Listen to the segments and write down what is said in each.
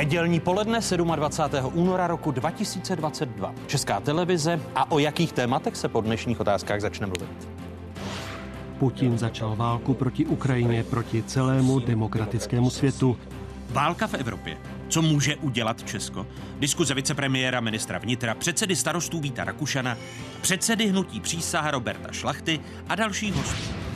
Nedělní poledne 27. února roku 2022. Česká televize a o jakých tématech se po dnešních otázkách začne mluvit. Putin začal válku proti Ukrajině, proti celému demokratickému světu. Válka v Evropě. Co může udělat Česko? Diskuze vicepremiéra ministra vnitra, předsedy starostů Víta Rakušana, předsedy hnutí přísaha Roberta Šlachty a dalších hostů.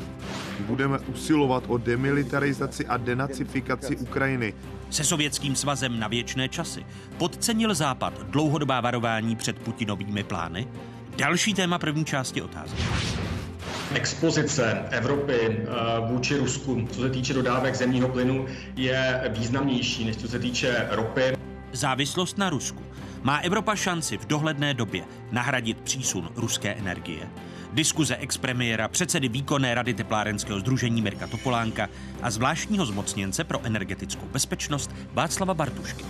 Budeme usilovat o demilitarizaci a denacifikaci Ukrajiny. Se sovětským svazem na věčné časy podcenil Západ dlouhodobá varování před Putinovými plány? Další téma první části otázky. Expozice Evropy eh, vůči Rusku, co se týče dodávek zemního plynu, je významnější než co se týče ropy. Závislost na Rusku. Má Evropa šanci v dohledné době nahradit přísun ruské energie? Diskuze expremiéra, předsedy výkonné rady teplárenského združení Mirka Topolánka a zvláštního zmocněnce pro energetickou bezpečnost Václava Bartušky.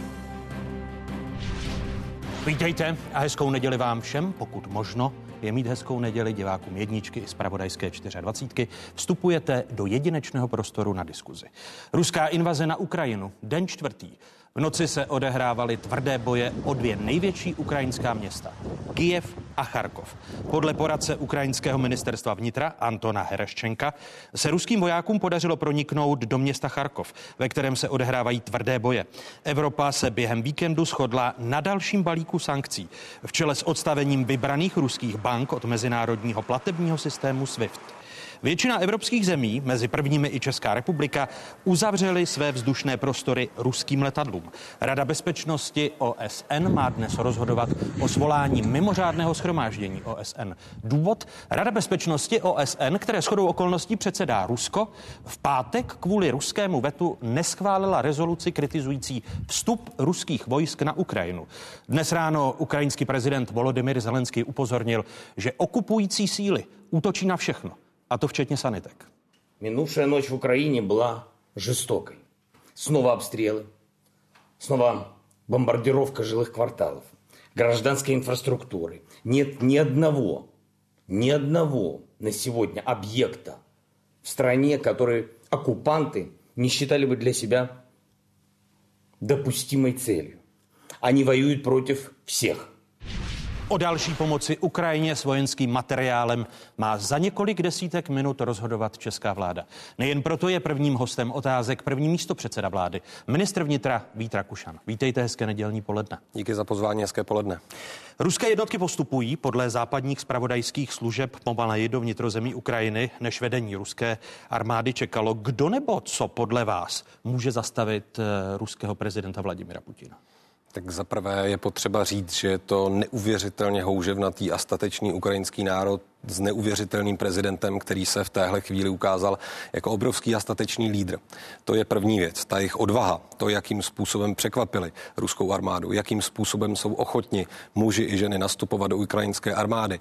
Vítejte a hezkou neděli vám všem, pokud možno je mít hezkou neděli divákům jedničky i zpravodajské 24. Vstupujete do jedinečného prostoru na diskuzi. Ruská invaze na Ukrajinu, den čtvrtý. V noci se odehrávaly tvrdé boje o dvě největší ukrajinská města. Kijev a Charkov. Podle poradce ukrajinského ministerstva vnitra Antona Hereščenka se ruským vojákům podařilo proniknout do města Charkov, ve kterém se odehrávají tvrdé boje. Evropa se během víkendu shodla na dalším balíku sankcí v čele s odstavením vybraných ruských bank od mezinárodního platebního systému SWIFT. Většina evropských zemí, mezi prvními i Česká republika, uzavřely své vzdušné prostory ruským letadlům. Rada bezpečnosti OSN má dnes rozhodovat o svolání mimořádného schromáždění OSN. Důvod? Rada bezpečnosti OSN, které shodou okolností předsedá Rusko, v pátek kvůli ruskému vetu neschválila rezoluci kritizující vstup ruských vojsk na Ukrajinu. Dnes ráno ukrajinský prezident Volodymyr Zelenský upozornil, že okupující síly útočí na všechno a to вчетні санитек. Минувшая ночь в Украине была жестокой. Снова обстрелы, снова бомбардировка жилых кварталов, гражданской инфраструктуры. Нет ни одного, ни одного на сегодня объекта в стране, который оккупанты не считали бы для себя допустимой целью. Они воюют против всех. O další pomoci Ukrajině s vojenským materiálem má za několik desítek minut rozhodovat česká vláda. Nejen proto je prvním hostem otázek první místo předseda vlády, ministr vnitra Vít Rakušan. Vítejte hezké nedělní poledne. Díky za pozvání, hezké poledne. Ruské jednotky postupují podle západních spravodajských služeb pomaleji do vnitrozemí Ukrajiny, než vedení ruské armády čekalo. Kdo nebo co podle vás může zastavit eh, ruského prezidenta Vladimira Putina? Tak zaprvé je potřeba říct, že je to neuvěřitelně houževnatý a statečný ukrajinský národ s neuvěřitelným prezidentem, který se v téhle chvíli ukázal jako obrovský a statečný lídr. To je první věc. Ta jejich odvaha, to, jakým způsobem překvapili ruskou armádu, jakým způsobem jsou ochotni muži i ženy nastupovat do ukrajinské armády.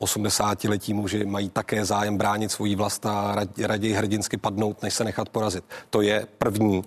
80-letí eh, muži mají také zájem bránit svoji vlast a raději hrdinsky padnout, než se nechat porazit. To je první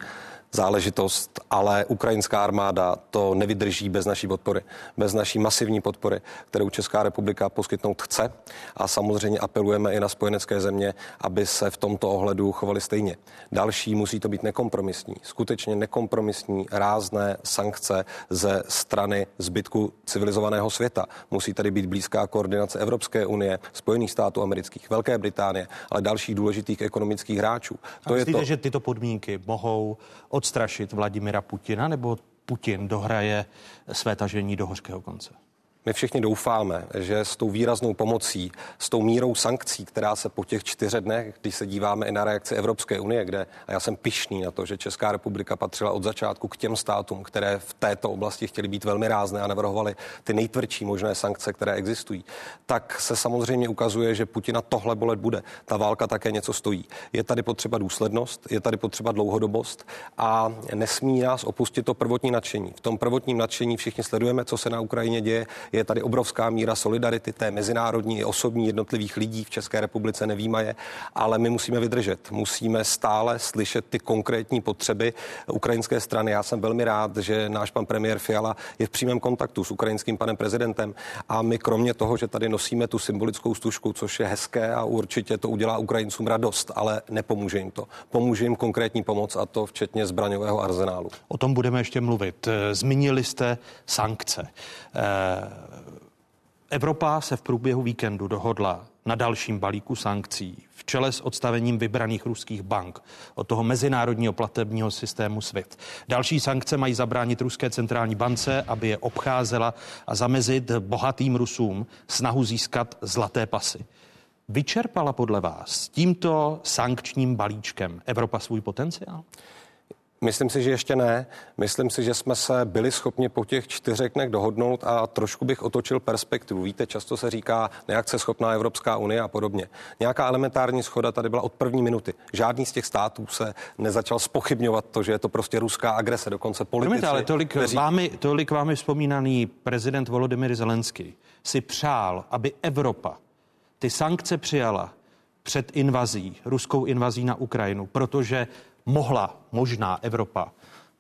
záležitost, ale ukrajinská armáda to nevydrží bez naší podpory, bez naší masivní podpory, kterou Česká republika poskytnout chce. A samozřejmě apelujeme i na spojenecké země, aby se v tomto ohledu chovali stejně. Další musí to být nekompromisní, skutečně nekompromisní, rázné sankce ze strany zbytku civilizovaného světa. Musí tady být blízká koordinace Evropské unie, Spojených států amerických, Velké Británie, ale dalších důležitých ekonomických hráčů. To A myslíte, je to... že tyto podmínky mohou odstrašit Vladimira Putina, nebo Putin dohraje své tažení do hořkého konce? My všichni doufáme, že s tou výraznou pomocí, s tou mírou sankcí, která se po těch čtyřech dnech, když se díváme i na reakci Evropské unie, kde, a já jsem pišný na to, že Česká republika patřila od začátku k těm státům, které v této oblasti chtěli být velmi rázné a navrhovali ty nejtvrdší možné sankce, které existují, tak se samozřejmě ukazuje, že Putina tohle bolet bude. Ta válka také něco stojí. Je tady potřeba důslednost, je tady potřeba dlouhodobost a nesmí nás opustit to prvotní nadšení. V tom prvotním nadšení všichni sledujeme, co se na Ukrajině děje Je tady obrovská míra solidarity, té mezinárodní i osobní jednotlivých lidí v České republice nevýmaje, ale my musíme vydržet. Musíme stále slyšet ty konkrétní potřeby ukrajinské strany. Já jsem velmi rád, že náš pan premiér Fiala je v přímém kontaktu s ukrajinským panem prezidentem a my kromě toho, že tady nosíme tu symbolickou stužku, což je hezké a určitě to udělá Ukrajincům radost, ale nepomůže jim to. Pomůže jim konkrétní pomoc a to včetně zbraňového arzenálu. O tom budeme ještě mluvit. Zmínili jste sankce. Eh, Evropa se v průběhu víkendu dohodla na dalším balíku sankcí v čele s odstavením vybraných ruských bank od toho mezinárodního platebního systému SWIFT. Další sankce mají zabránit ruské centrální bance, aby je obcházela a zamezit bohatým Rusům snahu získat zlaté pasy. Vyčerpala podle vás tímto sankčním balíčkem Evropa svůj potenciál? Myslím si, že ještě ne. Myslím si, že jsme se byli schopni po těch čtyřech dnech dohodnout a trošku bych otočil perspektivu. Víte, často se říká neakce schopná Evropská unie a podobně. Nějaká elementární schoda tady byla od první minuty. Žádný z těch států se nezačal spochybňovat to, že je to prostě ruská agrese, dokonce politici. Promiňte, ale tolik, kteří... vámi, tolik vámi vzpomínaný prezident Volodymyr Zelenský si přál, aby Evropa ty sankce přijala před invazí, ruskou invazí na Ukrajinu, protože mohla možná Evropa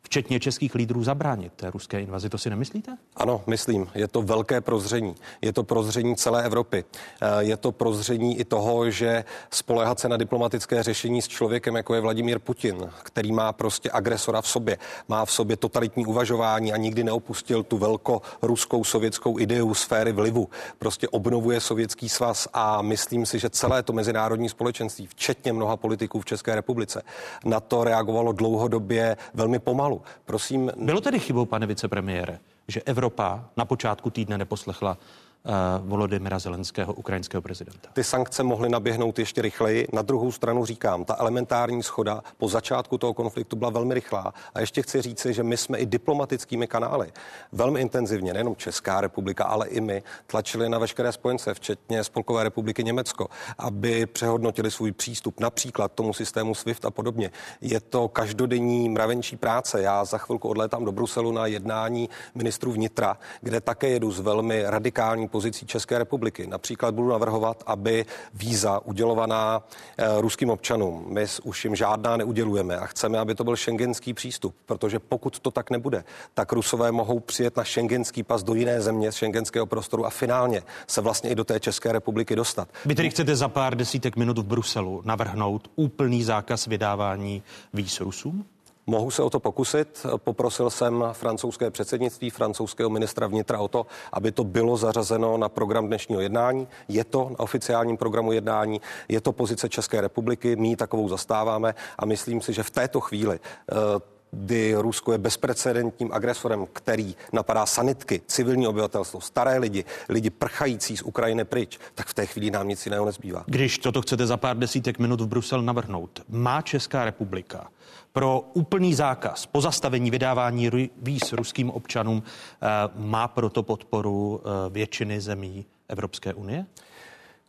včetně českých lídrů, zabránit té ruské invazi. To si nemyslíte? Ano, myslím. Je to velké prozření. Je to prozření celé Evropy. Eh, je to prozření i toho, že spolehat se na diplomatické řešení s člověkem, jako je Vladimír Putin, který má prostě agresora v sobě, má v sobě totalitní uvažování a nikdy neopustil tu velko ruskou sovětskou ideu sféry vlivu. Prostě obnovuje sovětský svaz a myslím si, že celé to mezinárodní společenství, včetně mnoha politiků v České republice, na to reagovalo dlouhodobě velmi pomalu kanálu. Prosím. Bylo tedy chybou, pane vicepremiére, že Evropa na počátku týdne neposlechla Volodymyra Zelenského, ukrajinského prezidenta. Ty sankce mohly naběhnout ještě rychleji. Na druhou stranu říkám, ta elementární schoda po začátku toho konfliktu byla velmi rychlá. A ještě chci říci, že my jsme i diplomatickými kanály velmi intenzivně, nejenom Česká republika, ale i my, tlačili na veškeré spojence, včetně Spolkové republiky Německo, aby přehodnotili svůj přístup například tomu systému SWIFT a podobně. Je to každodenní mravenčí práce. Já za chvilku odlétám do Bruselu na jednání ministrů vnitra, kde také jedu s velmi radikální pozicí České republiky. Například budu navrhovat, aby víza udělovaná eh, ruským občanům, my už jim žádná neudělujeme a chceme, aby to byl šengenský přístup, protože pokud to tak nebude, tak Rusové mohou přijet na šengenský pas do jiné země z šengenského prostoru a finálně se vlastně i do té České republiky dostat. Vy tedy chcete za pár desítek minut v Bruselu navrhnout úplný zákaz vydávání víz Rusům? Mohu se o to pokusit. Poprosil jsem francouzské předsednictví, francouzského ministra vnitra o to, aby to bylo zařazeno na program dnešního jednání. Je to na oficiálním programu jednání, je to pozice České republiky, my ji takovou zastáváme a myslím si, že v této chvíli eh, kdy Rusko je bezprecedentním agresorem, který napadá sanitky, civilní obyvatelstvo, staré lidi, lidi prchající z Ukrajiny pryč, tak v té chvíli nám nic jiného nezbývá. Když toto chcete za pár desítek minut v Brusel navrhnout, má Česká republika pro úplný zákaz pozastavení vydávání víz ruským občanům eh, má proto podporu eh, většiny zemí Evropské unie?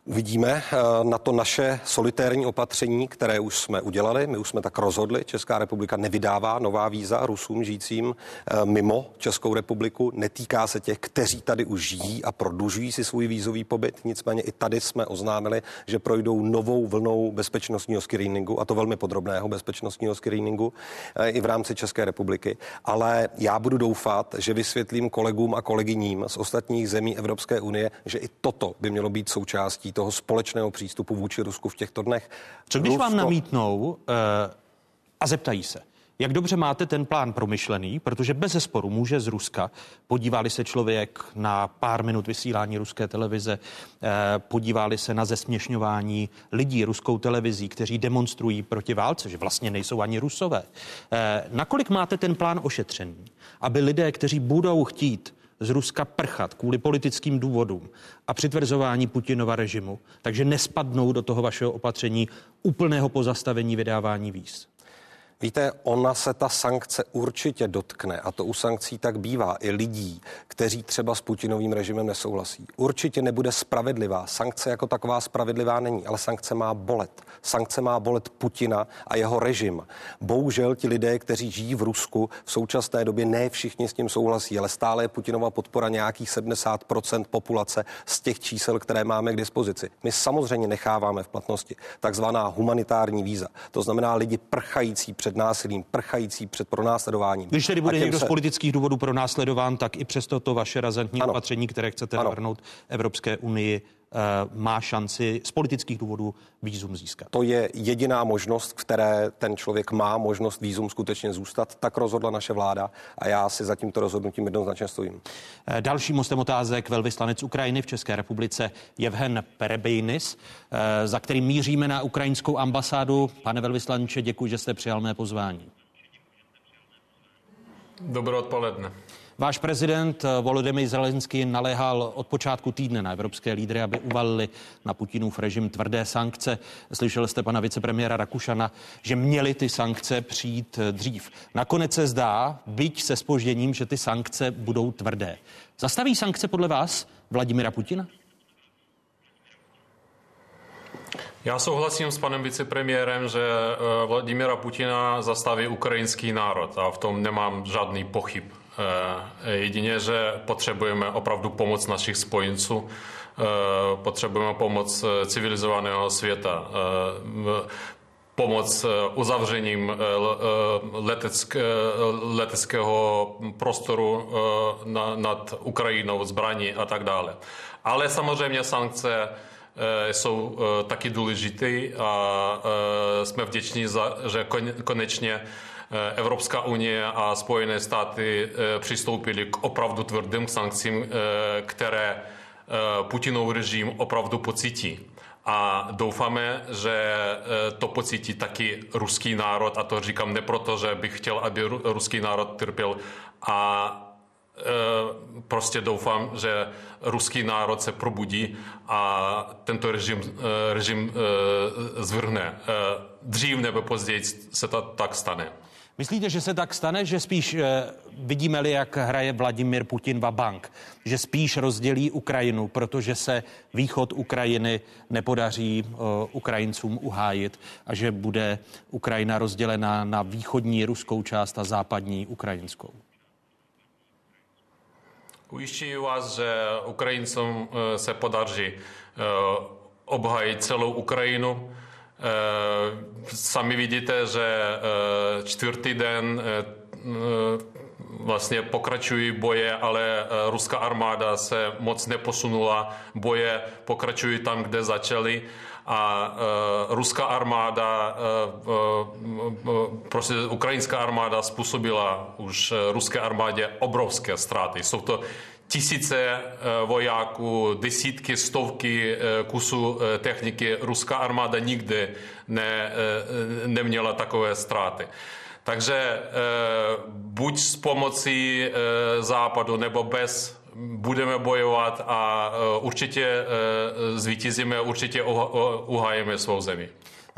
Uvidíme eh, na to naše solitérní opatření, které už jsme udělali. My už jsme tak rozhodli. Česká republika nevydává nová víza Rusům žijícím eh, mimo Českou republiku. Netýká se těch, kteří tady už žijí a prodlužují si svůj vízový pobyt. Nicméně i tady jsme oznámili, že projdou novou vlnou bezpečnostního screeningu, a to velmi podrobného bezpečnostního screeningu eh, i v rámci České republiky. Ale já budu doufat, že vysvětlím kolegům a kolegyním z ostatních zemí Evropské unie, že i toto by mělo být součástí toho společného přístupu vůči Rusku v těchto dnech. Co když Rusko... vám namítnou uh, a zeptají se, jak dobře máte ten plán promyšlený, protože bez zesporu může z Ruska, podívali se člověk na pár minut vysílání ruské televize, eh, podívali se na zesměšňování lidí ruskou televizí, kteří demonstrují proti válce, že vlastně nejsou ani rusové. Eh, nakolik máte ten plán ošetřený, aby lidé, kteří budou chtít z Ruska prchat kvůli politickým důvodům a přitvrzování Putinova režimu, takže nespadnou do toho vašeho opatření úplného pozastavení vydávání víz. Víte, ona se ta sankce určitě dotkne a to u sankcí tak bývá i lidí, kteří třeba s Putinovým režimem nesouhlasí. Určitě nebude spravedlivá. Sankce jako taková spravedlivá není, ale sankce má bolet. Sankce má bolet Putina a jeho režim. Bohužel ti lidé, kteří žijí v Rusku, v současné době ne všichni s tím souhlasí, ale stále je Putinova podpora nějakých 70% populace z těch čísel, které máme k dispozici. My samozřejmě necháváme v platnosti takzvaná humanitární víza. To znamená lidi prchající před násilím, prchající před pronásledováním. Když tedy bude někdo se... z politických důvodů pronásledován, tak i přesto to vaše razantní ano. opatření, které chcete navrhnout Evropské unii, má šanci z politických důvodů výzum získat. To je jediná možnost, které ten člověk má možnost výzum skutečně zůstat. Tak rozhodla naše vláda a já si za tímto rozhodnutím jednoznačně stojím. Eh, dalším mostem otázek velvyslanec Ukrajiny v České republice Jevhen Perebejnis, eh, za kterým míříme na ukrajinskou ambasádu. Pane velvyslanče, děkuji, že jste přijal mé pozvání. Dobré odpoledne. Váš prezident eh, Volodymyr Zelenský naléhal od počátku týdne na evropské lídry, aby uvalili na Putinův režim tvrdé sankce. Slyšel jste pana vicepremiéra Rakušana, že měly ty sankce přijít eh, dřív. Nakonec se zdá, byť se spožděním, že ty sankce budou tvrdé. Zastaví sankce podle vás Vladimira Putina? Já souhlasím s panem vicepremiérem, že eh, Vladimira Putina zastaví ukrajinský národ a v tom nemám žádný pochyb. Eh, jedině, že potřebujeme opravdu pomoc našich spojenců, eh, potřebujeme pomoc civilizovaného světa, pomoc uzavřením leteck, leteckého prostoru nad Ukrajinou, zbraní a tak dále. Ale samozřejmě sankce Eh, jsou eh, taky důležité a eh, jsme vděční, za, že konečně Evropská unie a Spojené státy přistoupily k opravdu tvrdým sankcím, které Putinov režim opravdu pocítí. A doufáme, že to pocítí taky ruský národ, a to říkám ne proto, že bych chtěl, aby ruský národ trpěl, a Eh, prostě doufám, že ruský národ se probudí a tento režim, eh, režim eh, zvrhne. Dřív nebo později se to tak stane. Myslíte, že se tak stane, že spíš vidíme-li, jak hraje Vladimir Putin va bank, že spíš rozdělí Ukrajinu, protože se východ Ukrajiny nepodaří Ukrajincům uhájit a že bude Ukrajina rozdělena na východní ruskou část a západní ukrajinskou? Ujišťuji vás, že Ukrajincům eh, se podaří eh, obhajit celou Ukrajinu. Eh, sami vidíte, že čtvrtý den vlastně pokračují boje, ale ruská armáda se moc neposunula. Boje pokračují tam, kde začaly a uh, ruská armáda, uh, uh, prostě ukrajinská armáda způsobila už ruské armádě obrovské ztráty. Jsou to tisíce vojáků, desítky, stovky kusů techniky. Ruská armáda nikdy ne, neměla takové ztráty. Takže buď s pomocí západu nebo bez budeme bojovat a určitě zvítězíme, určitě uhájíme svou zemi.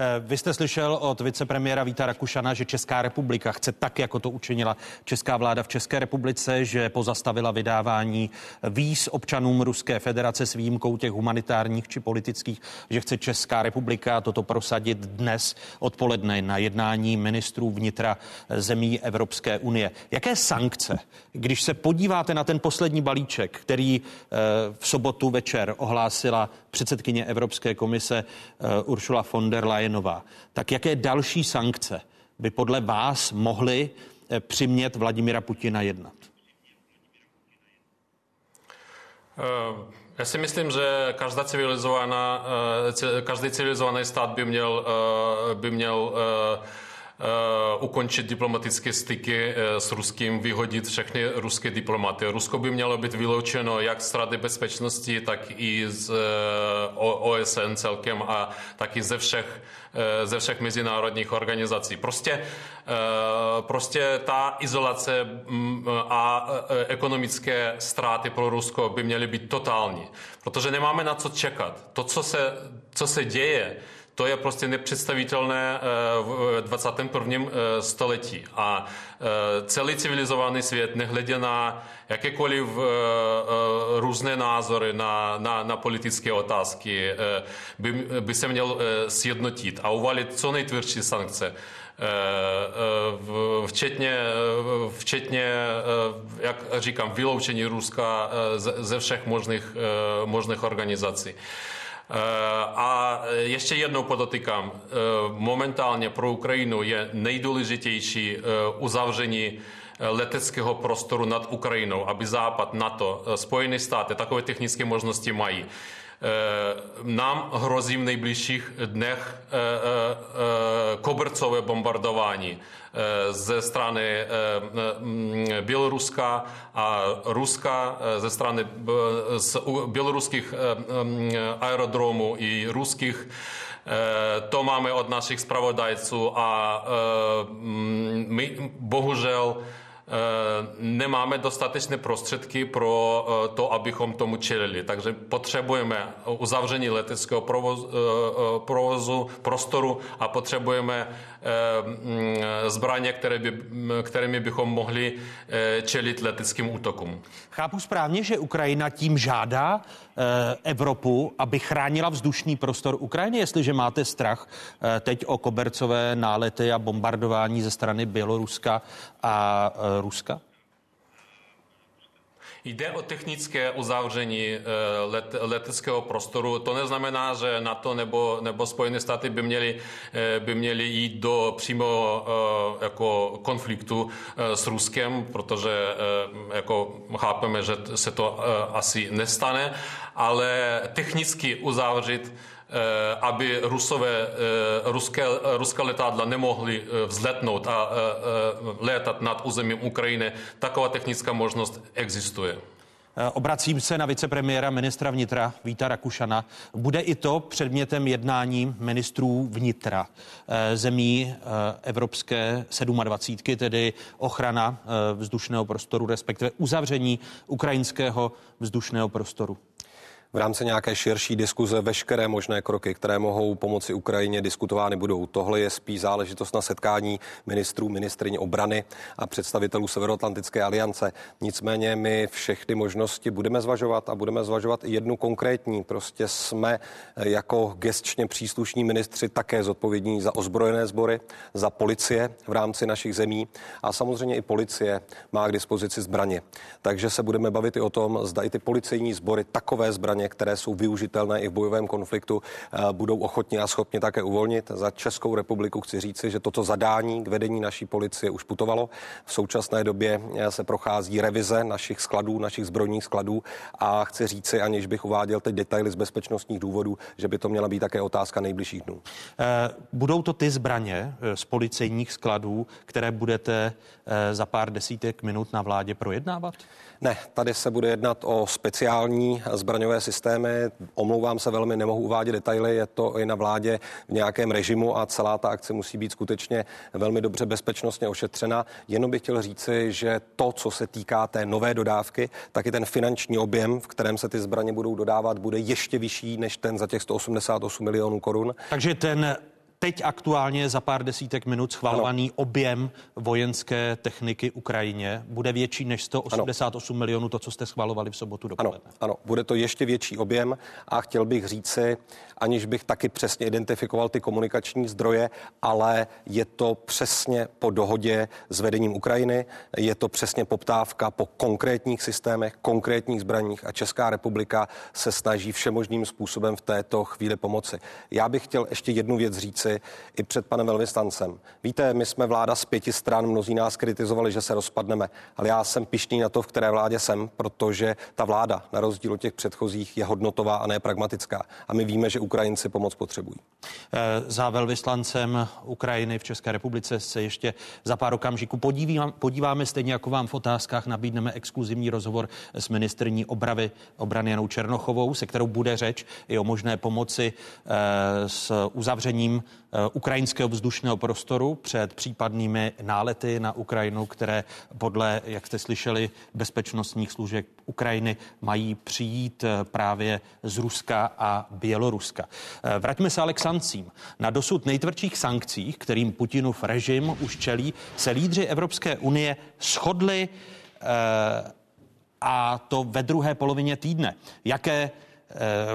Eh, vy jste slyšel od vicepremiéra Víta Rakušana, že Česká republika chce tak, jako to učinila česká vláda v České republice, že pozastavila vydávání víz občanům Ruské federace s výjimkou těch humanitárních či politických, že chce Česká republika toto prosadit dnes odpoledne na jednání ministrů vnitra zemí Evropské unie. Jaké sankce, když se podíváte na ten poslední balíček, který eh, v sobotu večer ohlásila předsedkyně Evropské komise eh, Ursula von der Leyenová. Tak jaké další sankce by podle vás mohly eh, přimět Vladimira Putina jednat? Eh, já si myslím, že každá civilizovaná, každý civilizovaný stát by měl, by měl ukončit diplomatické styky eh, s Ruským, vyhodit všechny ruské diplomaty. Rusko by mělo být vyloučeno jak z Rady bezpečnosti, tak i z eh, OSN celkem a taky ze všech, ze všech mezinárodních organizací. Prostě, prostě ta izolace mm, a ekonomické ztráty pro Rusko by měly být totální, protože nemáme na co čekat. To, co se, co se děje, To je prostě nepředstavitelné v 21. století. A celý civilizovaný svět, nehledě na jakékoliv různé názory na, na, na politické otázky, by, by se měl sjednotit a uvalit co nejtvrdší sankce. Eh, eh, včetně, eh, včetně, jak říkám, vyloučení Ruska ze všech možných, možných organizací. A ještě jednou podotýkám, momentálně pro Ukrajinu je nejdůležitější uzavření leteckého prostoru nad Ukrajinou, aby Západ, NATO, Spojené státy takové technické možnosti mají. Eh, nám hrozí v nejbližších dnech eh, eh, kobercové bombardování ze strany mm, Běloruska a Ruska, ze strany z běloruských mm, aerodromů i ruských. To máme od našich spravodajců a mm, my bohužel Eh, nemáme dostatečné prostředky pro eh, to, abychom tomu čelili. Takže potřebujeme uzavření leteckého provozu, eh, provozu prostoru a potřebujeme zbraně, které by, kterými bychom mohli čelit leteckým útokům. Chápu správně, že Ukrajina tím žádá Evropu, aby chránila vzdušný prostor Ukrajiny, jestliže máte strach teď o kobercové nálety a bombardování ze strany Běloruska a Ruska? Jde o technické uzavření eh, let, leteckého prostoru. To neznamená, že NATO nebo, nebo Spojené státy by měly, eh, by měly jít do přímo eh, jako konfliktu s Ruskem, protože jako chápeme, že se to asi nestane, ale technicky uzavřít aby Rusové, eh, ruské, ruské letadla nemohly eh, vzletnout a létat nad územím Ukrajiny. Taková technická možnost existuje. Obracím se na vicepremiéra ministra vnitra Víta Rakušana. Bude i to předmětem jednání ministrů vnitra zemí Evropské 27, tedy ochrana vzdušného prostoru, respektive uzavření ukrajinského vzdušného prostoru v rámci nějaké širší diskuze veškeré možné kroky, které mohou pomoci Ukrajině, diskutovány budou. Tohle je spíš záležitost na setkání ministrů, ministrině obrany a představitelů Severoatlantické aliance. Nicméně my všechny možnosti budeme zvažovat a budeme zvažovat i jednu konkrétní. Prostě jsme jako gestčně příslušní ministři také zodpovědní za ozbrojené sbory, za policie v rámci našich zemí a samozřejmě i policie má k dispozici zbraně. Takže se budeme bavit i o tom, zda i ty policejní sbory takové zbraně zbraně, které jsou využitelné i v bojovém konfliktu, eh, budou ochotni a schopni také uvolnit. Za Českou republiku chci říci, že toto zadání k vedení naší policie už putovalo. V současné době eh, se prochází revize našich skladů, našich zbrojních skladů a chci říci, aniž bych uváděl teď detaily z bezpečnostních důvodů, že by to měla být také otázka nejbližších dnů. Eh, budou to ty zbraně z policejních skladů, které budete za pár desítek minut na vládě projednávat? Ne, tady se bude jednat o speciální zbraňové systémy. Omlouvám se velmi, nemohu uvádět detaily, je to i na vládě v nějakém režimu a celá ta akce musí být skutečně velmi dobře bezpečnostně ošetřena. Jenom bych chtěl říci, že to, co se týká té nové dodávky, tak i ten finanční objem, v kterém se ty zbraně budou dodávat, bude ještě vyšší než ten za těch 188 milionů korun. Takže ten teď aktuálně za pár desítek minut schvalovaný ano. objem vojenské techniky Ukrajině bude větší než 188 ano. milionů, to, co jste schvalovali v sobotu dopoledne. Ano, ano, bude to ještě větší objem a chtěl bych říci, aniž bych taky přesně identifikoval ty komunikační zdroje, ale je to přesně po dohodě s vedením Ukrajiny, je to přesně poptávka po konkrétních systémech, konkrétních zbraních a Česká republika se snaží všemožným způsobem v této chvíli pomoci. Já bych chtěl ještě jednu věc říci i před panem velvyslancem. Víte, my jsme vláda z pěti stran, mnozí nás kritizovali, že se rozpadneme, ale já jsem pišný na to, v které vládě jsem, protože ta vláda, na rozdíl od těch předchozích, je hodnotová a ne pragmatická. A my víme, že Ukrajinci pomoc potřebují. Eh, za velvyslancem Ukrajiny v České republice se ještě za pár okamžiků podívám, podíváme stejně jako vám v otázkách nabídneme exkluzivní rozhovor s ministrní obravy obrany Janou Černochovou, se kterou bude řeč i o možné pomoci eh, s uzavřením ukrajinského vzdušného prostoru před případnými nálety na Ukrajinu, které podle, jak jste slyšeli, bezpečnostních služeb Ukrajiny mají přijít eh, právě z Ruska a Běloruska. Eh, vraťme se ale k sankcím. Na dosud nejtvrdších sankcích, kterým Putinův režim už čelí, se lídři Evropské unie shodli a to ve druhé polovině týdne. Jaké Eh,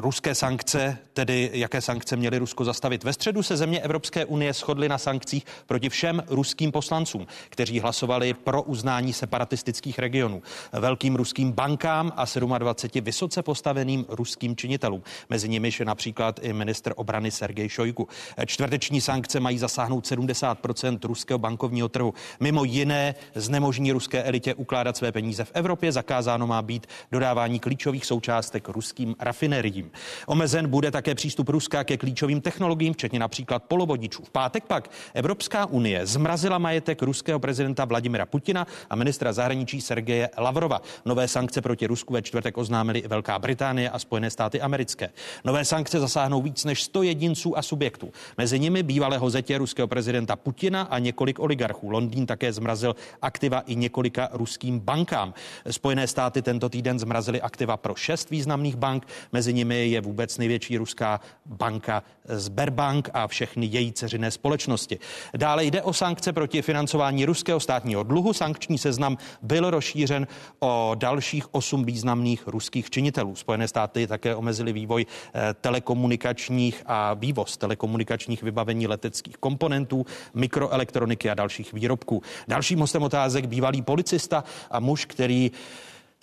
ruské sankce, tedy jaké sankce měly Rusko zastavit. Ve středu se země Evropské unie shodly na sankcích proti všem ruským poslancům, kteří hlasovali pro uznání separatistických regionů, velkým ruským bankám a 27 vysoce postaveným ruským činitelům. Mezi nimiž je například i minister obrany Sergej Šojku. Čtvrteční sankce mají zasáhnout 70% ruského bankovního trhu. Mimo jiné znemožní ruské elitě ukládat své peníze v Evropě. Zakázáno má být dodávání klíčových součástek ruským rafinériím rafineriím. Omezen bude také přístup Ruska ke klíčovým technologiím, včetně například polovodičů. V pátek pak Evropská unie zmrazila majetek ruského prezidenta Vladimira Putina a ministra zahraničí Sergeje Lavrova. Nové sankce proti Rusku ve čtvrtek oznámili Velká Británie a Spojené státy americké. Nové sankce zasáhnou víc než 100 jedinců a subjektů. Mezi nimi bývalého zetě ruského prezidenta Putina a několik oligarchů. Londýn také zmrazil aktiva i několika ruským bankám. Spojené státy tento týden zmrazili aktiva pro šest významných bank. Mezi nimi je vůbec největší ruská banka Sberbank a všechny její ceřiné společnosti. Dále jde o sankce proti financování ruského státního dluhu. Sankční seznam byl rozšířen o dalších osm významných ruských činitelů. Spojené státy také omezily vývoj eh, telekomunikačních a vývoz telekomunikačních vybavení leteckých komponentů, mikroelektroniky a dalších výrobků. Dalším hostem otázek bývalý policista a muž, který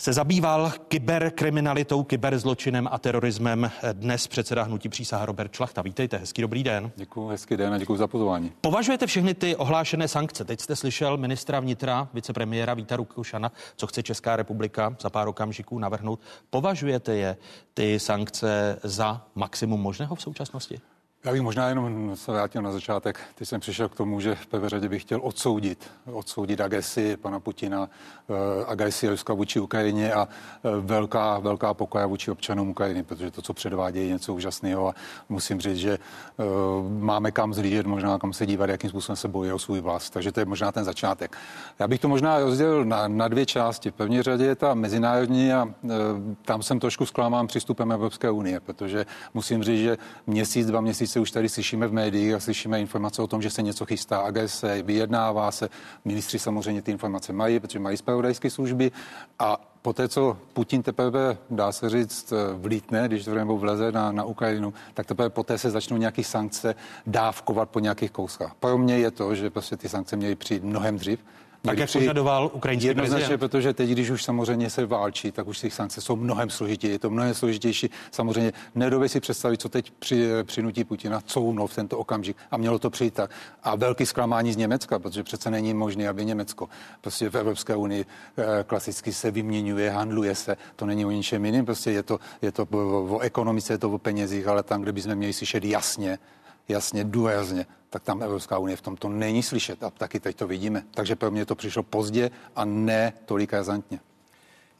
se zabýval kyberkriminalitou, kyberzločinem a terorismem. Dnes předseda hnutí přísaha Robert Šlachta. Vítejte, hezký dobrý den. Děkuji, hezký den a děkuji za pozvání. Považujete všechny ty ohlášené sankce? Teď jste slyšel ministra vnitra, vicepremiéra Víta Rukušana, co chce Česká republika za pár okamžiků navrhnout. Považujete je ty sankce za maximum možného v současnosti? Já bych možná jenom se vrátil na začátek. Teď jsem přišel k tomu, že v prvé řadě bych chtěl odsoudit, odsoudit agresi pana Putina, eh, agresi Ruska vůči Ukrajině a eh, velká, velká pokoja vůči občanům Ukrajiny, protože to, co předvádějí, je něco úžasného a musím říct, že eh, máme kam zlížet, možná kam se dívat, jakým způsobem se bojí o svůj vlast. Takže to je možná ten začátek. Já bych to možná rozdělil na, na dvě části. V první řadě je ta mezinárodní a tam jsem trošku zklamán přístupem Evropské unie, protože musím říct, že měsíc, dva měsíce se už tady slyšíme v médiích a slyšíme informace o tom, že se něco chystá, agrese, vyjednává se. Ministři samozřejmě ty informace mají, protože mají zpravodajské služby a Poté, co Putin teprve, dá se říct, vlítne, když to nebo vleze na, na Ukrajinu, tak teprve poté se začnou nějaké sankce dávkovat po nějakých kouskách. Pro mě je to, že prostě ty sankce měly přijít mnohem dřív. Tak jak požadoval ukrajinský Jednoznačně, prezident? protože teď, když už samozřejmě se válčí, tak už ty sankce jsou mnohem složitější. Je to mnohem složitější. Samozřejmě nedově si představit, co teď při, přinutí Putina counou v tento okamžik. A mělo to přijít tak. A velký zklamání z Německa, protože přece není možné, aby Německo prostě v Evropské unii eh, klasicky se vyměňuje, handluje se. To není o ničem jiným. Prostě je to, je to o ekonomice, je to o penězích, ale tam, kde bychom měli slyšet jasně, jasně, důrazně, tak tam Evropská unie v tomto není slyšet a taky teď to vidíme. Takže pro mě to přišlo pozdě a ne tolik razantně.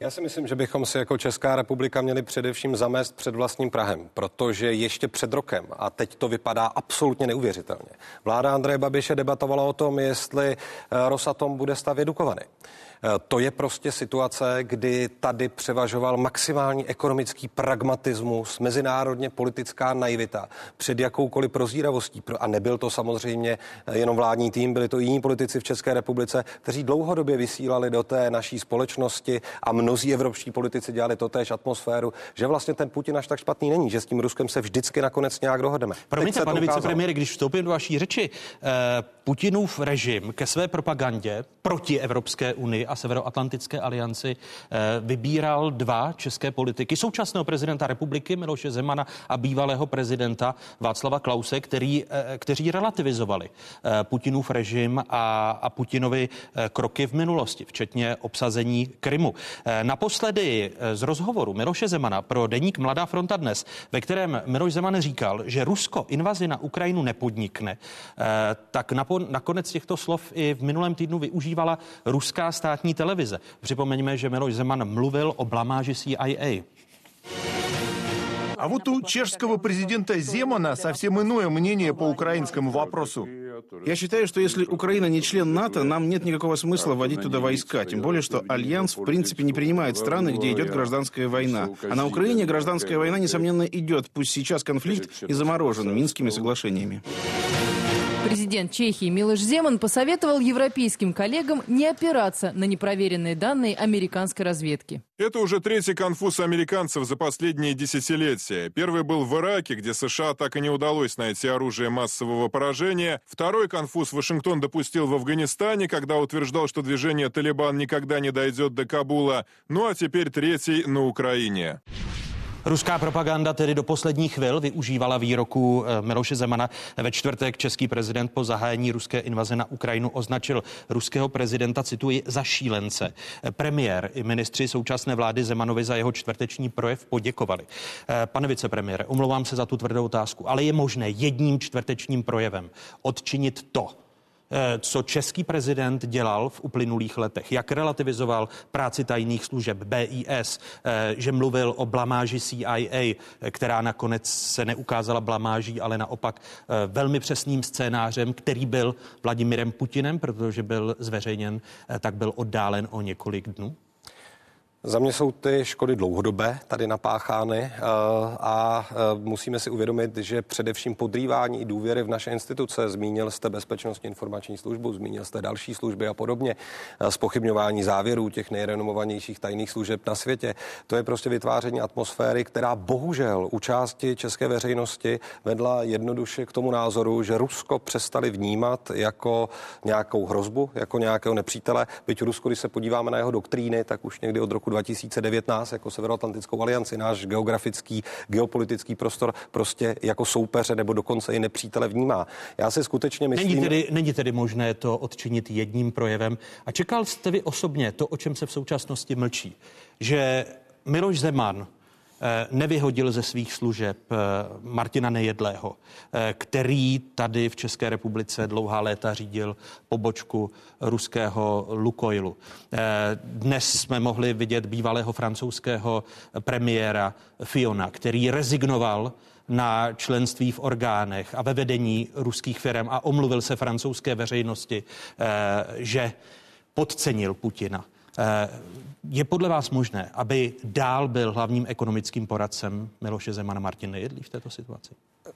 Já si myslím, že bychom si jako Česká republika měli především zamést před vlastním Prahem, protože ještě před rokem, a teď to vypadá absolutně neuvěřitelně, vláda Andreje Babiše debatovala o tom, jestli eh, Rosatom bude stavět Dukovany. To je prostě situace, kdy tady převažoval maximální ekonomický pragmatismus, mezinárodně politická naivita před jakoukoliv prozíravostí. A nebyl to samozřejmě jenom vládní tým, byli to jiní politici v České republice, kteří dlouhodobě vysílali do té naší společnosti a mnozí evropští politici dělali to též atmosféru, že vlastně ten Putin až tak špatný není, že s tím Ruskem se vždycky nakonec nějak dohodeme. Promiňte, pane vicepremiére, když vstoupím do vaší řeči, eh, Putinův režim ke své propagandě proti Evropské unii a Severoatlantické alianci eh, vybíral dva české politiky, současného prezidenta republiky Miloše Zemana a bývalého prezidenta Václava Klause, který, eh, kteří relativizovali eh, Putinův režim a, a Putinovi kroky v minulosti, včetně obsazení Krymu. Naposledy z rozhovoru Miloše Zemana pro deník Mladá fronta dnes, ve kterém Miloš Zeman říkal, že Rusko invazi na Ukrajinu nepodnikne, tak nakonec těchto slov i v minulém týdnu využívala ruská státní televize. Připomeňme, že Miloš Zeman mluvil o blamáži CIA. А вот у чешского президента Земана совсем иное мнение по украинскому вопросу. Я считаю, что если Украина не член НАТО, нам нет никакого смысла вводить туда войска, тем более, что Альянс в принципе не принимает страны, где идет гражданская война. А на Украине гражданская война, несомненно, идет, пусть сейчас конфликт и заморожен Минскими соглашениями. Президент Чехии Милош Земан посоветовал европейским коллегам не опираться на непроверенные данные американской разведки. Это уже третий конфуз американцев за последние десятилетия. Первый был в Ираке, где США так и не удалось найти оружие массового поражения. Второй конфуз Вашингтон допустил в Афганистане, когда утверждал, что движение «Талибан» никогда не дойдет до Кабула. Ну а теперь третий на Украине. Ruská propaganda tedy do posledních chvil využívala výroku eh, Miloše Zemana. Ve čtvrtek český prezident po zahájení ruské invaze na Ukrajinu označil ruského prezidenta, cituji, za šílence. Premiér i ministři současné vlády Zemanovi za jeho čtvrteční projev poděkovali. Eh, pane vicepremiére, omlouvám se za tu tvrdou otázku, ale je možné jedním čtvrtečním projevem odčinit to, Eh, co český prezident dělal v uplynulých letech, jak relativizoval práci tajných služeb BIS, eh, že mluvil o blamáži CIA, eh, která nakonec se neukázala blamáží, ale naopak velmi přesným scénářem, který byl Vladimirem Putinem, protože byl zveřejněn, tak byl oddálen o několik dnů? Za mě jsou ty škody dlouhodobé tady napáchány eh, a eh, musíme si uvědomit, že především podrývání důvěry v naše instituce, zmínil jste bezpečnostní informační službu, zmínil jste další služby a podobně, spochybňování eh, závěrů těch nejrenomovanějších tajných služeb na světě, to je prostě vytváření atmosféry, která bohužel u části české veřejnosti vedla jednoduše k tomu názoru, že Rusko přestali vnímat jako nějakou hrozbu, jako nějakého nepřítele. Byť Rusko, když se podíváme na jeho doktríny, tak už někdy od roku 2019 jako Severoatlantickou alianci, náš geografický, geopolitický prostor prostě jako soupeře nebo dokonce i nepřítele vnímá. Já si skutečně myslím... Není tedy, není tedy možné to odčinit jedním projevem. A čekal jste vy osobně to, o čem se v současnosti mlčí, že Miloš Zeman nevyhodil ze svých služeb eh, Martina Nejedlého, eh, který tady v České republice dlouhá léta řídil pobočku ruského Lukoilu. Dnes jsme mohli vidět bývalého francouzského premiéra Fiona, který rezignoval na členství v orgánech a ve vedení ruských firm a omluvil se francouzské veřejnosti, že podcenil Putina. Eh, je podle vás možné, aby dál byl hlavním ekonomickým poradcem Miloše Zemana Martin Nejedlý v této situaci?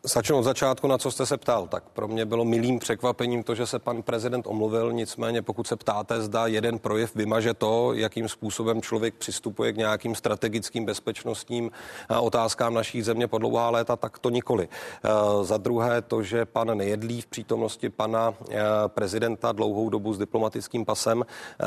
Začnu od začátku, na co jste se ptal. Tak pro mě bylo milým překvapením to, že se pan prezident omluvil. Nicméně, pokud se ptáte, zda jeden projev vymaže to, jakým způsobem člověk přistupuje k nějakým strategickým bezpečnostním eh, otázkám naší země po dlouhá léta, tak to nikoli. Eh, za druhé, to, že pan Nejedlí v přítomnosti pana eh, prezidenta dlouhou dobu s diplomatickým pasem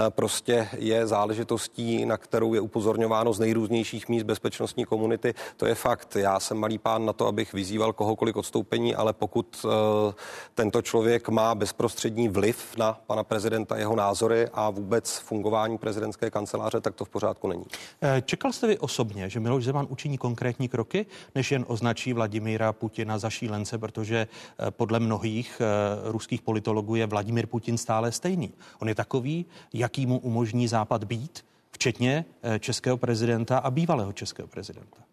prostě je záležitostí, na kterou je upozorňováno z nejrůznějších míst bezpečnostní komunity. To je fakt. Já jsem malý pán na to, abych vyzýval kohokoliv několik odstoupení, ale pokud eh, tento člověk má bezprostřední vliv na pana prezidenta, jeho názory a vůbec fungování prezidentské kanceláře, tak to v pořádku není. Eh, čekal jste vy osobně, že Miloš Zeman učiní konkrétní kroky, než jen označí Vladimíra Putina za šílence, protože eh, podle mnohých ruských politologů je Vladimír Putin stále stejný. On je takový, jaký mu umožní Západ být, včetně českého prezidenta a bývalého českého prezidenta.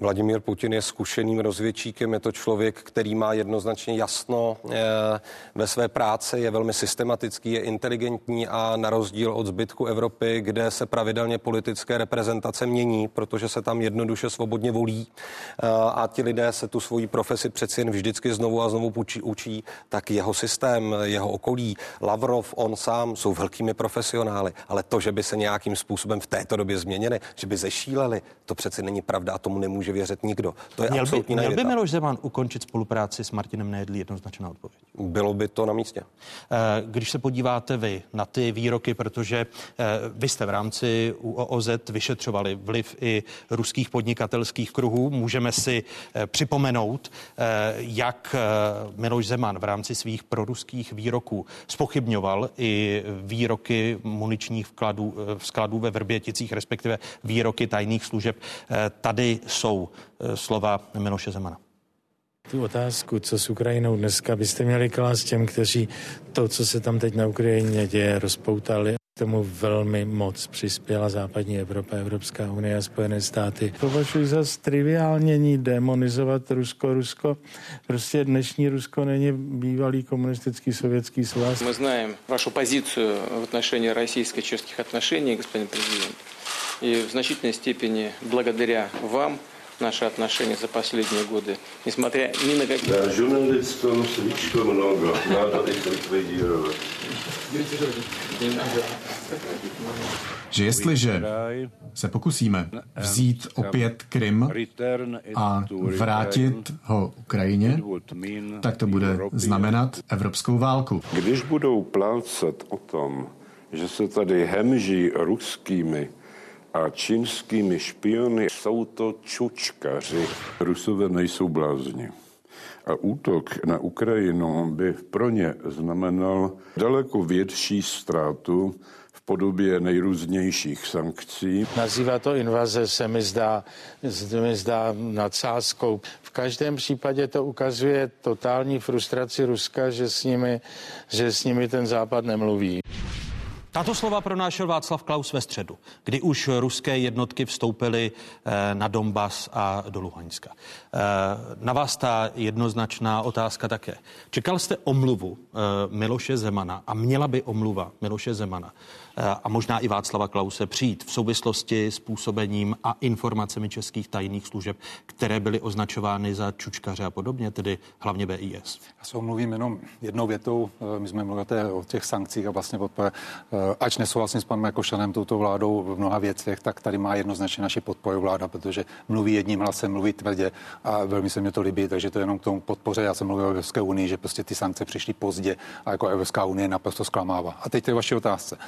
Vladimír Putin je zkušeným rozvědčíkem, je to člověk, který má jednoznačně jasno eh, ve své práci, je velmi systematický, je inteligentní a na rozdíl od zbytku Evropy, kde se pravidelně politické reprezentace mění, protože se tam jednoduše svobodně volí eh, a ti lidé se tu svoji profesi přeci jen vždycky znovu a znovu učí, učí, tak jeho systém, jeho okolí, Lavrov, on sám jsou velkými profesionály, ale to, že by se nějakým způsobem v této době změnili, že by zešíleli, to přeci není pravda a tomu nemůže nemůže věřit nikdo. To je měl absolutní by, Měl by Miloš Zeman ukončit spolupráci s Martinem Nejedlí? Jednoznačná odpověď. Bylo by to na místě. Eh, když se podíváte vy na ty výroky, protože eh, vy jste v rámci UOZ vyšetřovali vliv i ruských podnikatelských kruhů, můžeme si eh, připomenout, jak Miloš Zeman v rámci svých proruských výroků spochybňoval i výroky muničních vkladů, skladů ve Vrběticích, respektive výroky tajných služeb. Tady jsou jsou eh, slova Miloše Zemana. Tu otázku, co s Ukrajinou dneska, byste měli klást těm, kteří to, co se tam teď na Ukrajině děje, rozpoutali tomu velmi moc přispěla západní Evropa, Evropská unie a Spojené státy. Považuji za triviálnění demonizovat Rusko. Rusko, prostě dnešní Rusko není bývalý komunistický sovětský svaz. My známe vašu pozici v отношении российско-чешских отношений, господин президент. И в значительной степени благодаря вам наши отношения за последние годы, несмотря ни на какие... На журналистам слишком много, надо их ликвидировать. Že jestliže se pokusíme vzít opět Krym a vrátit ho Ukrajině, tak to bude znamenat evropskou válku. Když budou plácat o tom, že se tady hemží ruskými a čínskými špiony, jsou to čučkaři. Rusové nejsou blázni. A útok na Ukrajinu by pro ně znamenal daleko větší ztrátu v podobě nejrůznějších sankcí. Nazývá to invaze se mi zdá, se mi zdá nadsázkou. V každém případě to ukazuje totální frustraci Ruska, že s nimi, že s nimi ten západ nemluví. Tato slova pronášel Václav Klaus ve středu, kdy už ruské jednotky vstoupily eh, na Donbas a do Luhanska. Eh, na vás ta jednoznačná otázka také. Čekal jste omluvu eh, Miloše Zemana a měla by omluva Miloše Zemana a možná i Václava Klause přijít v souvislosti s působením a informacemi českých tajných služeb, které byly označovány za čučkaře a podobně, tedy hlavně BIS. Já se omluvím jenom jednou větou. My jsme mluvili o těch sankcích a vlastně podpore. Ač nesouhlasím s panem Jakošanem, touto vládou v mnoha věcech, tak tady má jednoznačně naši podporu vláda, protože mluví jedním hlasem, mluví tvrdě a velmi se mi to líbí, takže to je jenom k tomu podpoře. Já jsem mluvil o Evropské unii, že prostě ty sankce přišly pozdě a jako Evropská unie naprosto zklamává. A teď je vaše otázce.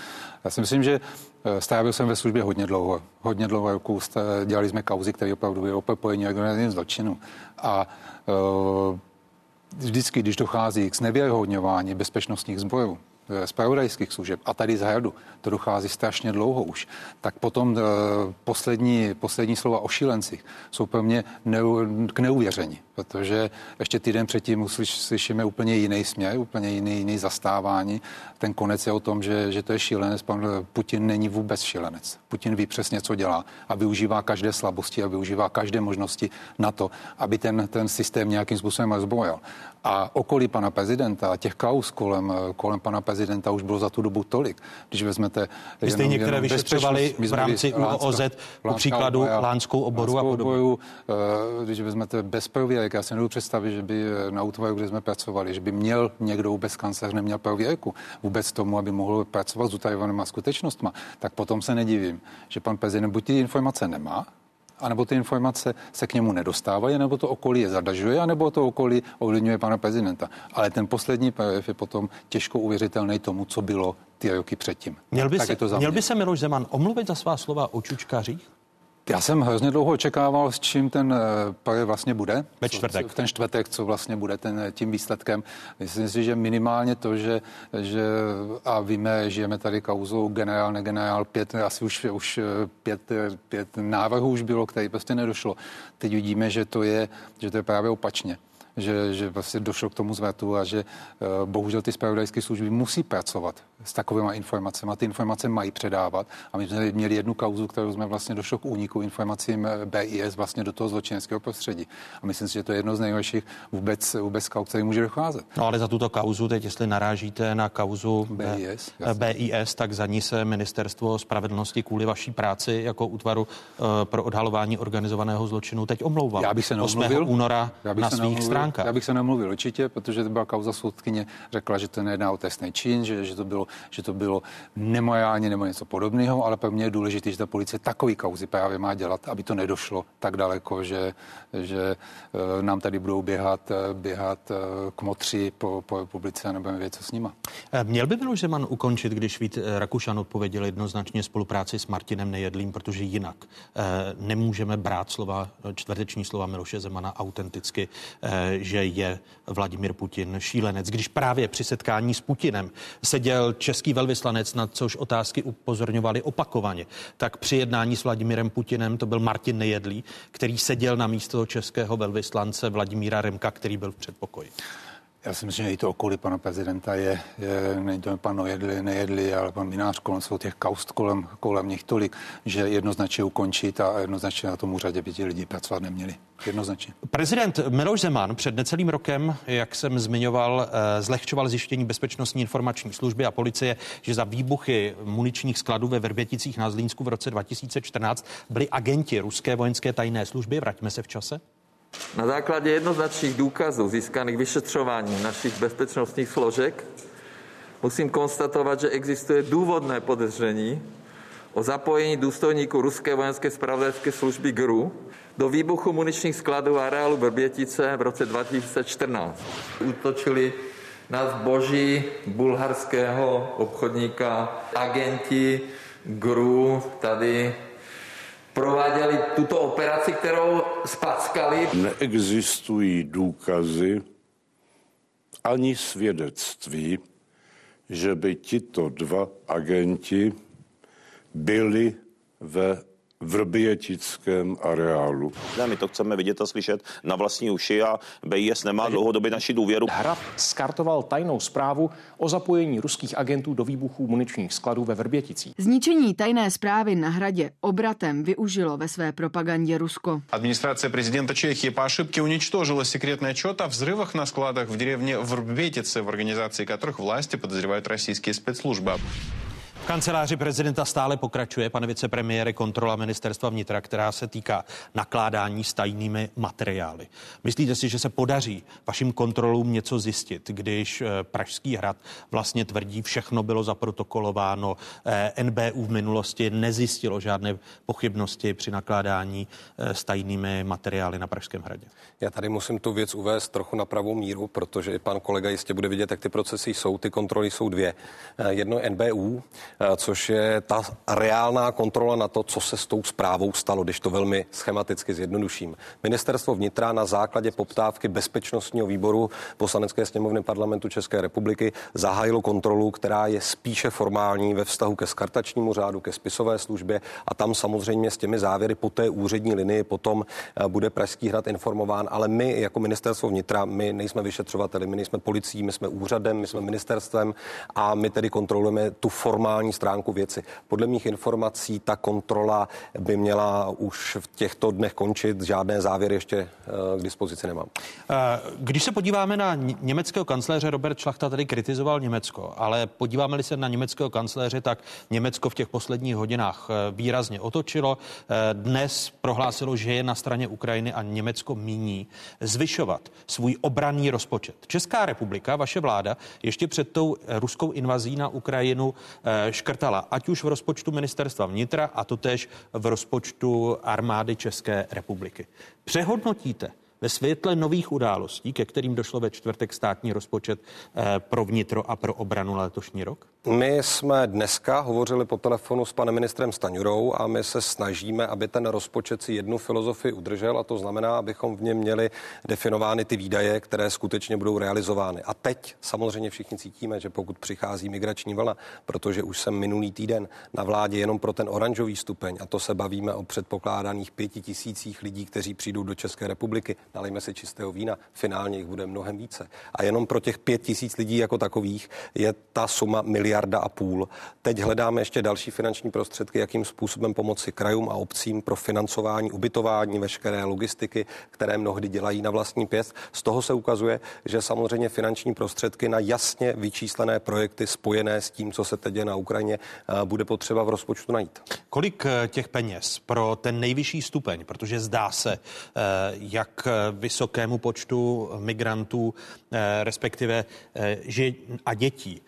Já si myslím, že eh, strávil jsem ve službě hodně dlouho. Hodně dlouho roku dělali jsme kauzy, které opravdu byly propojení organizovaným zločinu. A uh, vždycky, když dochází k znevěrhodňování bezpečnostních zborů, zpravodajských služeb a tady z hradu, to dochází strašně dlouho už, tak potom e, poslední, poslední slova o šílencích jsou pro mě ne, k neuvěření, protože ještě týden předtím uslyš, slyšíme úplně jiný směr, úplně jiný, jiný zastávání. Ten konec je o tom, že, že to je šílenec. Pan Putin není vůbec šílenec. Putin ví přesně, co dělá a využívá každé slabosti a využívá každé možnosti na to, aby ten, ten systém nějakým způsobem rozbojil. A okolí pana prezidenta a těch kaus kolem, kolem pana prezidenta už bylo za tu dobu tolik. Když vezmete... Vy jste některé vyšetřovali v rámci UOZ, po příkladu Lánskou oboru a podobně. Oboru, eh, když vezmete bez prověrek, já si nebudu představit, že by na útvaru, kde jsme pracovali, že by měl někdo vůbec kancelář neměl prověrku vůbec tomu, aby mohl pracovat s utajovanými skutečnostmi, tak potom se nedivím, že pan prezident buď ty informace nemá, anebo ty informace se k němu nedostávají, nebo to okolí je zadažuje, anebo to okolí ovlivňuje pana prezidenta. Ale ten poslední projev je potom těžko uvěřitelný tomu, co bylo ty roky předtím. Měl by, se, měl by se Miloš Zeman omluvit za svá slova o čučkařích? Já jsem hrozně dlouho očekával, s čím ten eh, projev vlastně bude. Ve čtvrtek. Co, ten čtvrtek, co vlastně bude ten, eh, tím výsledkem. Myslím si, že minimálně to, že, že a víme, žijeme tady kauzou generál, negenerál, pět, asi už, už eh, pět, pět návrhů už bylo, který prostě nedošlo. Teď vidíme, že to je, že to je právě opačně že, že vlastně došlo k tomu zvratu a že uh, bohužel ty spravodajské služby musí pracovat s takovými informacemi. Ty informace mají předávat. A my jsme měli jednu kauzu, kterou jsme vlastně došlo k úniku informacím eh, BIS vlastně do toho zločineckého prostředí. A myslím si, že to je jedno z nejhorších vůbec, vůbec kauz, který může docházet. No ale za tuto kauzu, teď jestli narážíte na kauzu BIS, eh, BIS tak za ní se ministerstvo spravedlnosti kvůli vaší práci jako útvaru pro odhalování organizovaného zločinu teď omlouvá. Já bych se 8. února na svých stránkách. Já bych se nemluvil určitě, protože to byla kauza soudkyně, řekla, že to nejedná o trestný čin, že, že to bylo že to bylo nemorálně nebo něco podobného, ale pro mě je důležité, že ta policie takový kauzy právě má dělat, aby to nedošlo tak daleko, že, že eh, nám tady budou běhat, eh, běhat eh, kmotři po, po republice a nebudeme vědět, co s nima. Měl by Miloš ukončit, když Vít Rakušan odpověděl jednoznačně spolupráci s Martinem Nejedlým, protože jinak nemůžeme brát slova, čtvrteční slova Miloše Zemana autenticky, že je Vladimir Putin šílenec. Když právě při setkání s Putinem seděl český velvyslanec, na což otázky upozorňovali opakovaně, tak při jednání s Vladimirem Putinem to byl Martin Nejedlý, který seděl na místo českého velvyslance Vladimíra Remka, který byl v předpokoji. Já si myslím, že i to okolí pana prezidenta je, je není to pan Nojedli, nejedli, ale pan Minář kolem jsou těch kaust kolem, kolem nich tolik, že jednoznačně ukončit a jednoznačně na tom úřadě by ti lidi pracovat neměli. Jednoznačně. Prezident Miloš Zeman před necelým rokem, jak jsem zmiňoval, eh, zlehčoval zjištění bezpečnostní informační služby a policie, že za výbuchy muničních skladů ve Vrběticích na Zlínsku v roce 2014 byli agenti ruské vojenské tajné služby. Vraťme se v čase. Na základě jednoznačných důkazů získaných vyšetřováním našich bezpečnostních složek musím konstatovat, že existuje důvodné podezření o zapojení důstojníků ruské vojenské spravodajské služby GRU do výbuchu muničních skladů areálu Brbětice v roce 2014. Útočili na zboží bulharského obchodníka agenti GRU tady prováděli tuto operaci, kterou spackali. Neexistují důkazy ani svědectví, že by tito dva agenti byli ve vrbětickém areálu. Ne, my to chceme vidět a slyšet na vlastní uši a BIS nemá dlouhodobě naši důvěru. Hrad skartoval tajnou zprávu o zapojení ruských agentů do výbuchů muničních skladů ve Vrběticích. Zničení tajné zprávy na hradě obratem využilo ve své propagandě Rusko. Администрация президента Чехии по ошибке уничтожила секретный отчет о взрывах на складах в деревне Врбетице, в организации которых власти подозревают российские спецслужбы. Kanceláři prezidenta stále pokračuje, pane vicepremiére, kontrola ministerstva vnitra, která se týká nakládání s tajnými materiály. Myslíte si, že se podaří vašim kontrolům něco zjistit, když eh, Pražský hrad vlastně tvrdí, všechno bylo zaprotokolováno, eh, NBU v minulosti nezjistilo žádné pochybnosti při nakládání eh, s tajnými materiály na Pražském hradě? Já tady musím tu věc uvést trochu na pravou míru, protože i pan kolega jistě bude vidět, jak ty procesy jsou. Ty kontroly jsou dvě. Jedno je NBU, což je ta reálná kontrola na to, co se s tou zprávou stalo, když to velmi schematicky zjednoduším. Ministerstvo vnitra na základě poptávky bezpečnostního výboru poslanecké sněmovny parlamentu České republiky zahájilo kontrolu, která je spíše formální ve vztahu ke skartačnímu řádu, ke spisové službě a tam samozřejmě s těmi závěry po té úřední linii potom eh, bude Pražský hrad informován, ale my jako ministerstvo vnitra, my nejsme vyšetřovateli, my nejsme policií, my jsme úřadem, my jsme ministerstvem a my tedy kontrolujeme tu formální formální stránku věci. Podle mých informací ta kontrola by měla už v těchto dnech končit. Žádné závěry ještě eh, k dispozici nemám. Eh, když se podíváme na německého kancléře, Robert Šlachta tady kritizoval Německo, ale podíváme-li se na německého kancléře, tak Německo v těch posledních hodinách eh, výrazně otočilo. Dnes prohlásilo, že je na straně Ukrajiny a Německo míní zvyšovat svůj obranný rozpočet. Česká republika, vaše vláda, ještě před tou ruskou invazí na Ukrajinu škrtala, ať už v rozpočtu ministerstva vnitra a totež v rozpočtu armády České republiky. Přehodnotíte ve světle nových událostí, ke kterým došlo ve čtvrtek státní rozpočet eh, pro vnitro a pro obranu letošní rok? My jsme dneska hovořili po telefonu s panem ministrem Staňurou a my se snažíme, aby ten rozpočet si jednu filozofii udržel a to znamená, abychom v něm měli definovány ty výdaje, které skutečně budou realizovány. A teď samozřejmě všichni cítíme, že pokud přichází migrační vlna, protože už jsem minulý týden na vládě jenom pro ten oranžový stupeň, a to se bavíme o předpokládaných pěti tisících lidí, kteří přijdou do České republiky, nalejme si čistého vína, finálně jich bude mnohem více. A jenom pro těch pět tisíc lidí jako takových je ta suma miliarda a půl. Teď hledáme ještě další finanční prostředky, jakým způsobem pomoci krajům a obcím pro financování, ubytování, veškeré logistiky, které mnohdy dělají na vlastní pěst. Z toho se ukazuje, že samozřejmě finanční prostředky na jasně vyčíslené projekty spojené s tím, co se teď děje na Ukrajině, eh, bude potřeba v rozpočtu najít. Kolik eh, těch peněz pro ten nejvyšší stupeň, protože zdá se, eh, jak vysokému počtu migrantů, respektive že a dětí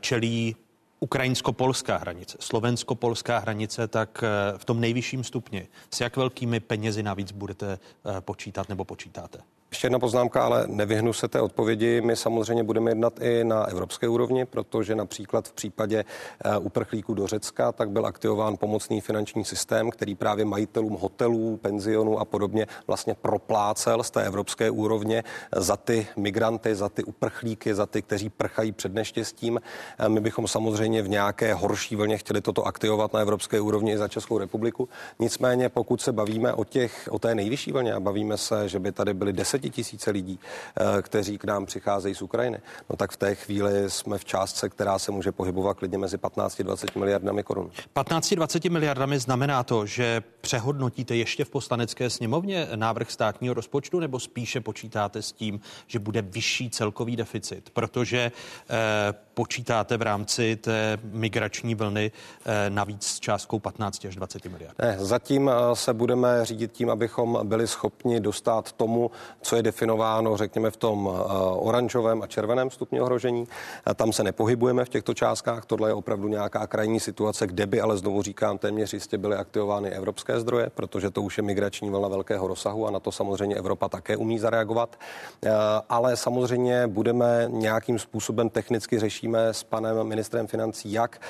čelí ukrajinsko-polská hranice, slovensko-polská hranice, tak v tom nejvyšším stupni s jak velkými penězi navíc budete počítat nebo počítáte? Ještě jedna poznámka, ale nevyhnu se té odpovědi. My samozřejmě budeme jednat i na evropské úrovni, protože například v případě eh, uprchlíků do Řecka tak byl aktivován pomocný finanční systém, který právě majitelům hotelů, penzionů a podobně vlastně proplácel z té evropské úrovně za ty migranty, za ty uprchlíky, za ty, kteří prchají před neštěstím. Eh, my bychom samozřejmě v nějaké horší vlně chtěli toto aktivovat na evropské úrovni i za Českou republiku. Nicméně, pokud se bavíme o, těch, o té nejvyšší vlně a bavíme se, že by tady byly 10 desetitisíce lidí, eh, kteří k nám přicházejí z Ukrajiny, no tak v té chvíli jsme v částce, která se může pohybovat klidně mezi 15-20 miliardami korun. 15-20 miliardami znamená to, že přehodnotíte ještě v poslanecké sněmovně návrh státního rozpočtu, nebo spíše počítáte s tím, že bude vyšší celkový deficit, protože eh, počítáte v rámci té migrační vlny eh, navíc s částkou 15 až 20 miliard? Ne, zatím se budeme řídit tím, abychom byli schopni dostat tomu, co je definováno, řekněme, v tom eh, oranžovém a červeném stupni ohrožení. Tam se nepohybujeme v těchto částkách. Tohle je opravdu nějaká krajní situace, kde by, ale znovu říkám, téměř jistě byly aktivovány evropské zdroje, protože to už je migrační vlna velkého rozsahu a na to samozřejmě Evropa také umí zareagovat. Ale samozřejmě budeme nějakým způsobem technicky řešíme s panem ministrem financí, jak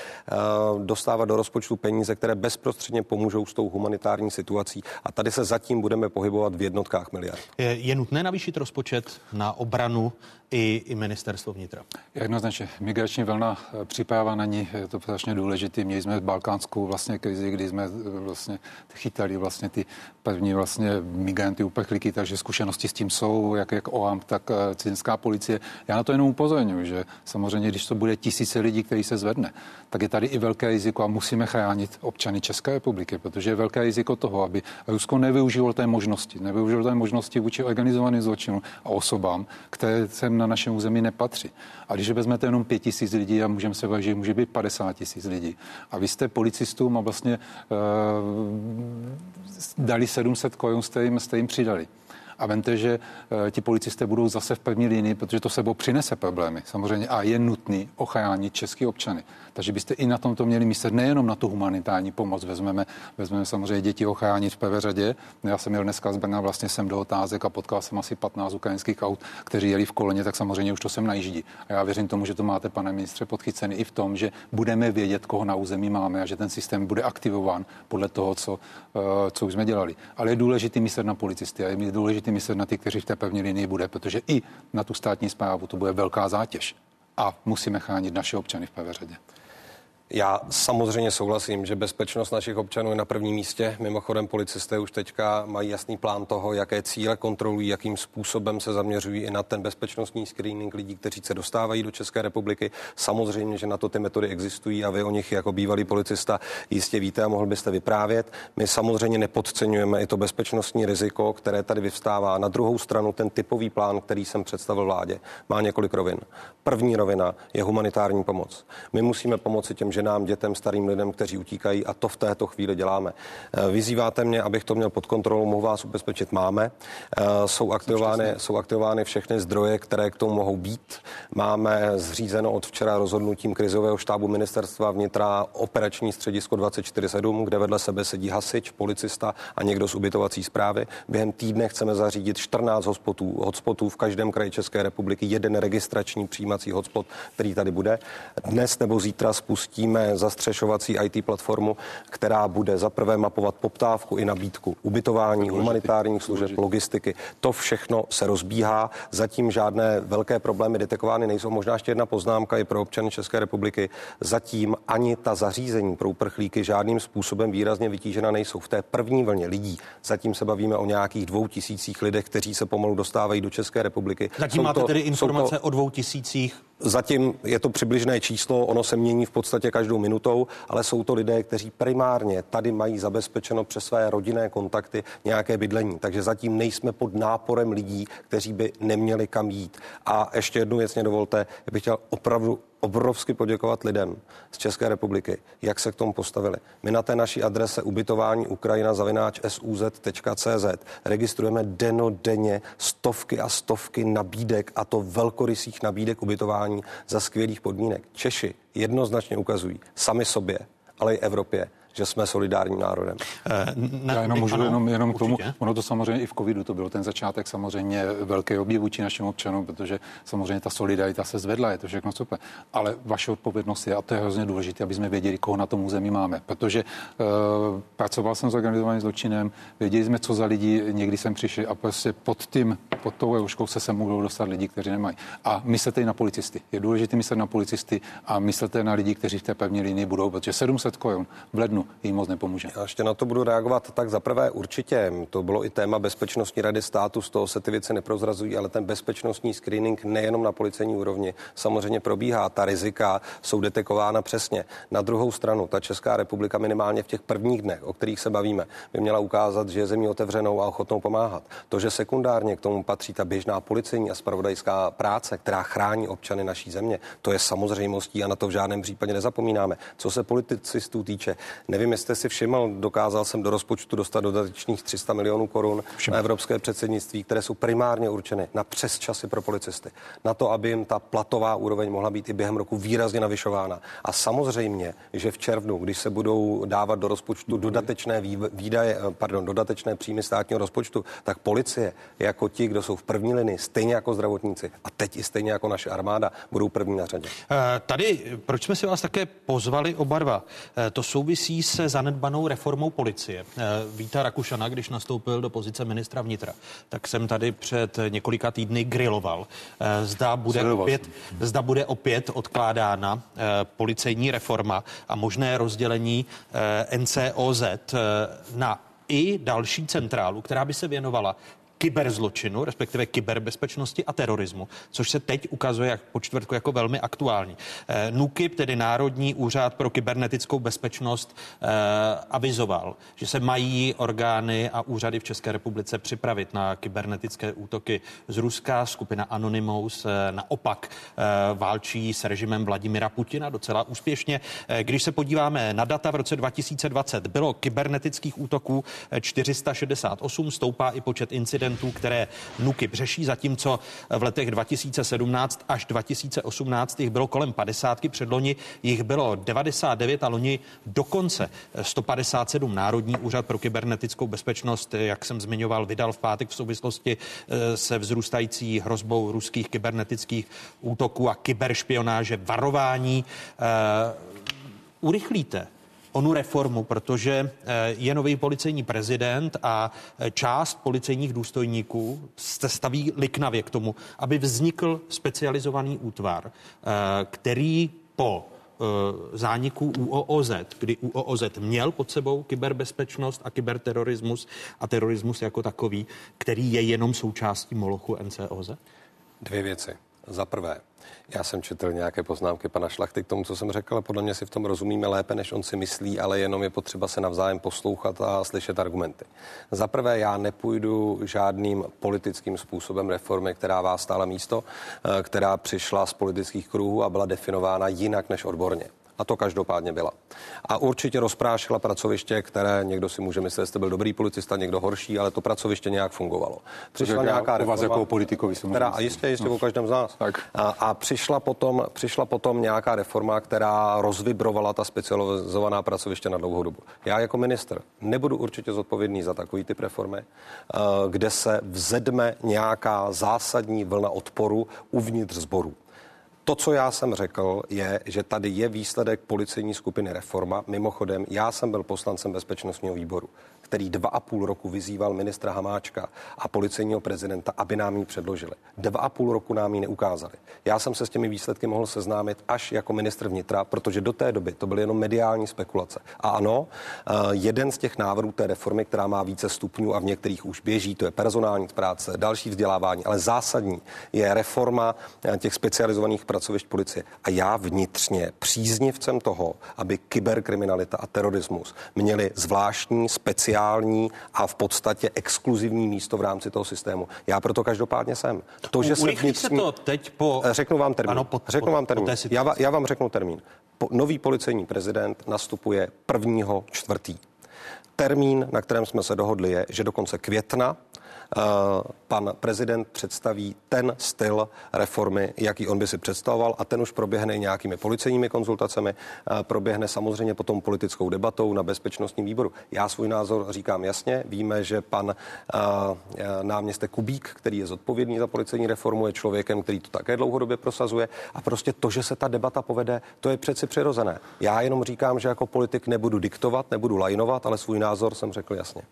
dostávat do rozpočtu peníze, které bezprostředně pomůžou s tou humanitární situací. A tady se zatím budeme pohybovat v jednotkách miliard. Je, je nutné navýšit rozpočet na obranu i, i ministerstvo vnitra. Jednoznačně migrační vlna eh, připrava na ní je to strašně důležité. Měli jsme balkánskou vlastně krizi, kdy jsme eh, vlastně chytali vlastně ty první vlastně migranty, uprchlíky, takže zkušenosti s tím jsou, jak, jak OAM, tak eh, cizinská policie. Já na to jenom upozorňuji, že samozřejmě, když to bude tisíce lidí, který se zvedne, tak je tady i velké riziko a musíme chránit občany České republiky, protože je velké riziko toho, aby Rusko nevyužilo té možnosti, nevyužilo té možnosti vůči organizovaným zločinům a osobám, které se na našem území nepatří. A když vezmete jenom pět tisíc lidí a můžeme se že může být 50 tisíc lidí. A vy jste policistům a vlastně uh, dali 700 korun, jste jim, jste jim přidali. A vente, že uh, ti policisté budou zase v první linii, protože to sebou přinese problémy samozřejmě a je nutný ochránit český občany. Takže byste i na tomto měli myslet nejenom na tu humanitární pomoc. Vezmeme, vezmeme samozřejmě děti ochránit v prvé řadě. Já jsem měl dneska z Brna vlastně jsem do otázek a potkal jsem asi 15 ukrajinských aut, kteří jeli v koloně, tak samozřejmě už to sem najíždí. A já věřím tomu, že to máte, pane ministře, podchycený i v tom, že budeme vědět, koho na území máme a že ten systém bude aktivován podle toho, co, eh, co už jsme dělali. Ale je důležité myslet na policisty a je důležité myslet na ty, kteří v té pevné linii bude, protože i na tu státní zprávu to bude velká zátěž. A musíme chránit naše občany v prvé řadě. Já samozřejmě souhlasím, že bezpečnost našich občanů je na prvním místě. Mimochodem policisté už teďka mají jasný plán toho, jaké cíle kontrolují, jakým způsobem se zaměřují i na ten bezpečnostní screening lidí, kteří se dostávají do České republiky. Samozřejmě, že na to ty metody existují a vy o nich jako bývalý policista jistě víte a mohl byste vyprávět. My samozřejmě nepodceňujeme i to bezpečnostní riziko, které tady vyvstává. Na druhou stranu ten typový plán, který jsem představil vládě, má několik rovin. První rovina je humanitární pomoc. My musíme pomoci těm ženám, dětem, starým lidem, kteří utíkají a to v této chvíli děláme. Eh, vyzýváte mě, abych to měl pod kontrolou, mohu vás ubezpečit, máme. Eh, jsou aktivovány, jsou aktivovány všechny zdroje, které k tomu mohou být. Máme zřízeno od včera rozhodnutím krizového štábu ministerstva vnitra operační středisko 24-7, kde vedle sebe sedí hasič, policista a někdo z ubytovací zprávy. Během týdne chceme zařídit 14 hotspotů, hotspotů v každém kraji České republiky, jeden registrační přijímací hotspot, který tady bude. Dnes nebo zítra spustí spustíme zastřešovací IT platformu, která bude za prvé mapovat poptávku i nabídku ubytování, humanitárních služeb, logistiky. To všechno se rozbíhá. Zatím žádné velké problémy detekovány nejsou. Možná ještě jedna poznámka i pro občany České republiky. Zatím ani ta zařízení pro uprchlíky žádným způsobem výrazně vytížena nejsou. V té první vlně lidí zatím se bavíme o nějakých dvou tisících lidech, kteří se pomalu dostávají do České republiky. Zatím jsou máte to, tedy informace to, o dvou tisících Zatím je to přibližné číslo, ono se mění v podstatě každou minutou, ale jsou to lidé, kteří primárně tady mají zabezpečeno přes své rodinné kontakty nějaké bydlení. Takže zatím nejsme pod náporem lidí, kteří by neměli kam jít. A ještě jednu věc mě dovolte, bych chtěl opravdu obrovsky poděkovat lidem z České republiky, jak se k tomu postavili. My na té naší adrese ubytování Ukrajina zavináč suz.cz registrujeme denodenně stovky a stovky nabídek a to velkorysých nabídek ubytování za skvělých podmínek. Češi jednoznačně ukazují sami sobě, ale i Evropě, že jsme solidárním národem. Na, Já jenom můžu ano, jenom, jenom k tomu, ono to samozřejmě i v covidu to bylo ten začátek samozřejmě velké objev vůči našim občanům, protože samozřejmě ta solidarita se zvedla, je to všechno super. Ale vaše odpovědnost je, a to je hrozně důležité, aby jsme věděli, koho na tom území máme. Protože uh, pracoval jsem s organizovaným zločinem, věděli jsme, co za lidi, někdy jsem přišel a prostě pod tím pod tou rouškou se sem budou dostat lidi, kteří nemají. A myslete i na policisty. Je důležité myslet na policisty a myslete na lidi, kteří v té pevné linii budou, protože 700 korun v lednu jim moc nepomůže. Já ještě na to budu reagovat. Tak za prvé určitě, to bylo i téma Bezpečnostní rady státu, z toho se ty věci neprozrazují, ale ten bezpečnostní screening nejenom na policejní úrovni samozřejmě probíhá. Ta rizika jsou detekována přesně. Na druhou stranu, ta Česká republika minimálně v těch prvních dnech, o kterých se bavíme, by měla ukázat, že je zemí otevřenou a ochotnou pomáhat. To, že sekundárně k tomu patří ta běžná policejní a spravodajská práce, která chrání občany naší země, to je samozřejmostí a na to v žádném případě nezapomínáme. Co se policistů týče, nevím, jestli jste si všiml, dokázal jsem do rozpočtu dostat dodatečných 300 milionů korun na evropské předsednictví, které jsou primárně určeny na přesčasy pro policisty. Na to, aby jim ta platová úroveň mohla být i během roku výrazně navyšována. A samozřejmě, že v červnu, když se budou dávat do rozpočtu dodatečné výdaje, pardon, dodatečné příjmy státního rozpočtu, tak policie jako ti, kdo jsou v první linii, stejně jako zdravotníci a teď i stejně jako naše armáda, budou první na řadě. Eh, tady, proč jsme si vás také pozvali oba dva? Eh, to souvisí se zanedbanou reformou policie. Eh, Víta Rakušana, když nastoupil do pozice ministra vnitra, tak jsem tady před několika týdny griloval. Zda bude, opět, zda bude opět odkládána policejní reforma a možné rozdělení NCOZ na i další centrálu, která by se věnovala kyberzločinu, respektive kyberbezpečnosti a terorismu, což se teď ukazuje jak po čtvrtku jako velmi aktuální. Eh, NUKIP, tedy Národní úřad pro kybernetickou bezpečnost, eh, avizoval, že se mají orgány a úřady v České republice připravit na kybernetické útoky z Ruska. Skupina Anonymous eh, naopak válčí s režimem Vladimira Putina docela úspěšně. Když se podíváme na data v roce 2020, bylo kybernetických útoků 468, stoupá i počet incidentů incidentů, které NUKY řeší, zatímco v letech 2017 až 2018 jich bylo kolem 50, předloni jich bylo 99 a loni dokonce 157. Národní úřad pro kybernetickou bezpečnost, jak jsem zmiňoval, vydal v pátek v souvislosti eh, se vzrůstající hrozbou ruských kybernetických útoků a kyberšpionáže varování. Eh, urychlíte onu reformu, protože eh, je nový policejní prezident a eh, část policejních důstojníků se staví liknavě k tomu, aby vznikl specializovaný útvar, eh, který po zániku UOOZ, kdy UOOZ měl pod sebou kyberbezpečnost a kyberterorismus a terorismus jako takový, který je jenom součástí molochu NCOZ? Dvě věci. Za prvé, já jsem četl nějaké poznámky pana Šlachty k tomu, co jsem řekl, a podle mě si v tom rozumíme lépe, než on si myslí, ale jenom je potřeba se navzájem poslouchat a slyšet argumenty. Za prvé, já nepůjdu žádným politickým způsobem reformy, která vás stála místo, eh, která přišla z politických kruhů a byla definována jinak než odborně. A to každopádně byla. A určitě rozprášila pracoviště, které někdo si může myslet, že jste byl dobrý policista, někdo horší, ale to pracoviště nějak fungovalo. Přišla Takže nějaká reforma, vás jako politikovi která, a jistě, jistě no. o každém z nás. Tak. A, a přišla, potom, přišla potom nějaká reforma, která rozvibrovala ta specializovaná pracoviště na dlouhou dobu. Já jako minister nebudu určitě zodpovědný za takový typ reformy, eh, kde se vzedme nějaká zásadní vlna odporu uvnitř sboru. To, co já jsem řekl, je, že tady je výsledek policejní skupiny Reforma. Mimochodem, já jsem byl poslancem bezpečnostního výboru který dva a půl roku vyzýval ministra Hamáčka a policejního prezidenta, aby nám ji předložili. Dva a půl roku nám ji neukázali. Já jsem se s těmi výsledky mohl seznámit až jako ministr vnitra, protože do té doby to byly jenom mediální spekulace. A ano, eh, jeden z těch návrhů té reformy, která má více stupňů a v některých už běží, to je personální práce, další vzdělávání, ale zásadní je reforma eh, těch specializovaných pracovišť policie. A já vnitřně příznivcem toho, aby kyberkriminalita a terorismus měli zvláštní speciální speciální a v podstatě exkluzivní místo v rámci toho systému. Já proto každopádně jsem. To, že se, vnitřní... se to teď po... Eh, řeknu vám termín. Ano, po, řeknu vám termín. Já, já vám řeknu termín. Po, nový policejní prezident nastupuje prvního čtvrtý. Termín, na kterém jsme se dohodli, je, že do konce května pan prezident představí ten styl reformy, jaký on by si představoval a ten už proběhne nějakými policejními konzultacemi, eh, proběhne samozřejmě potom politickou debatou na bezpečnostním výboru. Já svůj názor říkám jasně, víme, že pan eh, náměstek Kubík, který je zodpovědný za policejní reformu, je člověkem, který to také dlouhodobě prosazuje a prostě to, že se ta debata povede, to je přeci přirozené. Já jenom říkám, že jako politik nebudu diktovat, nebudu lajnovat, ale svůj názor jsem řekl jasně.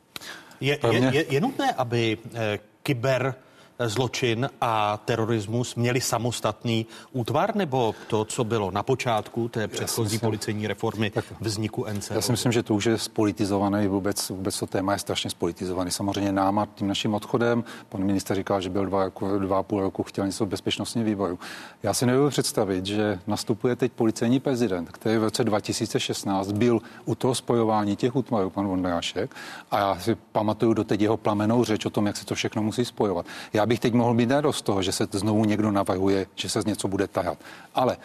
Je, je, je, je nutné, aby eh, kyber zločin a terorismus měli samostatný útvar, nebo to, co bylo na počátku té předchozí myslím, policejní reformy vzniku NCO? Já si myslím, že to už je spolitizované, vůbec, vůbec to téma je strašně spolitizované. Samozřejmě nám a tím naším odchodem, pan minister říkal, že byl dva, jako, dva a půl roku, chtěl něco bezpečnostní výboru. Já si nebudu představit, že nastupuje teď policejní prezident, který v roce 2016 byl u toho spojování těch útvarů, pan Vondrášek, a já si pamatuju do teď jeho plamenou řeč o tom, jak se to všechno musí spojovat. Já bych teď mohl být z toho, že se znovu někdo navrhuje, že se z něco bude tahat. Ale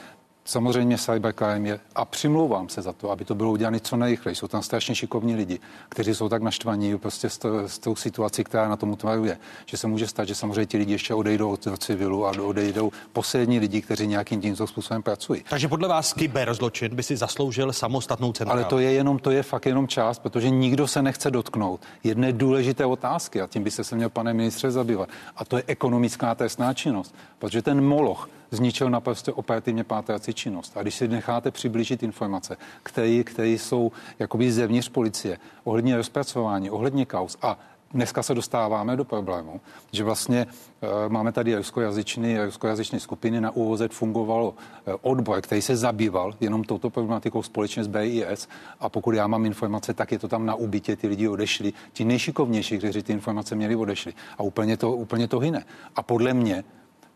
Samozřejmě cybercrime je, a přimlouvám se za to, aby to bylo udělané co nejrychleji. Jsou tam strašně šikovní lidi, kteří jsou tak naštvaní prostě s, to, s tou situací, která na tom utvaruje, že se může stát, že samozřejmě ti lidi ještě odejdou od civilu a odejdou poslední lidi, kteří nějakým tímto způsobem pracují. Takže podle vás kyberzločin by si zasloužil samostatnou centrálu. Ale to je jenom, to je fakt jenom část, protože nikdo se nechce dotknout jedné důležité otázky a tím by se měl, pane ministře, zabývat. A to je ekonomická trestná činnost, protože ten moloch zničil naprosto operativně pátrací činnost. A když si necháte přiblížit informace, které, které jsou jakoby zevnitř policie, ohledně rozpracování, ohledně kaus a dneska se dostáváme do problému, že vlastně e, máme tady ruskojazyčný, ruskojazyčné skupiny, na UOZ fungovalo e, odbor, který se zabýval jenom touto problematikou společně s BIS a pokud já mám informace, tak je to tam na ubytě, ty lidi odešli, ti nejšikovnější, kteří ty informace měli, odešli a úplně to, úplně to hyne. A podle mě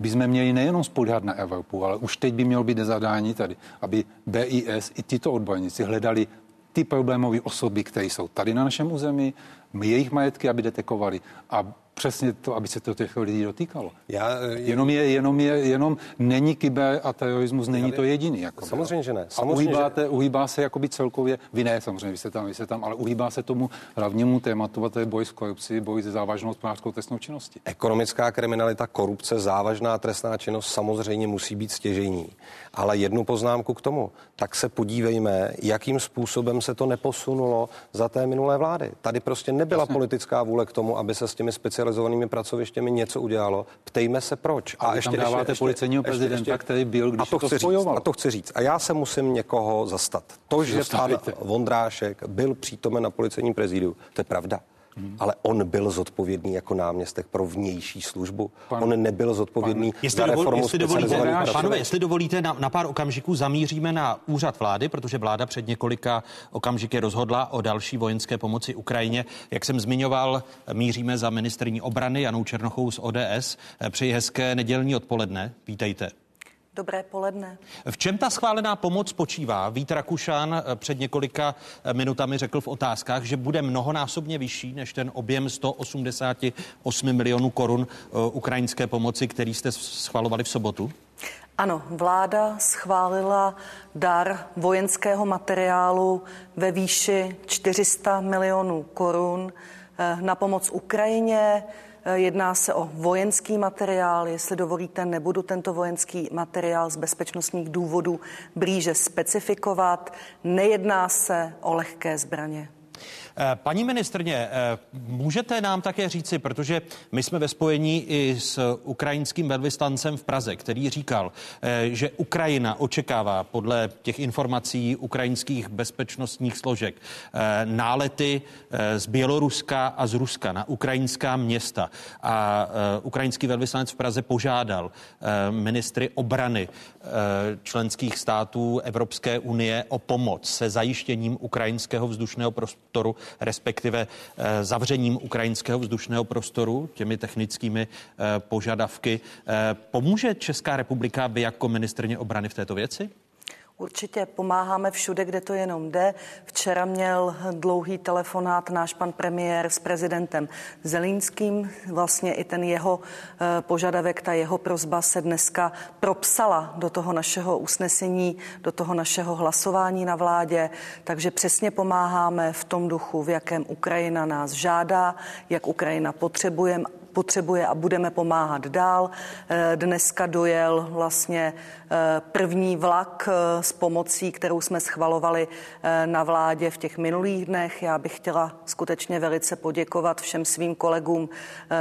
by jsme měli nejenom spolíhat na Evropu, ale už teď by mělo být zadání tady, aby BIS i tyto odborníci hledali ty problémové osoby, které jsou tady na našem území, jejich majetky, aby detekovali a přesně to, aby se to těch lidí dotýkalo. Já, eh, jenom je, jenom je, jenom není kyber a terorismus, není to jediný. Jako samozřejmě, že ne. Samozřejmě, a uhýbáte, že... uhýbá se jakoby celkově, vy ne, samozřejmě, vy jste tam, vy jste tam, ale uhýbá se tomu hlavnímu tématu, a to je boj s korupcí, boj s závažnou hospodářskou trestnou činností. Ekonomická kriminalita, korupce, závažná trestná činnost samozřejmě musí být stěžení. Ale jednu poznámku k tomu, tak se podívejme, jakým způsobem se to neposunulo za té minulé vlády. Tady prostě nebyla Jasně. politická vůle k tomu, aby se s těmi specializovanými pracovištěmi něco udělalo. Ptejme se proč. A, a ještě tam dáváte ještě, policejního ještě, prezidenta, ještě, který byl, když a to, to chci spojoval. Říct, a to chci říct. A já se musím někoho zastat. To, že pan Vondrášek byl přítomen na policejním prezidiu, to je pravda. Hmm. Ale on byl zodpovědný jako náměstek pro vnější službu. Pan, on nebyl zodpovědný pan, za reformu jestli dovolíte, Pánové, jestli dovolíte, na, na pár okamžiků zamíříme na úřad vlády, protože vláda před několika okamžiky rozhodla o další vojenské pomoci Ukrajině. Jak jsem zmiňoval, míříme za ministrní obrany Janou Černochou z ODS. Přeji hezké nedělní odpoledne. Vítejte. Dobré poledne. V čem ta schválená pomoc spočívá? Vít Rakušan eh, před několika eh, minutami řekl v otázkách, že bude mnohonásobně vyšší než ten objem 188 milionů korun eh, ukrajinské pomoci, který jste schvalovali v sobotu. Ano, vláda schválila dar vojenského materiálu ve výši 400 milionů korun na pomoc Ukrajině. Eh, jedná se o vojenský materiál. Jestli dovolíte, nebudu tento vojenský materiál z bezpečnostních důvodů blíže specifikovat. Nejedná se o lehké zbraně. Eh, paní ministrně, eh, můžete nám také říci, protože my jsme ve spojení i s ukrajinským velvyslancem v Praze, který říkal, eh, že Ukrajina očekává podle těch informací ukrajinských bezpečnostních složek nálety z Běloruska a z Ruska na ukrajinská města. A ukrajinský velvyslanec v Praze požádal ministry obrany členských států Evropské unie o pomoc se zajištěním ukrajinského vzdušného prostoru respektive eh, zavřením ukrajinského vzdušného prostoru těmi technickými eh, požadavky. Eh, pomůže Česká republika vy jako ministrně obrany v této věci? Určitě pomáháme všude, kde to jenom jde. Včera měl dlouhý telefonát náš pan premiér s prezidentem Zelínským. Vlastně i ten jeho eh, požadavek, ta jeho prozba se dneska propsala do toho našeho usnesení, do toho našeho hlasování na vládě. Takže přesně pomáháme v tom duchu, v jakém Ukrajina nás žádá, jak Ukrajina potřebuje potřebuje a budeme pomáhat dál. Eh, dneska dojel vlastně eh, první vlak eh, s pomocí, kterou jsme schvalovali na vládě v těch minulých dnech. Já bych chtěla skutečně velice poděkovat všem svým kolegům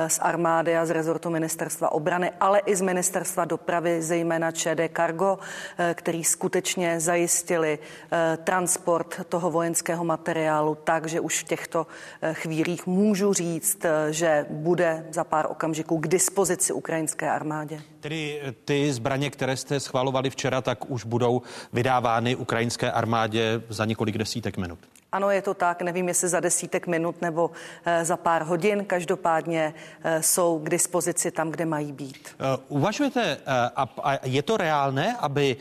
z armády a z rezortu ministerstva obrany, ale i z ministerstva dopravy, zejména ČD Cargo, který skutečně zajistili transport toho vojenského materiálu tak, že už v těchto chvílích můžu říct, že bude za za pár okamžiků k dispozici ukrajinské armádě. Tedy ty zbraně, které jste schvalovali včera, tak už budou vydávány ukrajinské armádě za několik desítek minut. Ano, je to tak. Nevím, jestli za desítek minut nebo eh, za pár hodin. Každopádně eh, jsou k dispozici tam, kde mají být. Uvažujete, a je to reálné, aby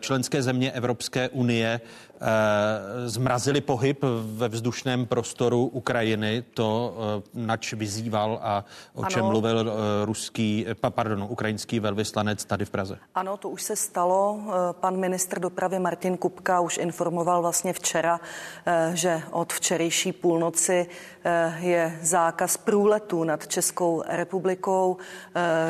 členské země Evropské unie Eh, zmrazili pohyb ve vzdušném prostoru Ukrajiny, to eh, nač vyzýval a o čem ano. mluvil eh, ruský, pardon, ukrajinský velvyslanec tady v Praze. Ano, to už se stalo. Pan ministr dopravy Martin Kupka už informoval vlastně včera, že od včerejší půlnoci je zákaz průletu nad Českou republikou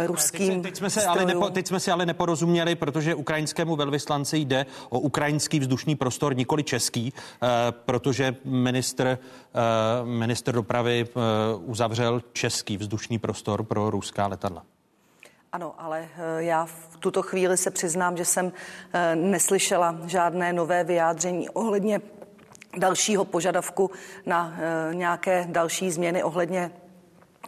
ruským teď, jsme se ale nepo, teď jsme si ale neporozuměli, protože ukrajinskému velvyslanci jde o ukrajinský vzdušný prostor nikoli český, eh, protože minister, eh, minister dopravy eh, uzavřel český vzdušný prostor pro ruská letadla. Ano, ale já v tuto chvíli se přiznám, že jsem neslyšela žádné nové vyjádření ohledně dalšího požadavku na nějaké další změny ohledně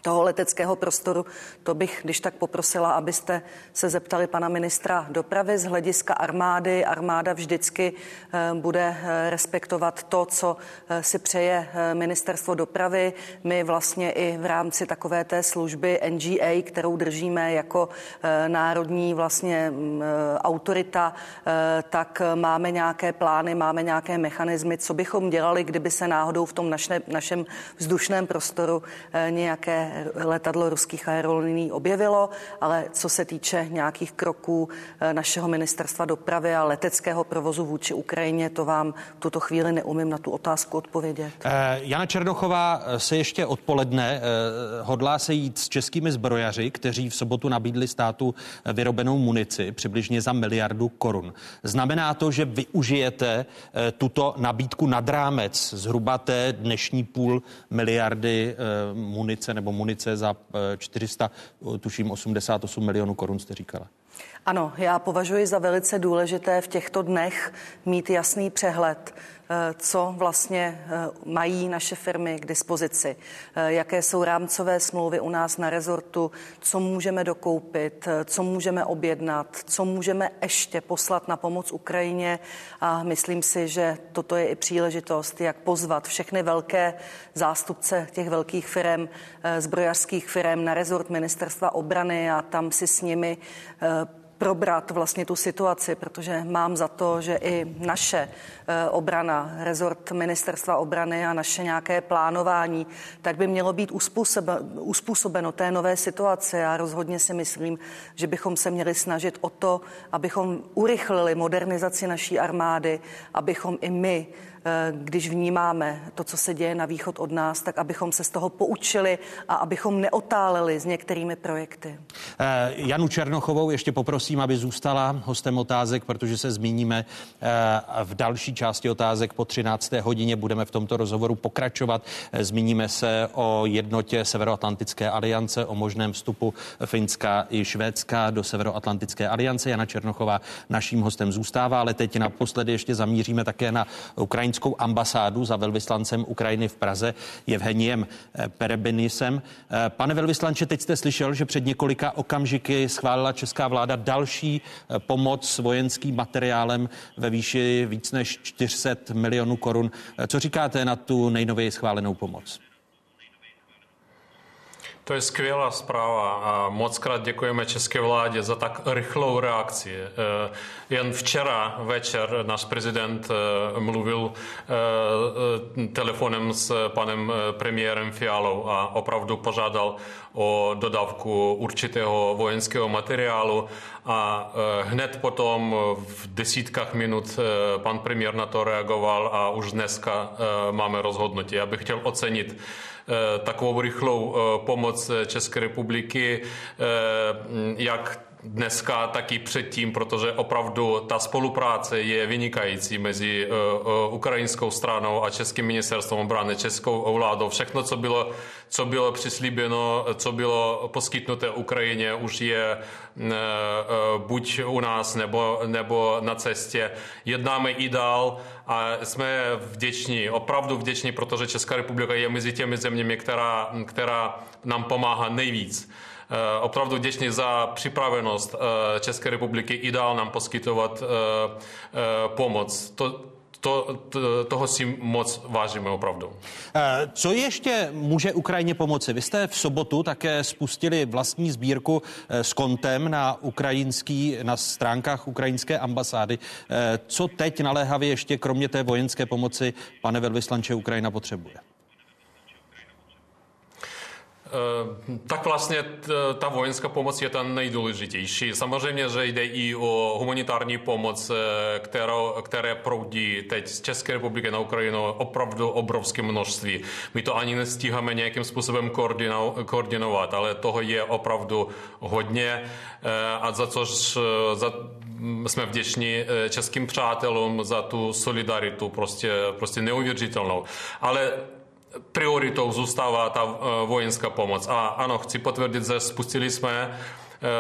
toho leteckého prostoru. To bych, když tak poprosila, abyste se zeptali pana ministra dopravy z hlediska armády. Armáda vždycky eh, bude eh, respektovat to, co eh, si přeje ministerstvo dopravy. My vlastně i v rámci takové té služby NGA, kterou držíme jako národní vlastně mm, autorita, tak máme nějaké plány, máme nějaké mechanismy, co bychom dělali, kdyby se náhodou v tom naše, našem vzdušném prostoru nějaké letadlo ruských aerolinií objevilo, ale co se týče nějakých kroků eh, našeho ministerstva dopravy a leteckého provozu vůči Ukrajině, to vám tuto chvíli neumím na tu otázku odpovědět. Eh, Jana Černochová eh, se ještě odpoledne hodlá se jít s českými zbrojaři, kteří v sobotu nabídli státu vyrobenou munici přibližně za miliardu korun. Znamená to, že využijete tuto nabídku nad rámec zhruba té dnešní půl miliardy munice nebo munice za 400, eh, tuším 88 milionů korun, jste říkala. Ano, já považuji za velice důležité v těchto dnech mít jasný přehled, eh, co vlastně eh, mají naše firmy k dispozici, eh, jaké jsou rámcové smlouvy u nás na rezortu, co můžeme dokoupit, co můžeme objednat, co můžeme ještě poslat na pomoc Ukrajině. A myslím si, že toto je i příležitost, jak pozvat všechny velké zástupce těch velkých firm, zbrojařských firm na rezort ministerstva obrany a tam si s nimi probrat vlastně tu situaci, protože mám za to, že i naše eh, obrana, rezort ministerstva obrany a naše nějaké plánování, tak by mělo být uspůsobeno té nové situaci. A rozhodně si myslím, že bychom se měli snažit o to, abychom urychlili modernizaci naší armády, abychom i my když vnímáme to, co se děje na východ od nás, tak abychom se z toho poučili a abychom neotáleli s některými projekty. Eh, Janu Černochovou ještě poprosím, aby zůstala hostem otázek, protože se zmíníme eh, v další části otázek po 13. hodině. Budeme v tomto rozhovoru pokračovat. Zmíníme se o jednotě Severoatlantické aliance, o možném vstupu Finska i Švédska do Severoatlantické aliance. Jana Černochová naším hostem zůstává, ale teď naposledy ještě zamíříme také na Ukrajinu ukrajinskou ambasádu za velvyslancem Ukrajiny v Praze Evheniem eh, Perebinisem. Eh, pane velvyslanče, teď jste slyšel, že před několika okamžiky schválila česká vláda další eh, pomoc vojenským materiálem ve výši víc než 400 milionů korun. Co říkáte na tu nejnověji schválenou pomoc? To je skvělá zpráva a moc krát děkujeme české vládě za tak rychlou reakci. Eh, jen včera večer náš prezident eh, mluvil eh, telefonem s panem premiérem Fialou a opravdu požádal o dodávku určitého vojenského materiálu a hned potom v desítkách minut pan premiér na to reagoval a už dneska máme rozhodnutí. Já bych chtěl ocenit takovou rychlou pomoc České republiky, jak dneska taky předtím, protože opravdu ta spolupráce je vynikající mezi uh, uh, ukrajinskou stranou a českým ministerstvem obrany, českou vládou. Všechno, co bylo, co bylo přislíbeno, co bylo poskytnuté Ukrajině, už je uh, buď u nás nebo, nebo na cestě. Jednáme i dál a jsme vděční, opravdu vděční, protože Česká republika je mezi těmi zeměmi, která, která nám pomáhá nejvíc. Eh, opravdu vděčný za připravenost eh, České republiky i dál nám poskytovat eh, pomoc. To, to, to, toho si moc vážíme opravdu. Co ještě může Ukrajině pomoci? Vy jste v sobotu také spustili vlastní sbírku s kontem na ukrajinský, na stránkách ukrajinské ambasády. Co teď naléhavě ještě kromě té vojenské pomoci, pane velvyslanče, Ukrajina potřebuje? Eh, tak vlastně ta vojenská pomoc je ta nejdůležitější. Samozřejmě, že jde i o humanitární pomoc, eh, kterou, které proudí teď z České republiky na Ukrajinu opravdu obrovské množství. My to ani nestíháme nějakým způsobem koordinovat, ale toho je opravdu hodně eh, a za což za, jsme vděční českým přátelům za tu solidaritu, prostě, prostě neuvěřitelnou. Ale prioritou zůstává ta eh, vojenská pomoc. A ano, chci potvrdit, že spustili jsme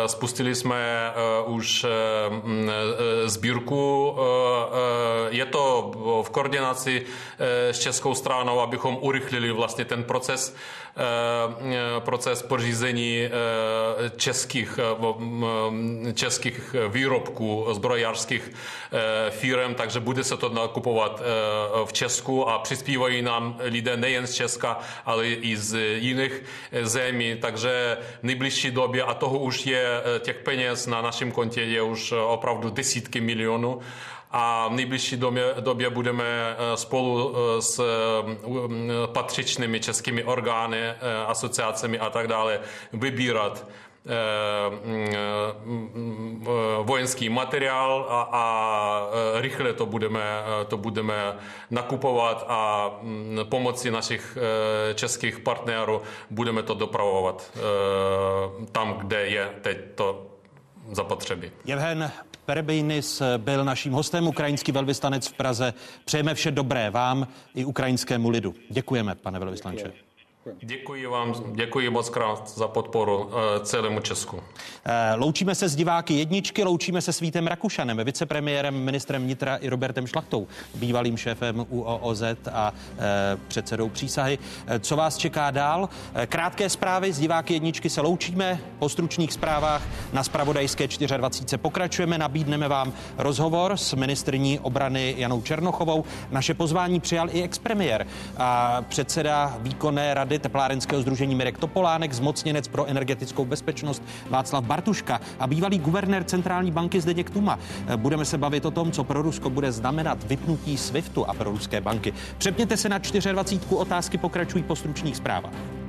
Spustili jsme eh, už sbírku. Je to v koordinaci s českou stranou, abychom urychlili vlastně ten proces Eh, proces pořízení eh, českých, eh, českých výrobků zbrojařských firm, takže bude se to nakupovat v Česku a přispívají nám lidé nejen z Česka, ale i z jiných zemí, takže v nejbližší době, a toho už je těch peněz na našem kontě je už opravdu desítky milionů, a v nejbližší době, době budeme eh, spolu eh, s eh, patřičnými českými orgány, asociacemi a tak dále vybírat vojenský materiál a, a rychle to budeme, to budeme nakupovat a mm, pomocí našich českých partnerů budeme to dopravovat tam, kde je teď to zapotřebí. Jevhen Perebejnis byl naším hostem, ukrajinský velvyslanec v Praze. Přejeme vše dobré vám i ukrajinskému lidu. Děkujeme, pane velvyslanče. Děkuji vám, děkuji moc krát za podporu eh, celému Česku. Eh, loučíme se s diváky jedničky, loučíme se s Vítem Rakušanem, vicepremiérem, ministrem vnitra i Robertem Šlachtou, bývalým šéfem UOOZ a eh, předsedou přísahy. Co vás čeká dál? Krátké zprávy z diváky jedničky se loučíme. Po stručných zprávách na spravodajské 24. pokračujeme. Nabídneme vám rozhovor s ministrní obrany Janou Černochovou. Naše pozvání přijal i expremiér a předseda výkonné rady rady teplárenského združení Mirek Topolánek, zmocněnec pro energetickou bezpečnost Václav Bartuška a bývalý guvernér centrální banky Zdeněk Tuma. Budeme se bavit o tom, co pro Rusko bude znamenat vypnutí SWIFTu a pro ruské banky. Přepněte se na 24. Otázky pokračují po stručných zprávách.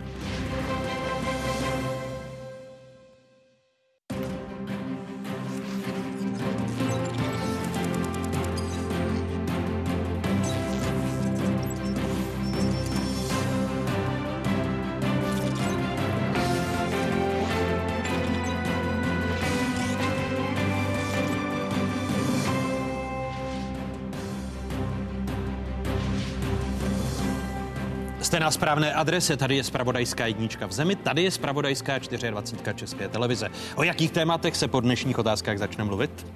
Na správné adrese, tady je Spravodajská jednička v zemi, tady je Spravodajská 24 České televize. O jakých tématech se po dnešních otázkách začne mluvit?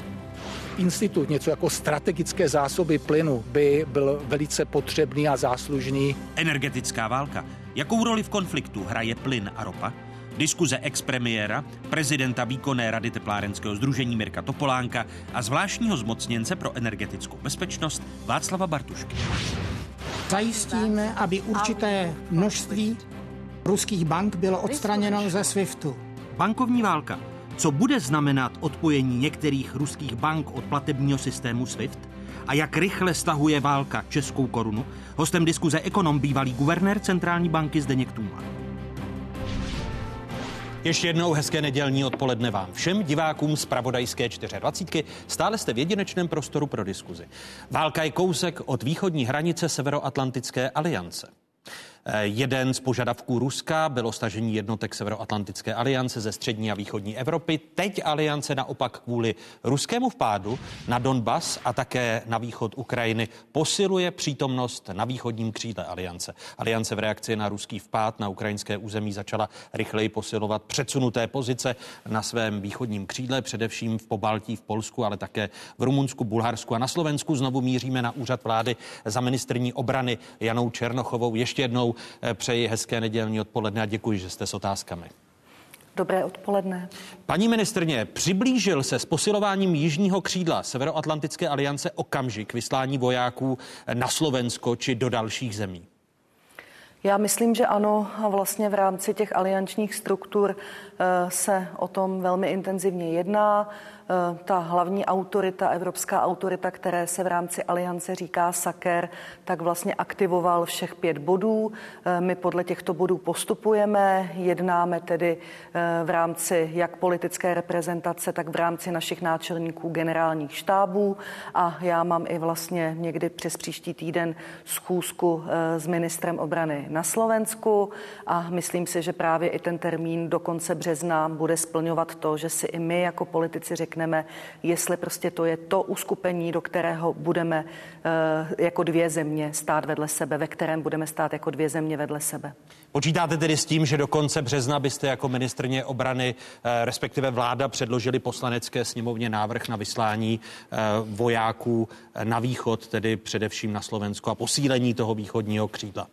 Institut, něco jako strategické zásoby plynu, by byl velice potřebný a záslužný. Energetická válka. Jakou roli v konfliktu hraje plyn a ropa? Diskuze expremiéra, prezidenta výkonné rady teplárenského združení Mirka Topolánka a zvláštního zmocněnce pro energetickou bezpečnost Václava Bartušky. Zajistíme, aby určité množství ruských bank bylo odstraněno ze SWIFTu. Bankovní válka. Co bude znamenat odpojení některých ruských bank od platebního systému SWIFT? A jak rychle stahuje válka českou korunu? Hostem diskuze ekonom bývalý guvernér centrální banky Zdeněk Tuma. Ještě jednou hezké nedělní odpoledne vám všem divákům z Pravodajské 24. Stále jste v jedinečném prostoru pro diskuzi. Válka je kousek od východní hranice Severoatlantické aliance. Jeden z požadavků Ruska bylo stažení jednotek Severoatlantické aliance ze střední a východní Evropy. Teď aliance naopak kvůli ruskému vpádu na Donbas a také na východ Ukrajiny posiluje přítomnost na východním křídle aliance. Aliance v reakci na ruský vpád na ukrajinské území začala rychleji posilovat předsunuté pozice na svém východním křídle, především v Pobaltí, v Polsku, ale také v Rumunsku, Bulharsku a na Slovensku. Znovu míříme na úřad vlády za ministrní obrany Janou Černochovou. Ještě jednou eh, přeji hezké nedělní odpoledne a děkuji, že jste s otázkami. Dobré odpoledne. Paní ministrně, přiblížil se s posilováním jižního křídla Severoatlantické aliance okamžik vyslání vojáků na Slovensko či do dalších zemí? Já myslím, že ano. A vlastně v rámci těch aliančních struktur eh, se o tom velmi intenzivně jedná. Eh, ta hlavní autorita, evropská autorita, které se v rámci aliance říká Saker, tak vlastně aktivoval všech pět bodů. Eh, my podle těchto bodů postupujeme, jednáme tedy eh, v rámci jak politické reprezentace, tak v rámci našich náčelníků generálních štábů a já mám i vlastně někdy přes příští týden schůzku s ministrem obrany na Slovensku a myslím si, že právě i ten termín do konce března bude splňovat to, že si i my jako politici řekneme, řekneme, jestli prostě to je to uskupení, do kterého budeme eh, jako dvě země stát vedle sebe, ve kterém budeme stát jako dvě země vedle sebe. Počítáte tedy s tím, že do konce března byste jako ministrně obrany, eh, respektive vláda, předložili poslanecké sněmovně návrh na vyslání eh, vojáků na východ, tedy především na Slovensko a posílení toho východního křídla?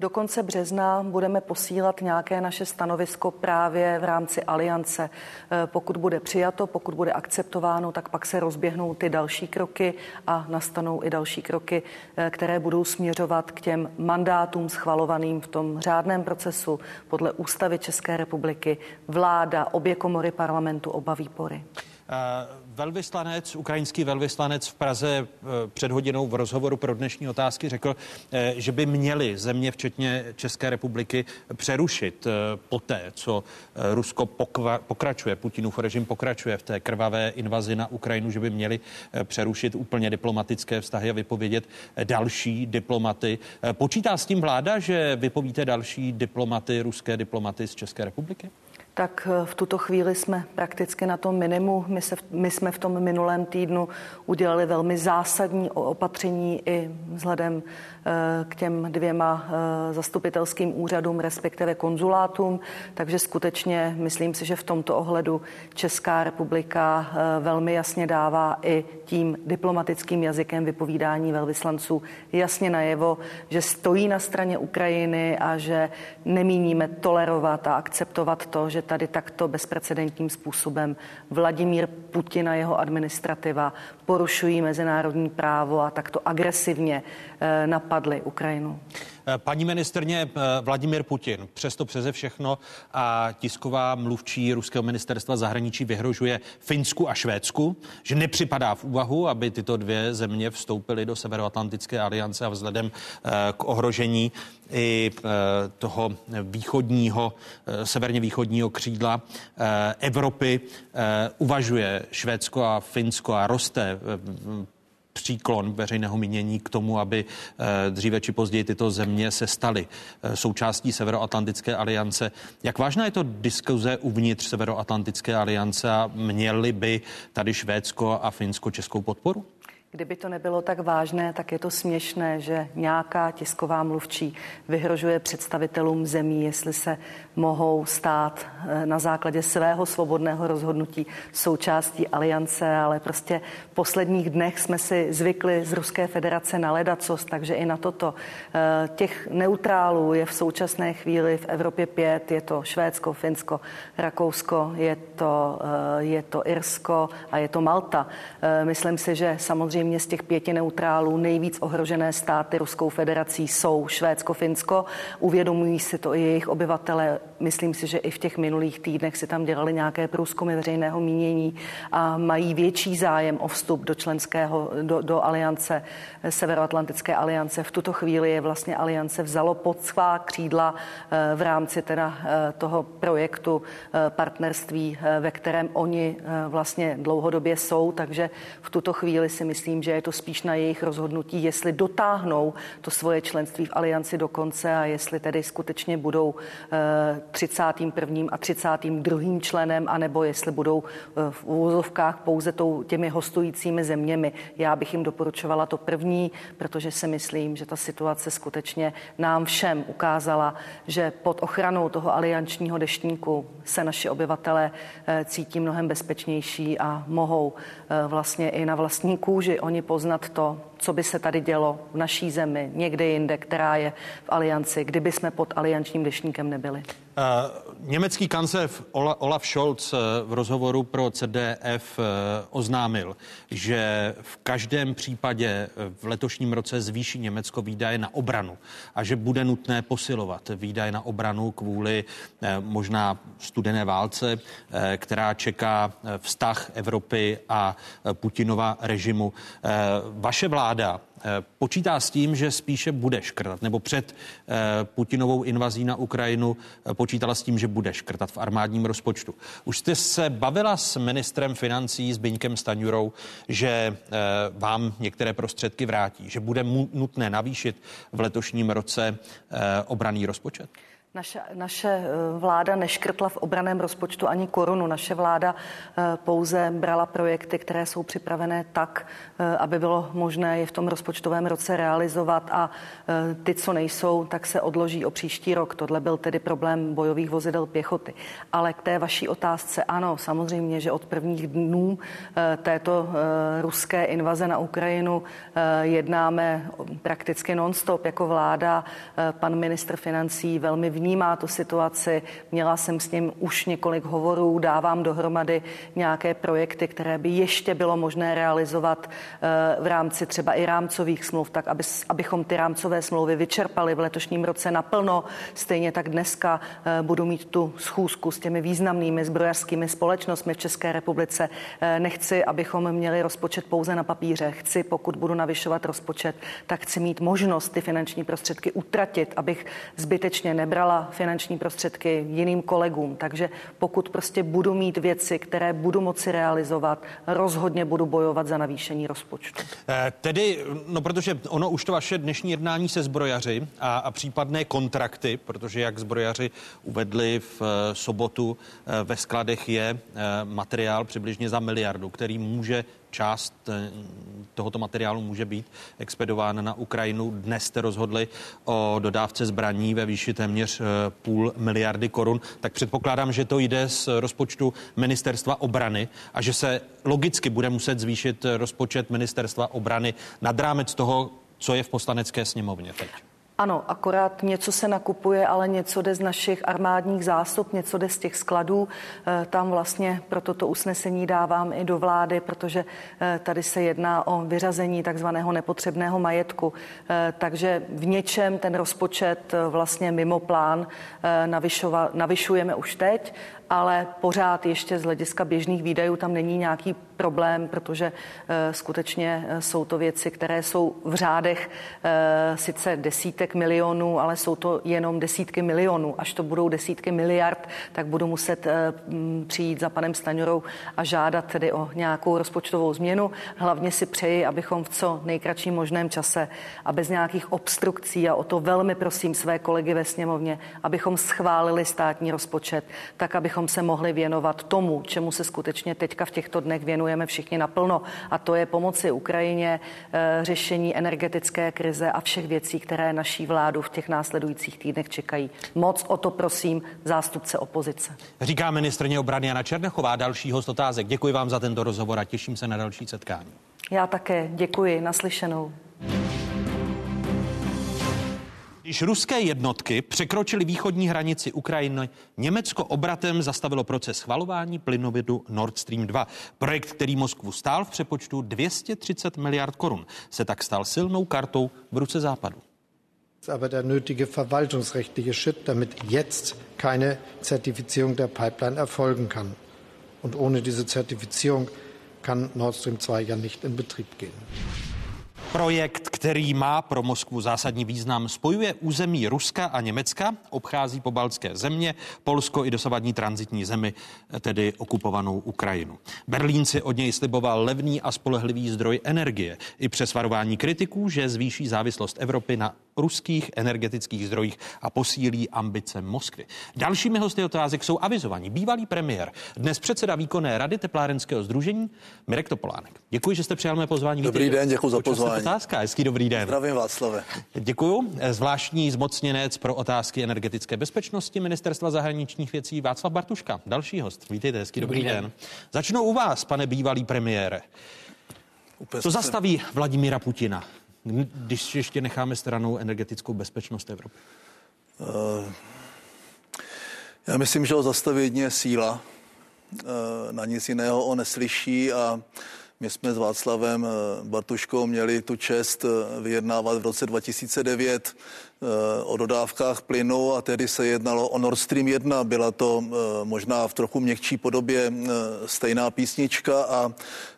Do konce března budeme posílat nějaké naše stanovisko právě v rámci aliance. Eh, pokud bude přijato, pokud bude akceptováno, tak pak se rozběhnou ty další kroky a nastanou i další kroky, eh, které budou směřovat k těm mandátům schvalovaným v tom řádném procesu podle ústavy České republiky. Vláda, obě komory parlamentu, oba výbory. Velvyslanec, ukrajinský velvyslanec v Praze eh, před hodinou v rozhovoru pro dnešní otázky řekl, eh, že by měli země, včetně České republiky, přerušit eh, poté, co Rusko pokračuje, Putinův režim pokračuje v té krvavé invazi na Ukrajinu, že by měli přerušit úplně diplomatické vztahy a vypovědět další diplomaty. Počítá s tím vláda, že vypovíte další diplomaty, ruské diplomaty z České republiky? Tak eh, v tuto chvíli jsme prakticky na tom minimu. My, se, my jsme v tom minulém týdnu udělali velmi zásadní opatření i vzhledem k těm dvěma eh, zastupitelským úřadům, respektive konzulátům. Takže skutečně myslím si, že v tomto ohledu Česká republika velmi jasně dává i tím diplomatickým jazykem vypovídání velvyslanců jasně najevo, že stojí na straně Ukrajiny a že nemíníme tolerovat a akceptovat to, že tady takto bezprecedentním způsobem Vladimír Putin a jeho administrativa porušují mezinárodní právo a takto agresivně eh, napadli Ukrajinu. Eh, paní ministrně eh, Vladimir Putin přesto přeze všechno a tisková mluvčí Ruského ministerstva zahraničí vyhrožuje Finsku a Švédsku, že nepřipadá v úvahu, aby tyto dvě země vstoupily do Severoatlantické aliance a vzhledem k ohrožení i toho východního, severně východního křídla Evropy uvažuje Švédsko a Finsko a roste příklon veřejného mínění k tomu, aby eh, dříve či později tyto země se staly eh, součástí Severoatlantické aliance. Jak vážná je to diskuze uvnitř Severoatlantické aliance a měly by tady Švédsko a Finsko českou podporu? Kdyby to nebylo tak vážné, tak je to směšné, že nějaká tisková mluvčí vyhrožuje představitelům zemí, jestli se mohou stát eh, na základě svého svobodného rozhodnutí součástí aliance, ale prostě v posledních dnech jsme si zvykli z Ruské federace na ledacos, takže i na toto. Eh, těch neutrálů je v současné chvíli v Evropě pět, je to Švédsko, Finsko, Rakousko, je to, eh, je to Irsko a je to Malta. Myslím si, že samozřejmě z těch pěti neutrálů nejvíc ohrožené státy Ruskou federací jsou Švédsko, Finsko. Uvědomují si to i jejich obyvatele Myslím si, že i v těch minulých týdnech si tam dělali nějaké průzkumy veřejného mínění a mají větší zájem o vstup do členského, do, do aliance, Severoatlantické aliance. V tuto chvíli je vlastně aliance vzalo pod svá křídla eh, v rámci teda eh, toho projektu eh, partnerství, ve kterém oni vlastně dlouhodobě jsou, takže v tuto chvíli si myslím, myslím, že je to spíš na jejich rozhodnutí, jestli dotáhnou to svoje členství v alianci do konce a jestli tedy skutečně budou 31. a 32. členem, anebo jestli budou v úvozovkách pouze tou, těmi hostujícími zeměmi. Já bych jim doporučovala to první, protože si myslím, že ta situace skutečně nám všem ukázala, že pod ochranou toho aliančního deštníku se naši obyvatelé eh, cítí mnohem bezpečnější a mohou eh, vlastně i na vlastní kůži oni poznat to, co by se tady dělo v naší zemi, někde jinde, která je v alianci, kdyby jsme pod aliančním deštníkem nebyli. Německý kancléř Olaf Scholz eh, v rozhovoru pro CDF uh, oznámil, že v každém případě v letošním roce zvýší Německo výdaje na obranu a že bude nutné posilovat výdaje na obranu kvůli možná studené válce, která čeká vztah Evropy a Putinova režimu. Vaše vláda Eh, počítá s tím, že spíše bude škrtat, nebo před eh, Putinovou invazí na Ukrajinu eh, počítala s tím, že bude škrtat v armádním rozpočtu. Už jste se bavila s ministrem financí, s Byňkem Staňurou, že vám některé prostředky vrátí, že bude nutné navýšit v letošním roce obraný rozpočet? Naše, naše eh, vláda neškrtla v obraném rozpočtu ani korunu. Naše vláda eh, pouze brala projekty, které jsou připravené tak, eh, aby bylo možné je v tom rozpočtovém roce realizovat a ty, co nejsou, tak se odloží o příští rok. Tohle byl tedy problém bojových vozidel pěchoty. Ale k té vaší otázce, ano, samozřejmě, že od prvních dnů této ruské invaze na Ukrajinu jednáme prakticky nonstop jako vláda. Pan ministr financí velmi vnímá tu situaci. Měla jsem s ním už několik hovorů, dávám dohromady nějaké projekty, které by ještě bylo možné realizovat eh, v rámci třeba i rámcových smluv, tak aby, abychom ty rámcové smlouvy vyčerpali v letošním roce naplno. Stejně tak dneska eh, budu mít tu schůzku s těmi významnými zbrojařskými společnostmi v České republice. Eh, nechci, abychom měli rozpočet pouze na papíře. Chci, pokud budu navyšovat rozpočet, tak chci mít možnost ty finanční prostředky utratit, abych zbytečně nebrala dala finanční prostředky jiným kolegům. Takže pokud prostě budu mít věci, které budu moci realizovat, rozhodně budu bojovat za navýšení rozpočtu. Eh, tedy, no protože ono už to vaše dnešní jednání se zbrojaři a, a případné kontrakty, protože jak zbrojaři uvedli v eh, sobotu eh, ve skladech je materiál přibližně za miliardu, který může část eh, tohoto materiálu může být expedován na Ukrajinu. Dnes jste rozhodli o dodávce zbraní ve výši téměř eh, půl miliardy korun, tak předpokládám, že to jde z rozpočtu ministerstva obrany a že se logicky bude muset zvýšit rozpočet ministerstva obrany nad rámec toho, co je v poslanecké sněmovně teď. Ano, akorát něco se nakupuje, ale něco jde z našich armádních zásob, něco jde z těch skladů. Eh, tam vlastně pro toto usnesení dávám i do vlády, protože eh, tady se jedná o vyřazení takzvaného nepotřebného majetku. Eh, takže v něčem ten rozpočet vlastně mimo plán navyšujeme už teď ale pořád ještě z hlediska běžných výdajů tam není nějaký problém, protože uh, skutečně uh, jsou to věci, které jsou v řádech uh, sice desítek milionů, ale jsou to jenom desítky milionů. Až to budou desítky miliard, tak budu muset přijít za panem Staňorou a žádat tedy o nějakou rozpočtovou změnu. Hlavně si přeji, abychom v co nejkratším možném čase a bez nějakých obstrukcí a o to velmi prosím své kolegy ve sněmovně, abychom schválili státní rozpočet, tak abychom abychom se mohli věnovat tomu, čemu se skutečně teďka v těchto dnech věnujeme všichni naplno. A to je pomoci Ukrajině, eh, řešení energetické krize a všech věcí, které naší vládu v těch následujících týdnech čekají. Moc o to prosím zástupce opozice. Říká ministrně obrany Jana Černechová. Další host otázek. Děkuji vám za tento rozhovor a těším se na další setkání. Já také děkuji. Naslyšenou. Když ruské jednotky překročily východní hranici Ukrajiny, Německo obratem zastavilo proces schvalování plynovidu Nord Stream 2. Projekt, který Moskvu stál v přepočtu 230 miliard korun, se tak stal silnou kartou v ruce západu. aber der nötige verwaltungsrechtliche Schritt, damit jetzt keine Zertifizierung der Pipeline erfolgen kann. Und ohne diese Zertifizierung kann Nord Stream 2 ja nicht in Betrieb gehen. Projekt, který má pro Moskvu zásadní význam, spojuje území Ruska a Německa, obchází pobaltské země, Polsko i dosavadní transitní zemi, tedy okupovanou Ukrajinu. Berlín si od něj sliboval levný a spolehlivý zdroj energie, i přes varování kritiků, že zvýší závislost Evropy na ruských energetických zdrojích a posílí ambice Moskvy. Dalšími hosty otázek jsou avizovaní bývalý premiér, dnes předseda výkonné rady teplárenského združení Mirek Topolánek. Děkuji, že jste přijal mé pozvání. Dobrý Vítejte. den, děkuji za pozvání. Otázka, hezký dobrý den. Zdravím Václave. Děkuji. Zvláštní zmocněnec pro otázky energetické bezpečnosti Ministerstva zahraničních věcí Václav Bartuška. Další host. Vítejte, hezký dobrý, dobrý den. den. Začnu u vás, pane bývalý premiére. Co zastaví Vladimíra Putina? Když ještě necháme stranou energetickou bezpečnost Evropy? Uh, já myslím, že ho zastaví jedině síla. Uh, na nic jiného on neslyší a my jsme s Václavem eh, Bartuškou měli tu čest vyjednávat v roce 2009 o dodávkách plynu a tedy se jednalo o Nord Stream 1. Byla to možná v trochu měkčí podobě stejná písnička a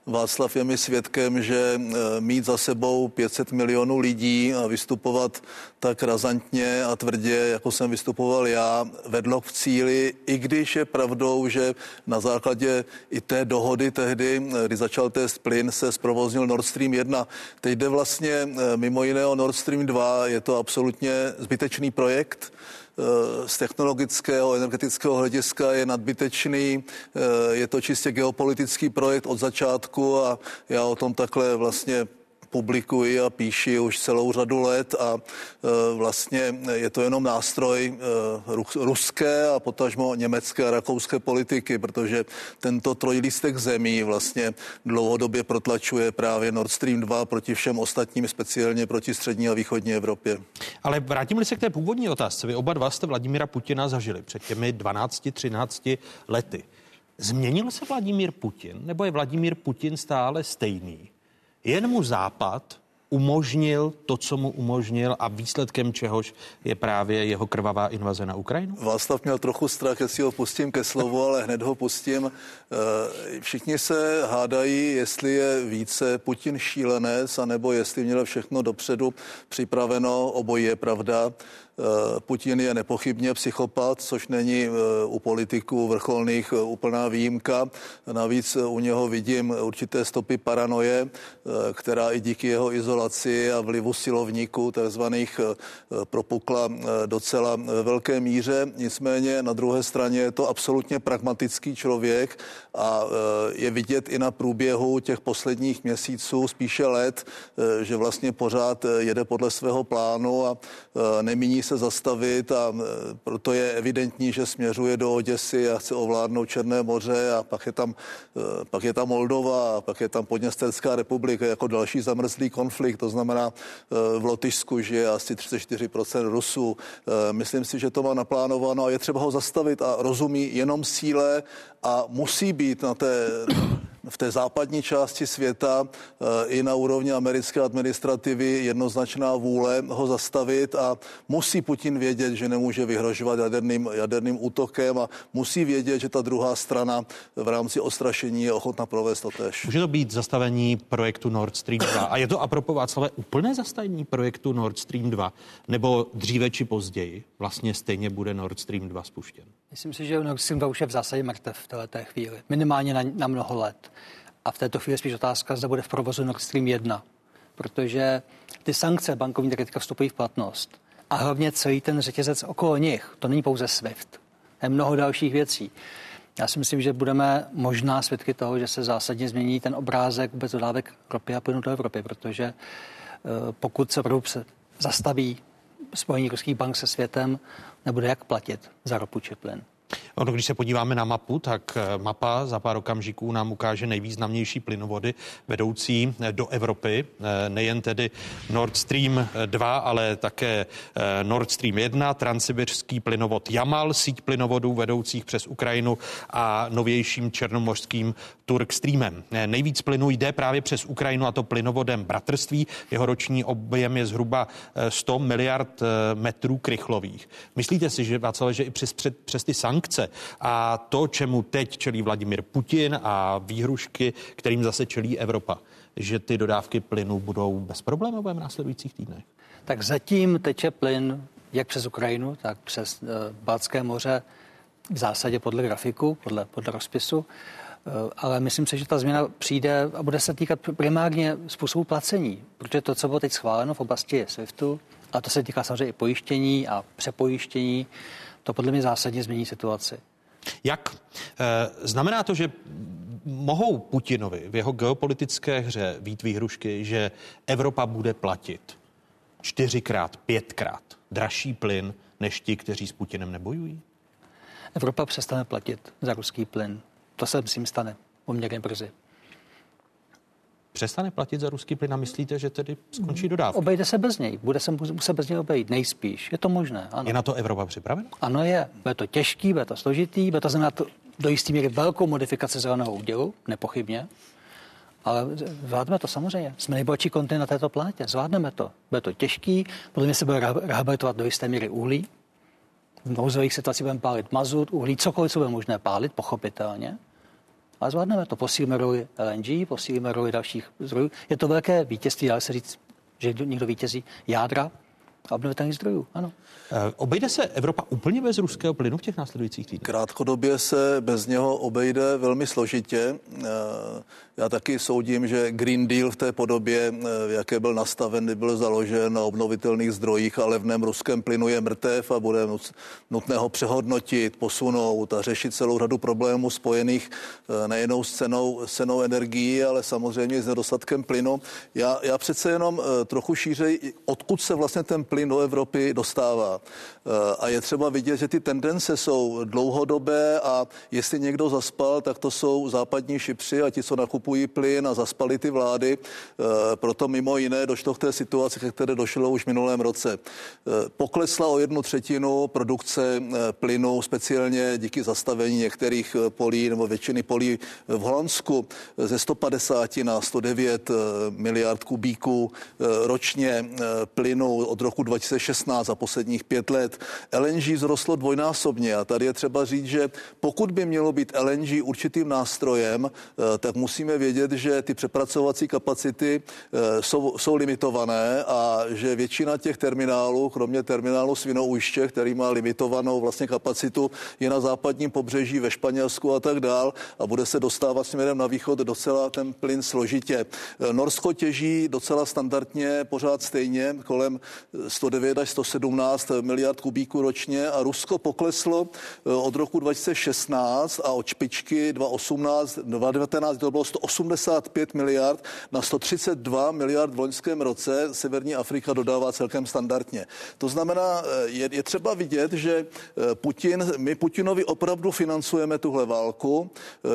Václav je mi svědkem, že mít za sebou 500 milionů lidí a vystupovat tak razantně a tvrdě, jako jsem vystupoval já, vedlo k cíli, i když je pravdou, že na základě i té dohody tehdy, kdy začal test plyn, se zprovoznil Nord Stream 1. Teď jde vlastně mimo jiné o Nord Stream 2, je to absolutně zbytečný projekt, Eh, z technologického, energetického hlediska je nadbytečný. Eh, je to čistě geopolitický projekt od začátku a já o tom takhle vlastně publikuji a píši už celou řadu let a e, vlastně je to jenom nástroj e, ruské a potažmo německé a rakouské politiky, protože tento trojlistek zemí vlastně dlouhodobě protlačuje právě Nord Stream 2 proti všem ostatním, speciálně proti střední a východní Evropě. Ale vrátím se k té původní otázce. Vy oba dva jste Vladimíra Putina zažili před těmi 12-13 lety. Změnil se Vladimír Putin, nebo je Vladimír Putin stále stejný? Jen mu Západ umožnil to, co mu umožnil a výsledkem čehož je právě jeho krvavá invaze na Ukrajinu? Václav měl trochu strach, jestli ho pustím ke slovu, ale hned ho pustím. Eh, všichni se hádají, jestli je více Putin šílenec, anebo jestli měl všechno dopředu připraveno. Obojí je pravda. Eh, Putin je nepochybně psychopat, což není eh, u politiků vrcholných eh, úplná výjimka. Navíc u něho vidím určité stopy paranoje, která i díky jeho izolaci a vlivu silovníků takzvaných propukla docela ve velké míře. Nicméně na druhé straně je to absolutně pragmatický člověk a je vidět i na průběhu těch posledních měsíců, spíše let, že vlastně pořád jede podle svého plánu a nemíní se zastavit a proto je evidentní, že směřuje do Oděsy a chce ovládnout Černé moře a pak je tam, e, pak je tam Moldova a pak je tam Podněsterská republika jako další zamrzlý konflikt. To znamená, e, v Lotyšsku žije asi 34% Rusů. E, myslím si, že to má naplánováno a je třeba ho zastavit a rozumí jenom síle a musí být na té v té západní části světa eh, i na úrovni americké administrativy jednoznačná vůle ho zastavit a musí Putin vědět, že nemůže vyhrožovat jaderným, jaderným útokem a musí vědět, že ta druhá strana v rámci ostrašení je ochotna provést to tež. Může to být zastavení projektu Nord Stream 2 a je to a propos Václave úplné zastavení projektu Nord Stream 2 nebo dříve či později vlastně stejně bude Nord Stream 2 spuštěn? Myslím si, že Nord Stream 2 už je v zásadě mrtev v této chvíli. Minimálně na, na mnoho let. A v této chvíli spíš otázka, zda bude v provozu Nord Stream 1, protože ty sankce bankovní teďka vstupují v platnost. A hlavně celý ten řetězec okolo nich, to není pouze SWIFT, je mnoho dalších věcí. Já si myslím, že budeme možná svědky toho, že se zásadně změní ten obrázek vůbec dodávek ropy a plynu do Evropy, protože eh, pokud se se zastaví spojení ruských bank se světem, nebude jak platit za ropu či plyn. Ono, když se podíváme na mapu, tak eh, mapa za pár okamžiků nám ukáže nejvýznamnější plynovody vedoucí eh, do Evropy. Eh, nejen tedy Nord Stream 2, ale také Nord Stream 1, transsibirský plynovod Jamal, síť plynovodů vedoucích přes Ukrajinu a novějším černomořským Turk Streamem. Nejvíc plynu jde právě přes Ukrajinu a to plynovodem Bratrství. Jeho roční objem je zhruba 100 miliard metrů krychlových. Myslíte si, že Václav, že i přes, přes ty sankce ruce. A to, čemu teď čelí Vladimir Putin a výhrušky, kterým zase čelí Evropa, že ty dodávky plynu budou bezproblémové v následujících týdnech? Tak zatím teče plyn jak přes Ukrajinu, tak přes uh, Balcké moře v zásadě podle grafiku, podle, podle rozpisu. Uh, ale myslím si, že ta změna přijde a bude se týkat primárně způsobu placení, protože to, co bylo teď schváleno v oblasti SWIFTu, a to se týká samozřejmě i pojištění a přepojištění, to podle mě zásadně změní situaci. Jak? E, znamená to, že mohou Putinovi v jeho geopolitické hře vít výhrušky, že Evropa bude platit čtyřikrát, pětkrát dražší plyn než ti, kteří s Putinem nebojují? Evropa přestane platit za ruský plyn. To se, myslím, stane poměrně brzy. Přestane platit za ruský plyn a myslíte, že tedy skončí dodávky? Obejde se bez něj. Bude se muset bez něj obejít. Nejspíš. Je to možné. Ano. Je na to Evropa připravena? Ano, je. Bude to těžký, bude to složitý, bude to znamenat do jisté míry velkou modifikaci zeleného údělu, nepochybně. Ale zvládneme to samozřejmě. Jsme nejbohatší kontinent na této planetě. Zvládneme to. Bude to těžký, podle mě se bude rehabilitovat do jisté míry uhlí. V nouzových situacích budeme pálit mazut, uhlí, cokoliv, co bude možné pálit, pochopitelně. Ale zvládneme to. Posílíme roli LNG, posílíme roli dalších zdrojů. Je to velké vítězství, ale se říct, že někdo vítězí jádra a obnovitelných zdrojů. Ano. Eh, obejde se Evropa úplně bez ruského plynu v těch následujících týdnech? Krátkodobě se bez něho obejde velmi složitě. Eh, já taky soudím, že Green Deal v té podobě, v eh, jaké byl nastaven, byl založen na obnovitelných zdrojích a levném ruském plynu je mrtev a bude nutné ho přehodnotit, posunout a řešit celou řadu problémů spojených nejenom s cenou, cenou energií, ale samozřejmě s nedostatkem plynu. Já, já přece jenom trochu šířej, odkud se vlastně ten plyn do Evropy dostává. Eh, a je třeba vidět, že ty tendence jsou dlouhodobé a jestli někdo zaspal, tak to jsou západní šipři a ti, co nakupují plyn a zaspali ty vlády. Eh, proto mimo jiné došlo k té situaci, které došlo už v minulém roce. Eh, poklesla o jednu třetinu produkce plynu, speciálně díky zastavení některých polí nebo většiny polí v Holandsku ze 150 na 109 miliard kubíků ročně plynu od roku 2016 za posledních pět let. LNG zrostlo dvojnásobně a tady je třeba říct, že pokud by mělo být LNG určitým nástrojem, eh, tak musíme vědět, že ty přepracovací kapacity eh, jsou, jsou limitované a že většina těch terminálů, kromě terminálu Svinouště, který má limitovanou vlastně kapacitu, je na západním pobřeží ve Španělsku a tak dál a bude se dostávat směrem na východ docela ten plyn složitě. Eh, Norsko těží docela standardně pořád stejně kolem 109 až 117 miliard kubíků ročně a Rusko pokleslo eh, od roku 2016 a od špičky 2018, 2019 to bylo 185 miliard na 132 miliard v loňském roce. Severní Afrika dodává celkem standardně. To znamená, eh, je, je třeba vidět, že eh, Putin, my Putinovi opravdu financujeme tuhle válku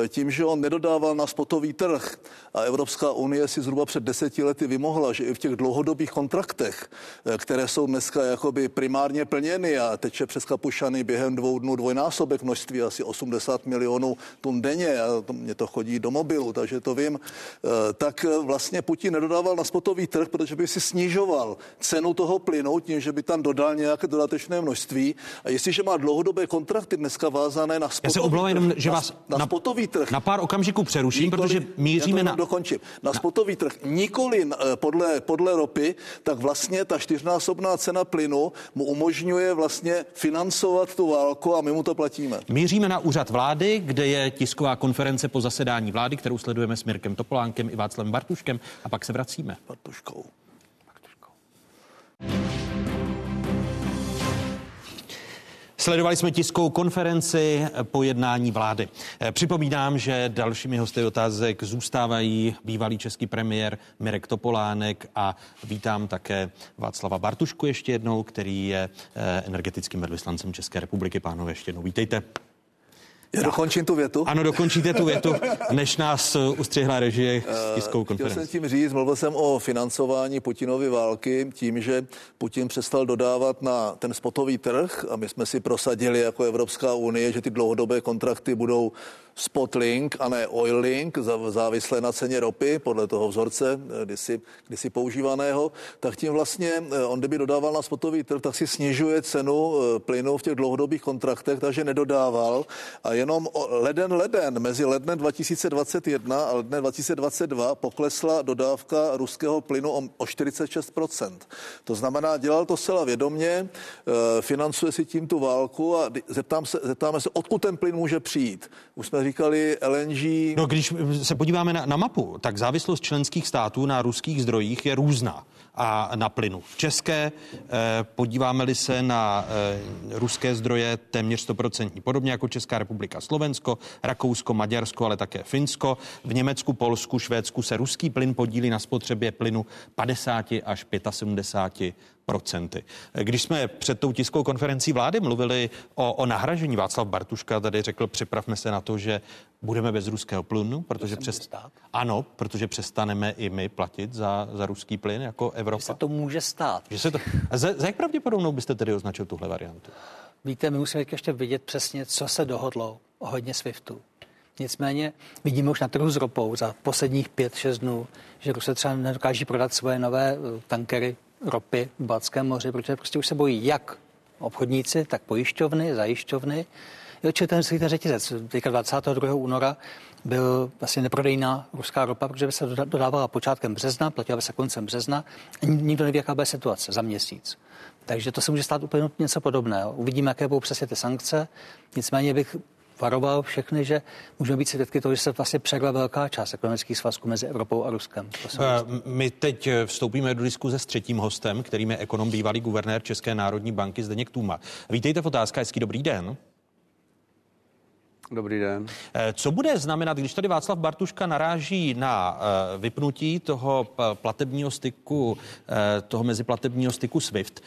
tím, že on nedodával na spotový trh a Evropská unie si zhruba před deseti lety vymohla, že i v těch dlouhodobých kontraktech, které jsou dneska jakoby primárně plněny a teče přes Kapušany během dvou dnů dvojnásobek množství, asi 80 milionů tun denně, a to, mě to chodí do mobilu, takže to vím, eh, tak vlastně Putin nedodával na spotový trh, protože by si snižoval cenu toho plynu tím, že by tam dodal nějaké dodatečné množství. A jestliže má dlouhodobé kontrakty dneska vázané na spotový Já se omlouvám jenom, že vás na, na, spotový trh. Na pár okamžiků přeruším, nikoli, protože míříme na... dokončím. Na spotový trh nikoli eh, podle, podle ropy, tak vlastně ta čtyřnásobná cena plynu mu umožňuje vlastně financovat tu válku a my mu to platíme. Míříme na úřad vlády, kde je tisková konference po zasedání vlády, kterou sledujeme s Mirkem Topolánkem i Václavem Bartuškem a pak se vracíme. Bartuškou. Sledovali jsme tiskovou konferenci po jednání vlády. Připomínám, že dalšími hosty otázek zůstávají bývalý český premiér Mirek Topolánek a vítám také Václava Bartušku ještě jednou, který je eh, energetickým velvyslancem České republiky. Pánové, ještě jednou vítejte. Já dokončím tu větu? Ano, dokončíte tu větu, než nás uh, ustřihla režie s tiskovou konferenci. Chtěl jsem tím říct, mluvil jsem o financování Putinovy války tím, že Putin přestal dodávat na ten spotový trh a my jsme si prosadili jako Evropská unie, že ty dlouhodobé kontrakty budou Spotlink a ne Oillink, závislé na ceně ropy, podle toho vzorce kdysi, kdysi používaného, tak tím vlastně on, kdyby dodával na spotový trh, tak si snižuje cenu plynu v těch dlouhodobých kontraktech, takže nedodával a jenom leden leden mezi lednem 2021 a lednem 2022 poklesla dodávka ruského plynu o, o 46%. To znamená, dělal to zcela vědomně, eh, financuje si tím tu válku a zeptám se, zeptáme se, odkud ten plyn může přijít. Už jsme říkali LNG. No, když se podíváme na, na mapu, tak závislost členských států na ruských zdrojích je různá a na plynu. V České eh, podíváme-li se na eh, ruské zdroje téměř 100%, podobně jako Česká republika, Slovensko, Rakousko, Maďarsko, ale také Finsko. V Německu, Polsku, Švédsku se ruský plyn podílí na spotřebě plynu 50 až 75 procenty. Když jsme před tou tiskovou konferencí vlády mluvili o, o nahražení, Václav Bartuška tady řekl, připravme se na to, že budeme bez ruského plynu, protože přes... Ano, protože přestaneme i my platit za, za ruský plyn jako Evropa. Že se to může stát. Že se to... A za, za jak pravděpodobnou byste tedy označil tuhle variantu? Víte, my musíme ještě vidět přesně, co se dohodlo ohledně SWIFTu. Nicméně vidíme už na trhu s ropou za posledních 5-6 dnů, že Rusové třeba nedokáží prodat svoje nové eh, tankery ropy v Balckém moři, protože prostě už se bojí jak obchodníci, tak pojišťovny, zajišťovny. Jo, čili ten, ten řetězec, teďka 22. února byl vlastně neprodejná ruská ropa, protože by se dodávala počátkem března, platila by se koncem března. Nikdo neví, jaká bude situace za měsíc. Takže to se může stát úplně něco podobného. Uvidíme, jaké budou přesně ty sankce. Nicméně bych varoval všechny, že můžeme být svědky toho, že se vlastně přegla velká část ekonomických svazků mezi Evropou a Ruskem. Eh, my teď eh, vstoupíme do diskuze s třetím hostem, kterým je ekonom bývalý guvernér České národní banky Zdeněk Tůma. Vítejte v otázka, hezký dobrý den. Dobrý den. Eh, co bude znamenat, když tady Václav Bartuška naráží na eh, vypnutí toho platebního styku, eh, toho meziplatebního styku SWIFT,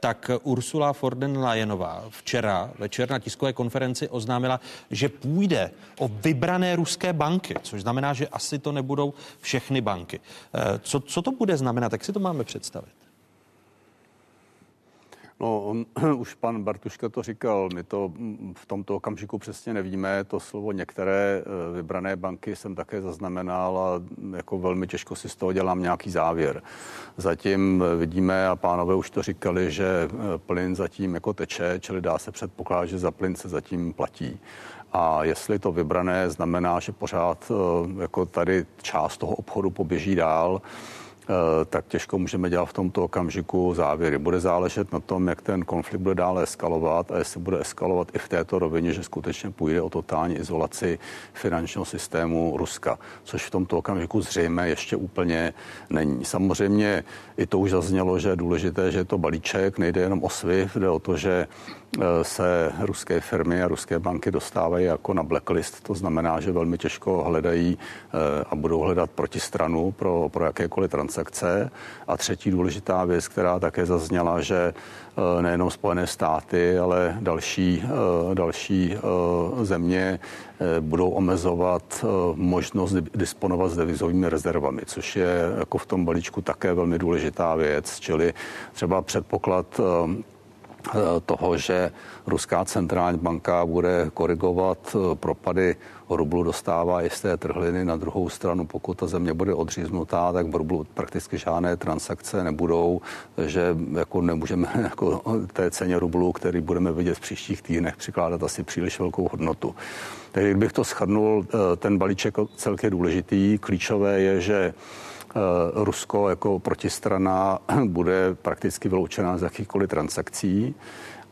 tak Ursula von der Leyenová včera večer na tiskové konferenci oznámila, že půjde o vybrané ruské banky, což znamená, že asi to nebudou všechny banky. Co, co to bude znamenat, jak si to máme představit? No, on, už pan Bartuška to říkal, my to v tomto okamžiku přesně nevíme. To slovo některé eh, vybrané banky jsem také zaznamenal a jako velmi těžko si z toho dělám nějaký závěr. Zatím vidíme, a pánové už to říkali, že eh, plyn zatím jako teče, čili dá se předpokládat, že za plyn se zatím platí. A jestli to vybrané znamená, že pořád eh, jako tady část toho obchodu poběží dál, Eh, tak těžko můžeme dělat v tomto okamžiku závěry. Bude záležet na tom, jak ten konflikt bude dále eskalovat a jestli bude eskalovat i v této rovině, že skutečně půjde o totální izolaci finančního systému Ruska, což v tomto okamžiku zřejmě ještě úplně není. Samozřejmě i to už zaznělo, že je důležité, že je to balíček, nejde jenom o SWIFT, jde o to, že Eh, se ruské firmy a ruské banky dostávají jako na blacklist. To znamená, že velmi těžko hledají eh, a budou hledat protistranu pro, pro jakékoliv transakce. A třetí důležitá věc, která také zazněla, že eh, nejenom Spojené státy, ale další, další země budou omezovat možnost disponovat s devizovými rezervami, což je jako v tom balíčku také velmi důležitá věc, čili třeba předpoklad Eh, toho, že Ruská centrální banka bude korigovat eh, propady rublu, dostává jisté trhliny. Na druhou stranu, pokud ta země bude odříznutá, tak v rublu prakticky žádné transakce nebudou, že jako nemůžeme jako té ceně rublu, který budeme vidět v příštích týdnech, přikládat asi příliš velkou hodnotu. Takže kdybych to shrnul, eh, ten balíček celkem důležitý. Klíčové je, že Rusko jako protistrana bude prakticky vyloučená z jakýchkoliv transakcí.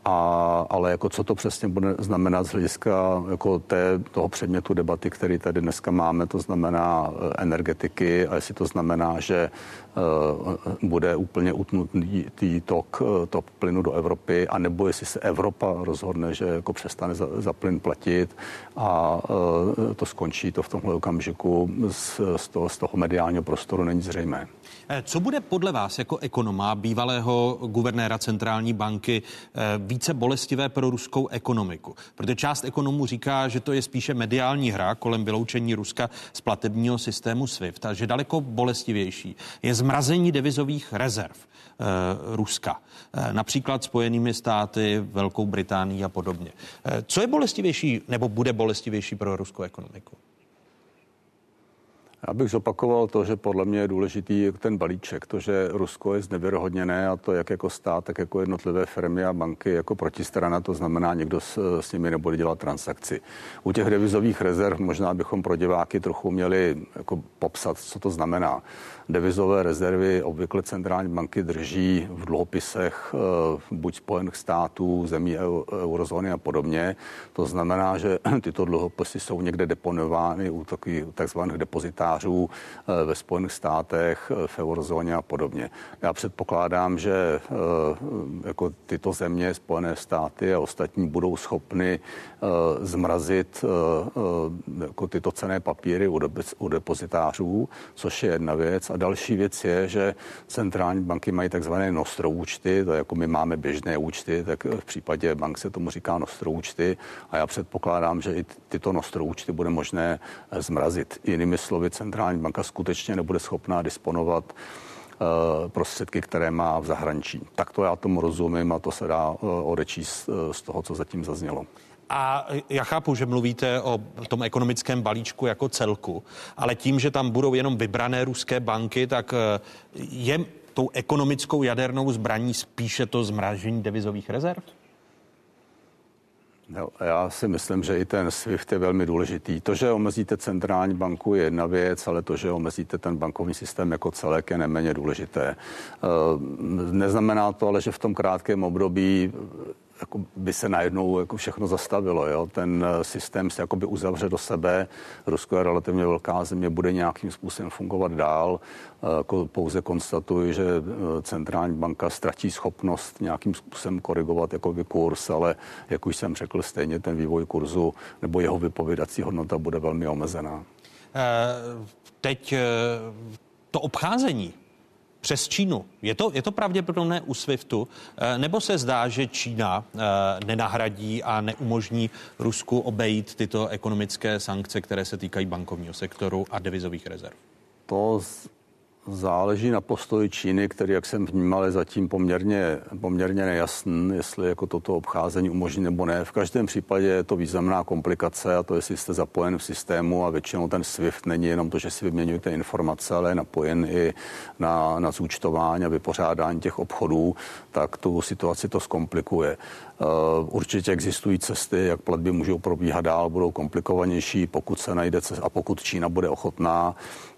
A, ale jako co to přesně bude znamenat z hlediska jako té, toho předmětu debaty, který tady dneska máme, to znamená eh, energetiky a jestli to znamená, že uh, bude úplně utnutý tok, tok plynu do Evropy, anebo jestli se Evropa rozhodne, že jako přestane za, za plyn platit a uh, to skončí to v tomhle okamžiku z, z, toho, z toho mediálního prostoru není zřejmé. Co bude podle vás jako ekonoma, bývalého guvernéra centrální banky, více bolestivé pro ruskou ekonomiku. Protože část ekonomů říká, že to je spíše mediální hra kolem vyloučení Ruska z platebního systému SWIFT a že daleko bolestivější je zmrazení devizových rezerv. Ruska, například Spojenými státy, Velkou Británií a podobně. Co je bolestivější nebo bude bolestivější pro ruskou ekonomiku? Já bych zopakoval to, že podle mě je důležitý ten balíček, to, že Rusko je znevyrohodněné a to jak jako stát, tak jako jednotlivé firmy a banky jako protistrana, to znamená, někdo s, s nimi nebude dělat transakci. U těch devizových rezerv možná bychom pro diváky trochu měli jako popsat, co to znamená. Devizové rezervy obvykle centrální banky drží v dluhopisech eh, buď Spojených států, zemí eurozóny a podobně. To znamená, že tyto dluhopisy jsou někde deponovány u takových takzvaných depozitářů eh, ve Spojených státech, eh, v eurozóně a podobně. Já předpokládám, že jako tyto země, Spojené státy a ostatní budou schopny zmrazit jako tyto cené papíry u depozitářů, což je jedna věc. A další věc je, že centrální banky mají takzvané nostro účty, to jako my máme běžné účty, tak v případě bank se tomu říká nostro účty a já předpokládám, že i tyto nostro účty bude možné eh, zmrazit. Jinými slovy, centrální banka skutečně nebude schopná disponovat eh, prostředky, které má v zahraničí. Tak to já tomu rozumím a to se dá eh, odečíst z toho, co zatím zaznělo. A já chápu, že mluvíte o tom ekonomickém balíčku jako celku, ale tím, že tam budou jenom vybrané ruské banky, tak eh, je tou ekonomickou jadernou zbraní spíše to zmražení devizových rezerv? No, já si myslím, že i ten SWIFT je velmi důležitý. To, že omezíte centrální banku, je jedna věc, ale to, že omezíte ten bankovní systém jako celek, je neméně důležité. Eh, neznamená to ale, že v tom krátkém období jako by se najednou jako všechno zastavilo. Jo? Ten eh, systém se jakoby uzavře do sebe. Rusko je relativně velká země, bude nějakým způsobem fungovat dál. Eh, pouze konstatuji, že eh, centrální banka ztratí schopnost nějakým způsobem korigovat jakoby kurz, ale jak už jsem řekl, stejně ten vývoj kurzu nebo jeho vypovědací hodnota bude velmi omezená. Teď to obcházení přes Čínu. Je to, je to pravděpodobné u SWIFTu, eh, nebo se zdá, že Čína eh, nenahradí a neumožní Rusku obejít tyto ekonomické sankce, které se týkají bankovního sektoru a devizových rezerv? To Záleží na postoji Číny, který, jak jsem vnímal, je zatím poměrně, poměrně nejasný, jestli jako toto obcházení umožní nebo ne. V každém případě je to významná komplikace a to, jestli jste zapojen v systému a většinou ten SWIFT není jenom to, že si vyměňujete informace, ale je napojen i na, na zúčtování a vypořádání těch obchodů, tak tu situaci to zkomplikuje. Eh, určitě existují cesty, jak platby můžou probíhat dál, budou komplikovanější, pokud se najde cesta a pokud Čína bude ochotná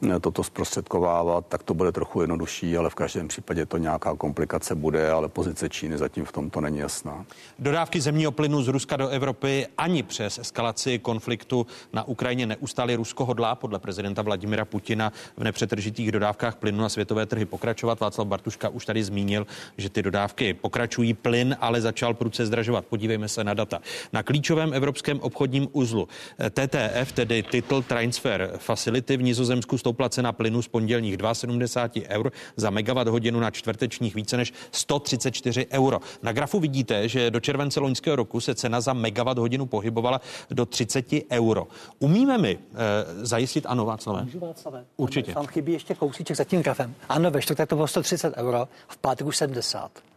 eh, toto zprostředkovávat, tak to bude trochu jednodušší, ale v každém případě to nějaká komplikace bude, ale pozice Číny zatím v tomto není jasná. Dodávky zemního plynu z Ruska do Evropy ani přes eskalaci konfliktu na Ukrajině neustále Rusko hodlá podle prezidenta Vladimira Putina v nepřetržitých dodávkách plynu na světové trhy pokračovat. Václav Bartuška už tady zmínil, že ty dodávky pokračují. Plyn ale začal prudce zdražovat. Podívejme se na data. Na klíčovém evropském obchodním uzlu TTF, tedy Title Transfer Facility v Nizozemsku stoupla cena plynu z pondělních 2,70 eur za megawatt hodinu na čtvrtečních více než 134 euro. Na grafu vidíte, že do července loňského roku se cena za megawatt hodinu pohybovala do 30 euro. Umíme mi e, zajistit, ano, Václavé? Můžu, Václavé? Určitě. Tam chybí ještě kousíček za tím grafem. Ano, ve čtvrtek to bylo 130 euro, v pátek už 70.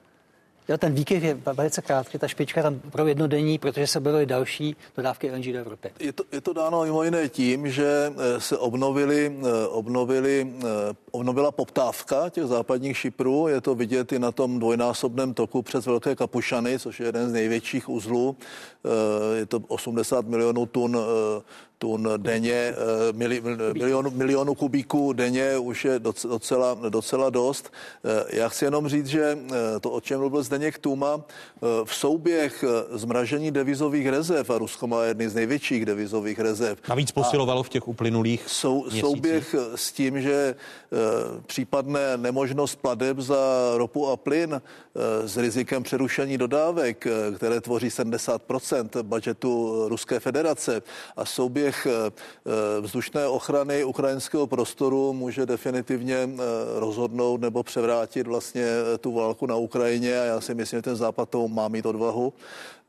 Jo, ten výkyv je velice krátký, ta špička tam pro jednodenní, protože se byly další dodávky LNG do Evropy. Je to, je to dáno mimo jiné tím, že eh, se obnovili, eh, obnovili, eh, obnovila poptávka těch západních šiprů. Je to vidět i na tom dvojnásobném toku přes Velké Kapušany, což je jeden z největších uzlů. Je to 80 milionů tun tun denně, eh, mili, milionu, milionu kubíků denně už je docela, docela dost. Eh, já chci jenom říct, že eh, to, o čem mluvil Zdeněk Tuma, v souběh zmražení devizových rezerv, a Rusko má jedny z největších devizových rezerv. Navíc posilovalo v těch uplynulých sou, Souběh s tím, že případné nemožnost pladeb za ropu a plyn s rizikem přerušení dodávek, které tvoří 70% budžetu Ruské federace a souběh prospěch vzdušné ochrany ukrajinského prostoru může definitivně rozhodnout nebo převrátit vlastně tu válku na Ukrajině a já si myslím, že ten západ to má mít odvahu.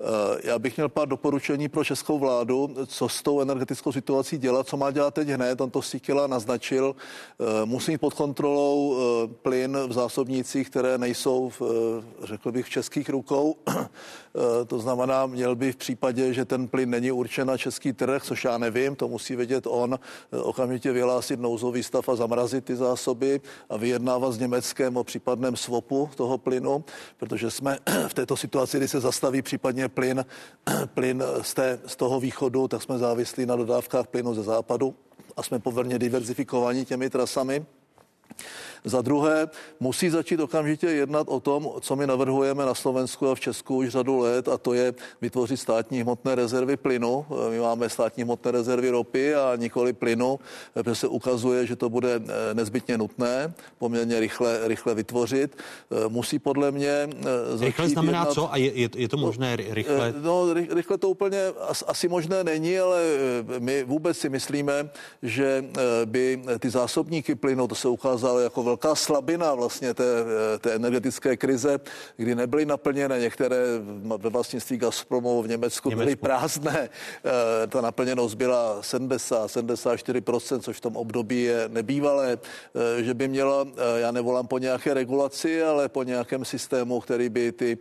Eh, já bych měl pár doporučení pro českou vládu, co s tou energetickou situací dělat, co má dělat teď hned. On to Sikila naznačil. Eh, musí mít pod kontrolou eh, plyn v zásobnících, které nejsou, v, řekl bych, v českých rukou. To znamená, měl by v případě, že ten plyn není určen na český trh, což já nevím, to musí vědět on, okamžitě vyhlásit nouzový stav a zamrazit ty zásoby a vyjednávat s Německem o případném svopu toho plynu, protože jsme v této situaci, kdy se zastaví případně plyn, plyn z, té, z toho východu, tak jsme závislí na dodávkách plynu ze západu a jsme poměrně diverzifikovaní těmi trasami. Za druhé, musí začít okamžitě jednat o tom, co my navrhujeme na Slovensku a v Česku už řadu let, a to je vytvořit státní hmotné rezervy plynu. My máme státní hmotné rezervy ropy a nikoli plynu, protože se ukazuje, že to bude eh, nezbytně nutné poměrně rychle, rychle vytvořit. Musí podle mě začít Rychle znamená jednat... co? A je, je, je to možné rychle? No, rychle to úplně asi možné není, ale my vůbec si myslíme, že by ty zásobníky plynu, to se ukázalo jako velká slabina vlastně té, té energetické krize, kdy nebyly naplněné některé ve vlastnictví Gazpromu v Německu, Německu. byly prázdné. Eh, ta naplněnost byla 70, 74%, což v tom období je nebývalé, eh, že by měla, eh, já nevolám po nějaké regulaci, ale po nějakém systému, který by ty,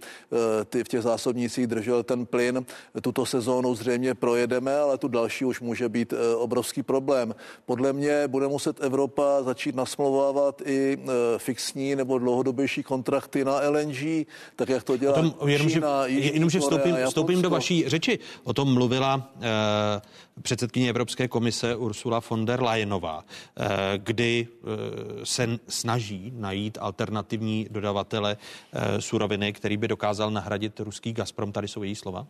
ty v těch zásobnících držel ten plyn. Tuto sezónu zřejmě projedeme, ale tu další už může být obrovský problém. Podle mě bude muset Evropa začít nasmlouvávat i e, fixní nebo dlouhodobější kontrakty na LNG, tak jak to dělá tom, jenom, Čína, že, jenom, že vstoupím, vstoupím do vaší řeči. O tom mluvila e, předsedkyně Evropské komise Ursula von der Leyenová, e, kdy e, se snaží najít alternativní dodavatele e, suroviny, který by dokázal nahradit ruský Gazprom. Tady jsou její slova.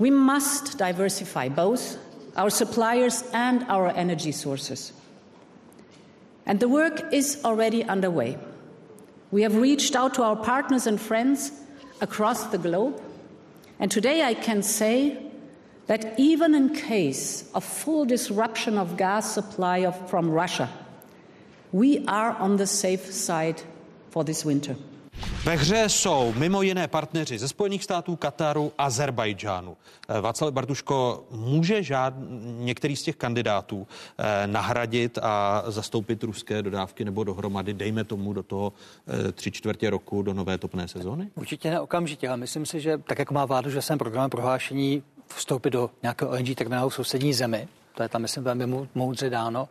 We must diversify both our suppliers and our energy sources. And the work is already underway. We have reached out to our partners and friends across the globe, and today I can say that even in case of full disruption of gas supply of, from Russia, we are on the safe side for this winter. Ve hře jsou mimo jiné partneři ze Spojených států, Kataru, Azerbajdžánu. Eh, Václav Bartuško, může žád, některý z těch kandidátů eh, nahradit a zastoupit ruské dodávky nebo dohromady, dejme tomu do toho eh, tři čtvrtě roku do nové topné sezóny? Určitě ne okamžitě, ale myslím si, že tak, jak má vládu, že jsem programem prohlášení vstoupit do nějakého LNG terminálu v sousední zemi, to je tam, myslím, velmi moudře dáno,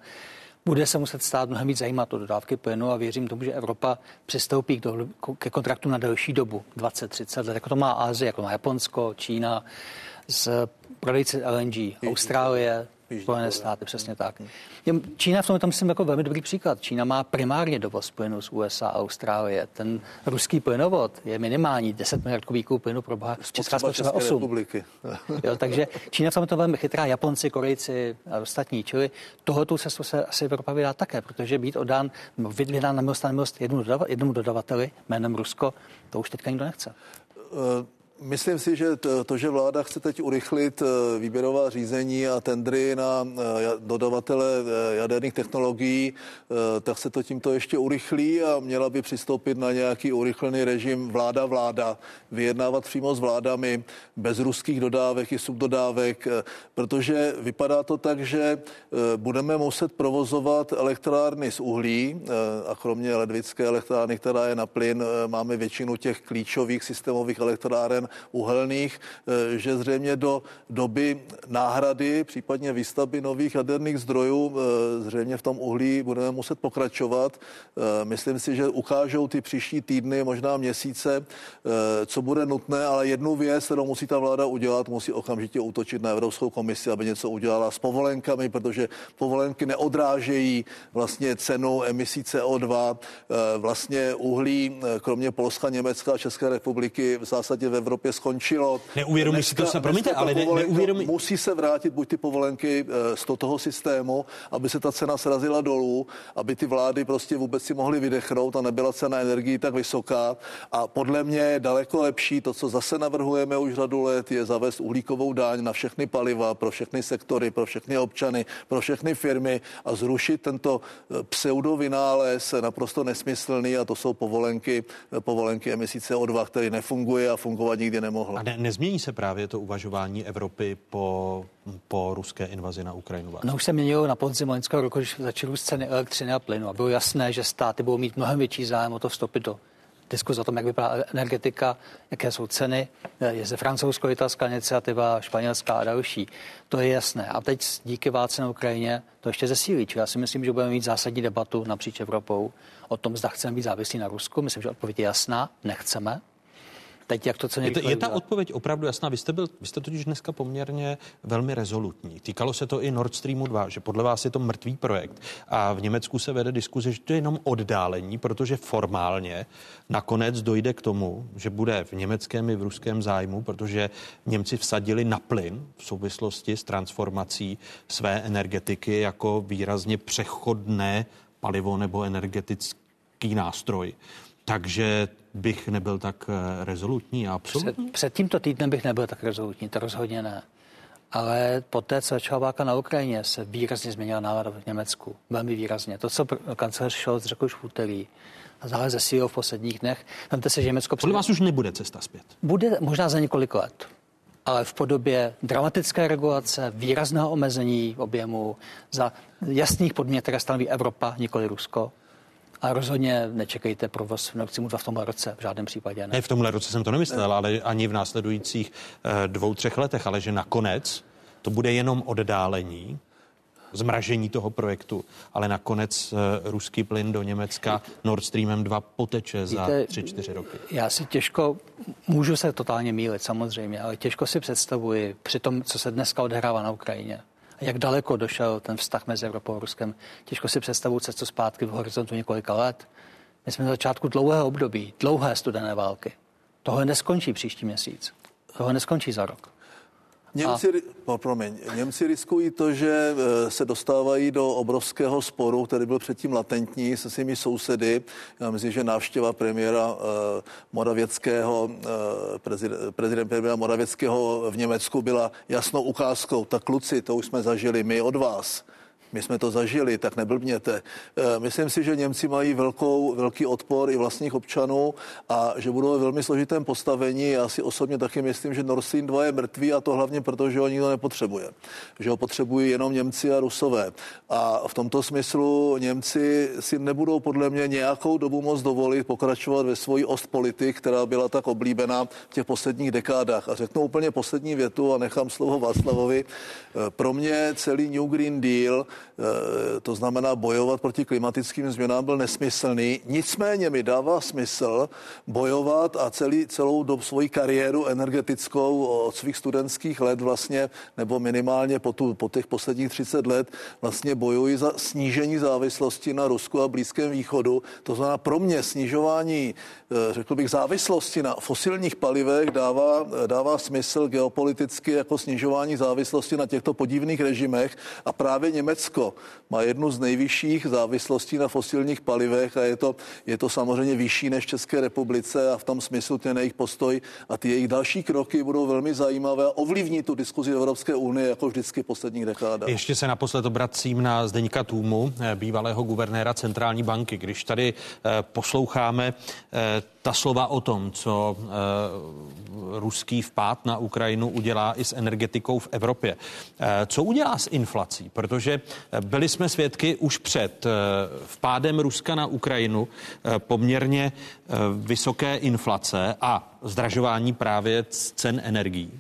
bude se muset stát mnohem víc zajímat o dodávky plynu a věřím tomu, že Evropa přistoupí k ke kontraktu na delší dobu, 20-30 let, jako to má Ázie, jako má Japonsko, Čína, s prodejci LNG, Austrálie, Spojené státy, přesně tak. Čína v tom je tam myslím jako velmi dobrý příklad. Čína má primárně dovoz plynu z USA a Austrálie. Ten ruský plynovod je minimální 10 miliard kubíků plynu pro boha. Česká spotřeba 8. Republiky. jo, takže Čína v tom je to velmi chytrá, Japonci, Korejci a ostatní. Čili tohoto cestu se asi Evropa vydá také, protože být odán, vydán na milost a nemilost jednomu dodavateli jménem Rusko, to už teďka nikdo nechce. Uh Myslím si, že to, to, že vláda chce teď urychlit eh, výběrová řízení a tendry na eh, dodavatele eh, jaderných technologií, tak se to tímto ještě urychlí a měla by přistoupit na nějaký urychlený režim vláda-vláda, vyjednávat přímo s vládami bez ruských dodávek i subdodávek, protože vypadá to tak, že budeme muset provozovat elektrárny z uhlí a kromě ledvické elektrárny, která je na plyn, máme většinu těch klíčových systémových elektráren uhelných, eh, že zřejmě do doby náhrady, případně výstavby nových jaderných zdrojů, eh, zřejmě v tom uhlí budeme muset pokračovat. Eh, myslím si, že ukážou ty příští týdny, možná měsíce, co bude nutné, ale jednu věc, kterou musí ta vláda udělat, musí okamžitě útočit na Evropskou komisi, aby něco udělala s povolenkami, protože povolenky neodrážejí vlastně cenu emisí CO2. Vlastně uhlí, kromě Polska, Německa a České republiky v zásadě v Evropě Evropě skončilo. Neuvědomí si to se, promiňte, ale ne, neuvědomí... Musí se vrátit buď ty povolenky eh, z toho systému, aby se ta cena srazila dolů, aby ty vlády prostě vůbec si mohly vydechnout a nebyla cena energii tak vysoká. A podle mě je daleko lepší to, co zase navrhujeme už řadu let, je zavést uhlíkovou daň na všechny paliva, pro všechny sektory, pro všechny občany, pro všechny firmy a zrušit tento eh, pseudovynález naprosto nesmyslný a to jsou povolenky, eh, povolenky emisí CO2, který nefunguje a fungovat nikdy nemohlo. A ne, nezmění se právě to uvažování Evropy po, po ruské invazi na Ukrajinu? No už se měnilo na podzim loňského roku, když začaly růst ceny elektřiny a plynu a bylo jasné, že státy budou mít mnohem větší zájem o to vstoupit do diskuze o tom, jak vypadá energetika, jaké jsou ceny. Je ze francouzsko-italská iniciativa, španělská a další. To je jasné. A teď díky válce na Ukrajině to ještě zesílí. Čili já si myslím, že budeme mít zásadní debatu napříč Evropou o tom, zda chceme být závislí na Rusku. Myslím, že odpověď je jasná. Nechceme. Teď jak to co je, to, je ta odpověď opravdu jasná? Vy jste, byl, vy jste totiž dneska poměrně velmi rezolutní. Týkalo se to i Nord Streamu 2, že podle vás je to mrtvý projekt. A v Německu se vede diskuze, že to je jenom oddálení, protože formálně nakonec dojde k tomu, že bude v německém i v ruském zájmu, protože Němci vsadili na plyn v souvislosti s transformací své energetiky jako výrazně přechodné palivo nebo energetický nástroj. Takže bych nebyl tak eh, rezolutní a absolutní? Před, před tímto týdnem bych nebyl tak rezolutní, to rozhodně ne. Ale poté, co začala válka na Ukrajině, se výrazně změnila nálada v Německu. Velmi výrazně. To, co kancelář Scholz řekl už v úterý, a zále zesílil v posledních dnech. Vemte se, že Německo... Podle vás už nebude cesta zpět? Bude možná za několik let ale v podobě dramatické regulace, výrazného omezení objemu, za jasných podmínek, které stanoví Evropa, nikoli Rusko. A rozhodně nečekejte provoz v Nord Streamu 2 v tomhle roce, v žádném případě ne. Ne, v tomhle roce jsem to nemyslel, ne. ale ani v následujících eh, dvou, třech letech, ale že nakonec to bude jenom oddálení, zmražení toho projektu, ale nakonec uh, ruský plyn do Německa Nord Streamem 2 poteče za Víte, 3-4 roky. Já si těžko, můžu se totálně mílit samozřejmě, ale těžko si představuji při tom, co se dneska odehrává na Ukrajině, jak daleko došel ten vztah mezi Evropou a Ruskem. Těžko si představuji cestu zpátky v horizontu několika let. My jsme na začátku dlouhého období, dlouhé studené války. Tohle neskončí příští měsíc. Tohle neskončí za rok. Němci, a... no, promiň, Němci riskují to, že eh, se dostávají do obrovského sporu, který byl předtím latentní se svými sousedy. Já myslím, že návštěva premiéra uh, Moravěckého, uh, prezident, prezident premiéra Moravěckého v Německu byla jasnou ukázkou. Tak kluci, to už jsme zažili my od vás my jsme to zažili, tak neblbněte. Eh, myslím si, že Němci mají velkou, velký odpor i vlastních občanů a že budou ve velmi složitém postavení. Já si osobně taky myslím, že Nord Stream 2 je mrtvý a to hlavně proto, že ho nikdo nepotřebuje. Že ho potřebují jenom Němci a Rusové. A v tomto smyslu Němci si nebudou podle mě nějakou dobu moc dovolit pokračovat ve svojí ostpolitik, která byla tak oblíbená v těch posledních dekádách. A řeknu úplně poslední větu a nechám slovo Václavovi. Eh, pro mě celý New Green Deal to znamená bojovat proti klimatickým změnám, byl nesmyslný. Nicméně mi dává smysl bojovat a celý, celou dobu svoji kariéru energetickou od svých studentských let vlastně, nebo minimálně po, tu, po těch posledních 30 let vlastně bojuji za snížení závislosti na Rusku a Blízkém východu. To znamená pro mě snižování, eh, řekl bych, závislosti na fosilních palivech dává, dává smysl geopoliticky jako snižování závislosti na těchto podivných režimech a právě Německo má jednu z nejvyšších závislostí na fosilních palivech a je to, je to samozřejmě vyšší než České republice a v tom smyslu ten jejich postoj a ty jejich další kroky budou velmi zajímavé a ovlivní tu diskuzi Evropské unie jako vždycky v posledních dekádách. Ještě se naposled obracím na Zdeňka Tůmu, eh, bývalého guvernéra centrální banky. Když tady eh, posloucháme eh, ta slova o tom, co e, ruský vpád na Ukrajinu udělá i s energetikou v Evropě. E, co udělá s inflací? Protože byli jsme svědky už před vpádem Ruska na Ukrajinu poměrně vysoké inflace a zdražování právě cen energií.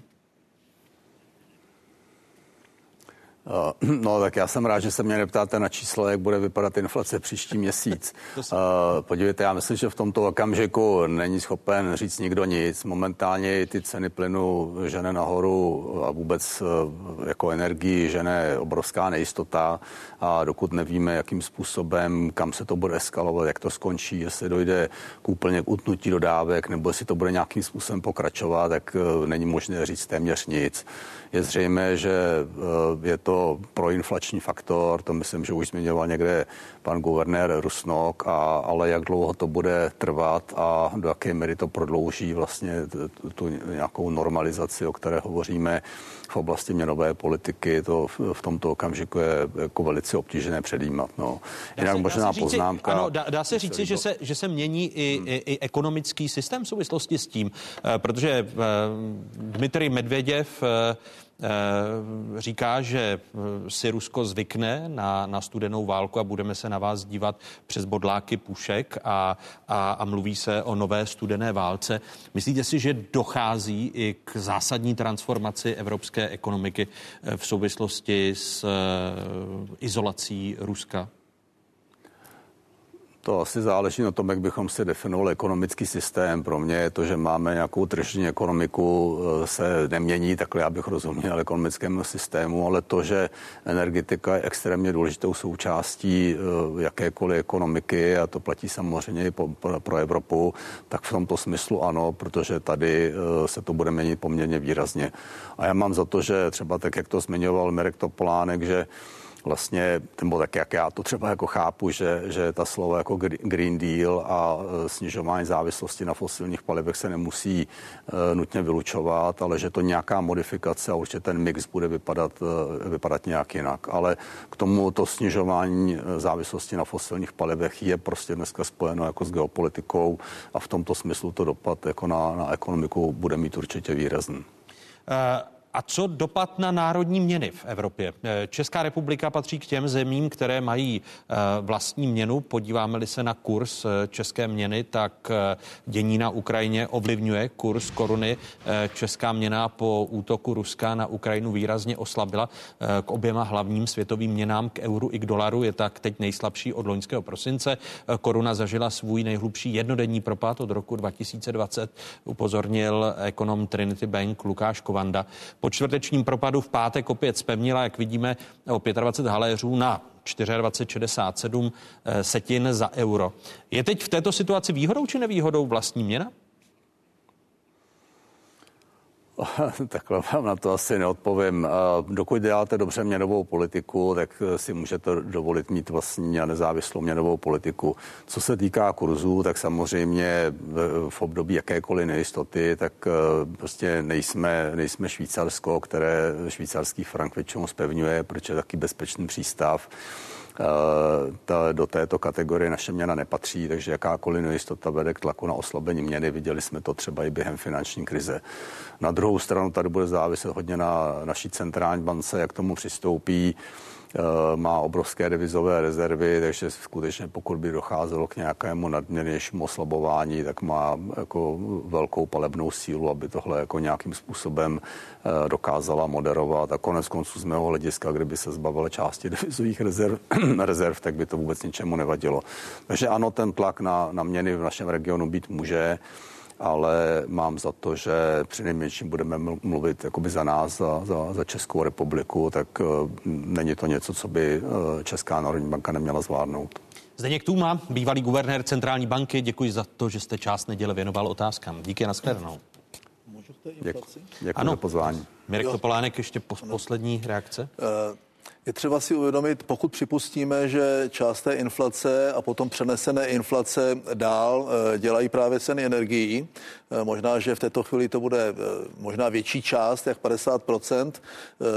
Eh, no tak já jsem rád, že se mě neptáte na číslo, jak bude vypadat inflace příští měsíc. Uh, podívejte, já myslím, že v tomto okamžiku není schopen říct nikdo nic. Momentálně ty ceny plynu žene nahoru a vůbec uh, jako energii žene obrovská nejistota a dokud nevíme, jakým způsobem, kam se to bude eskalovat, jak to skončí, jestli dojde k úplně k utnutí dodávek, nebo jestli to bude nějakým způsobem pokračovat, tak není možné říct téměř nic. Je zřejmé, že je to proinflační faktor, to myslím, že už zmiňoval někde pan guvernér Rusnok, a, ale jak dlouho to bude trvat a do jaké míry to prodlouží vlastně tu, tu nějakou normalizaci, o které hovoříme v oblasti měnové politiky, to v, v tomto okamžiku je jako velice obtížné předjímat. No. Jinak možná říci, poznámka. Ano, dá, dá se říci, že se, že se mění i, hmm. i, i ekonomický systém v souvislosti s tím, eh, protože eh, Dmitrij Medvěděv eh, Eh, říká, že eh, si Rusko zvykne na, na studenou válku a budeme se na vás dívat přes bodláky pušek a, a, a mluví se o nové studené válce. Myslíte si, že dochází i k zásadní transformaci evropské ekonomiky eh, v souvislosti s izolací Ruska? To asi záleží na tom, jak bychom si definovali ekonomický systém. Pro mě je to, že máme nějakou tržní ekonomiku, eh, se nemění, takhle já bych rozuměl ekonomickému systému, ale to, že energetika je extrémně důležitou součástí eh, jakékoliv ekonomiky a to platí samozřejmě i pro Evropu, tak v tomto smyslu ano, protože tady eh, se to bude měnit poměrně výrazně. A já mám za to, že třeba tak, jak to zmiňoval Mirek Topolánek, že vlastně, nebo tak jak já to třeba jako chápu, že, že ta slova jako Green Deal a e, snižování závislosti na fosilních palivech se nemusí uh, nutně vylučovat, ale že to nějaká modifikace a určitě ten mix bude vypadat, uh, vypadat nějak jinak. Ale k tomu to snižování závislosti na fosilních palivech je prostě dneska spojeno jako s geopolitikou a v tomto smyslu to dopad jako na, na ekonomiku bude mít určitě výrazný. Uh... A co dopad na národní měny v Evropě? Eh, Česká republika patří k těm zemím, které mají eh, vlastní měnu. Podíváme-li se na kurz eh, české měny, tak dění na Ukrajině ovlivňuje kurz koruny. Česká měna po útoku Ruska na Ukrajinu výrazně oslabila k oběma hlavním světovým měnám, k euru i k dolaru. Je tak teď nejslabší od loňského prosince. Koruna zažila svůj nejhlubší jednodenní propad od roku 2020, upozornil ekonom Trinity Bank Lukáš Kovanda. Po čtvrtečním propadu v pátek opět spevnila, jak vidíme, o 25 haléřů na 24,67 eh, setin za euro. Je teď v této situaci výhodou či nevýhodou vlastní měna? Takhle vám na to asi neodpovím. Dokud děláte dobře měnovou politiku, tak si můžete dovolit mít vlastní a nezávislou měnovou politiku. Co se týká kurzů, tak samozřejmě v období jakékoliv nejistoty, tak e, prostě nejsme, nejsme Švýcarsko, které švýcarský frank většinou spevňuje, protože je taky bezpečný přístav. Eh, ta, do této kategorie naše měna nepatří, takže jakákoliv nejistota vede k tlaku na oslabení měny. Viděli jsme to třeba i během finanční krize. Na druhou stranu tady bude záviset hodně na naší centrální bance, jak tomu přistoupí. Eh, má obrovské devizové rezervy, takže skutečně pokud by docházelo k nějakému nadměrnějšímu oslabování, tak má jako velkou palebnou sílu, aby tohle jako nějakým způsobem eh, dokázala moderovat. A konec konců z mého hlediska, kdyby se zbavila části devizových rezerv, rezerv, tak by to vůbec ničemu nevadilo. Takže ano, ten tlak na, na měny v našem regionu být může ale mám za to, že při nejmenším budeme mluvit jakoby za nás, za, za, za Českou republiku, tak uh, není to něco, co by uh, Česká národní banka neměla zvládnout. Zdeněk Tůma, bývalý guvernér centrální banky, děkuji za to, že jste část neděle věnoval otázkám. Díky, nashledanou. Děkuji, děkuji za pozvání. Mirek Topolánek, ještě po, poslední reakce. Uh, je třeba si uvědomit, pokud připustíme, že část té inflace a potom přenesené inflace dál eh, dělají právě ceny energií, možná, že v této chvíli to bude eh, možná větší část, jak 50%,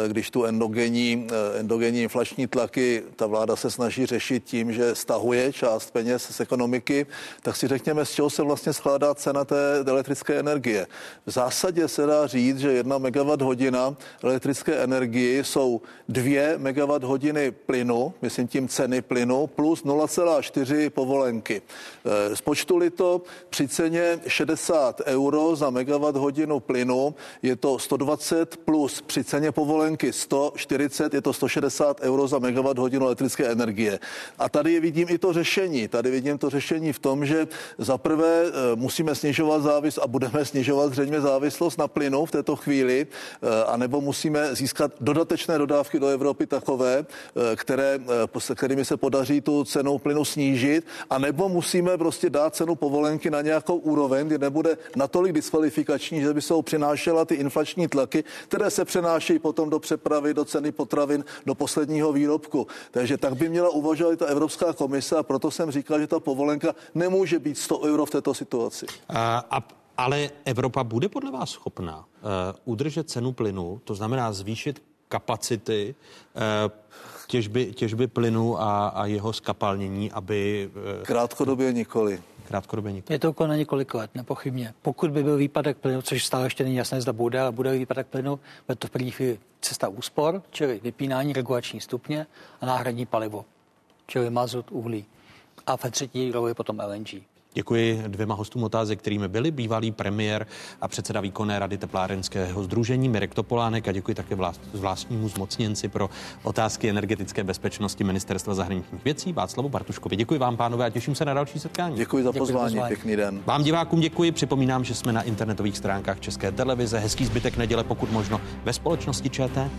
když tu endogenní, endogenní inflační tlaky ta vláda se snaží řešit tím, že stahuje část peněz z ekonomiky, tak si řekněme, z čeho se vlastně skládá cena té elektrické energie. V zásadě se dá říct, že jedna megawatt hodina elektrické energie jsou dvě megawatt hodiny plynu, myslím tím ceny plynu, plus 0,4 povolenky. Spočtuli to při ceně 60 euro za megawatt hodinu plynu, je to 120 plus při ceně povolenky 140, je to 160 euro za megawatt hodinu elektrické energie. A tady vidím i to řešení. Tady vidím to řešení v tom, že za prvé eh, musíme snižovat závis a budeme snižovat zřejmě závislost na plynu v této chvíli, eh, anebo musíme získat dodatečné dodávky do Evropy takové, eh, které, se kterými se podaří tu cenu plynu snížit, anebo musíme prostě dát cenu povolenky na nějakou úroveň, kdy nebude natolik diskvalifikační, že by se přinášela ty inflační tlaky, které se přenášejí potom do přepravy, do ceny potravin, do posledního výrobku. Takže tak by měla uvažovat i ta Evropská komise a proto jsem říkal, že ta povolenka nemůže být 100 euro v této situaci. A, a ale Evropa bude podle vás schopna uh, udržet cenu plynu, to znamená zvýšit kapacity uh, těžby, těžby plynu a, a jeho skapalnění, aby... Uh, Krátkodobě nikoli. Krátkodobě nikoli. Je to okolo na několik let, nepochybně. Pokud by byl výpadek plynu, což stále ještě není jasné, zda bude, ale bude výpadek plynu, bude to v první chvíli cesta úspor, čili vypínání regulační stupně a náhradní palivo, čili mazut, uhlí. A ve třetí roli potom LNG. Děkuji dvěma hostům otázek, kterými byli bývalý premiér a předseda výkonné rady teplárenského združení Mirek Topolánek a děkuji také zvláštnímu zmocněnci pro otázky energetické bezpečnosti Ministerstva zahraničních věcí Václavu Bartuškovi. Děkuji vám, pánové, a těším se na další setkání. Děkuji za pozvání, děkuji pěkný den. Vám divákům děkuji, připomínám, že jsme na internetových stránkách České televize. Hezký zbytek neděle, pokud možno ve společnosti ČT.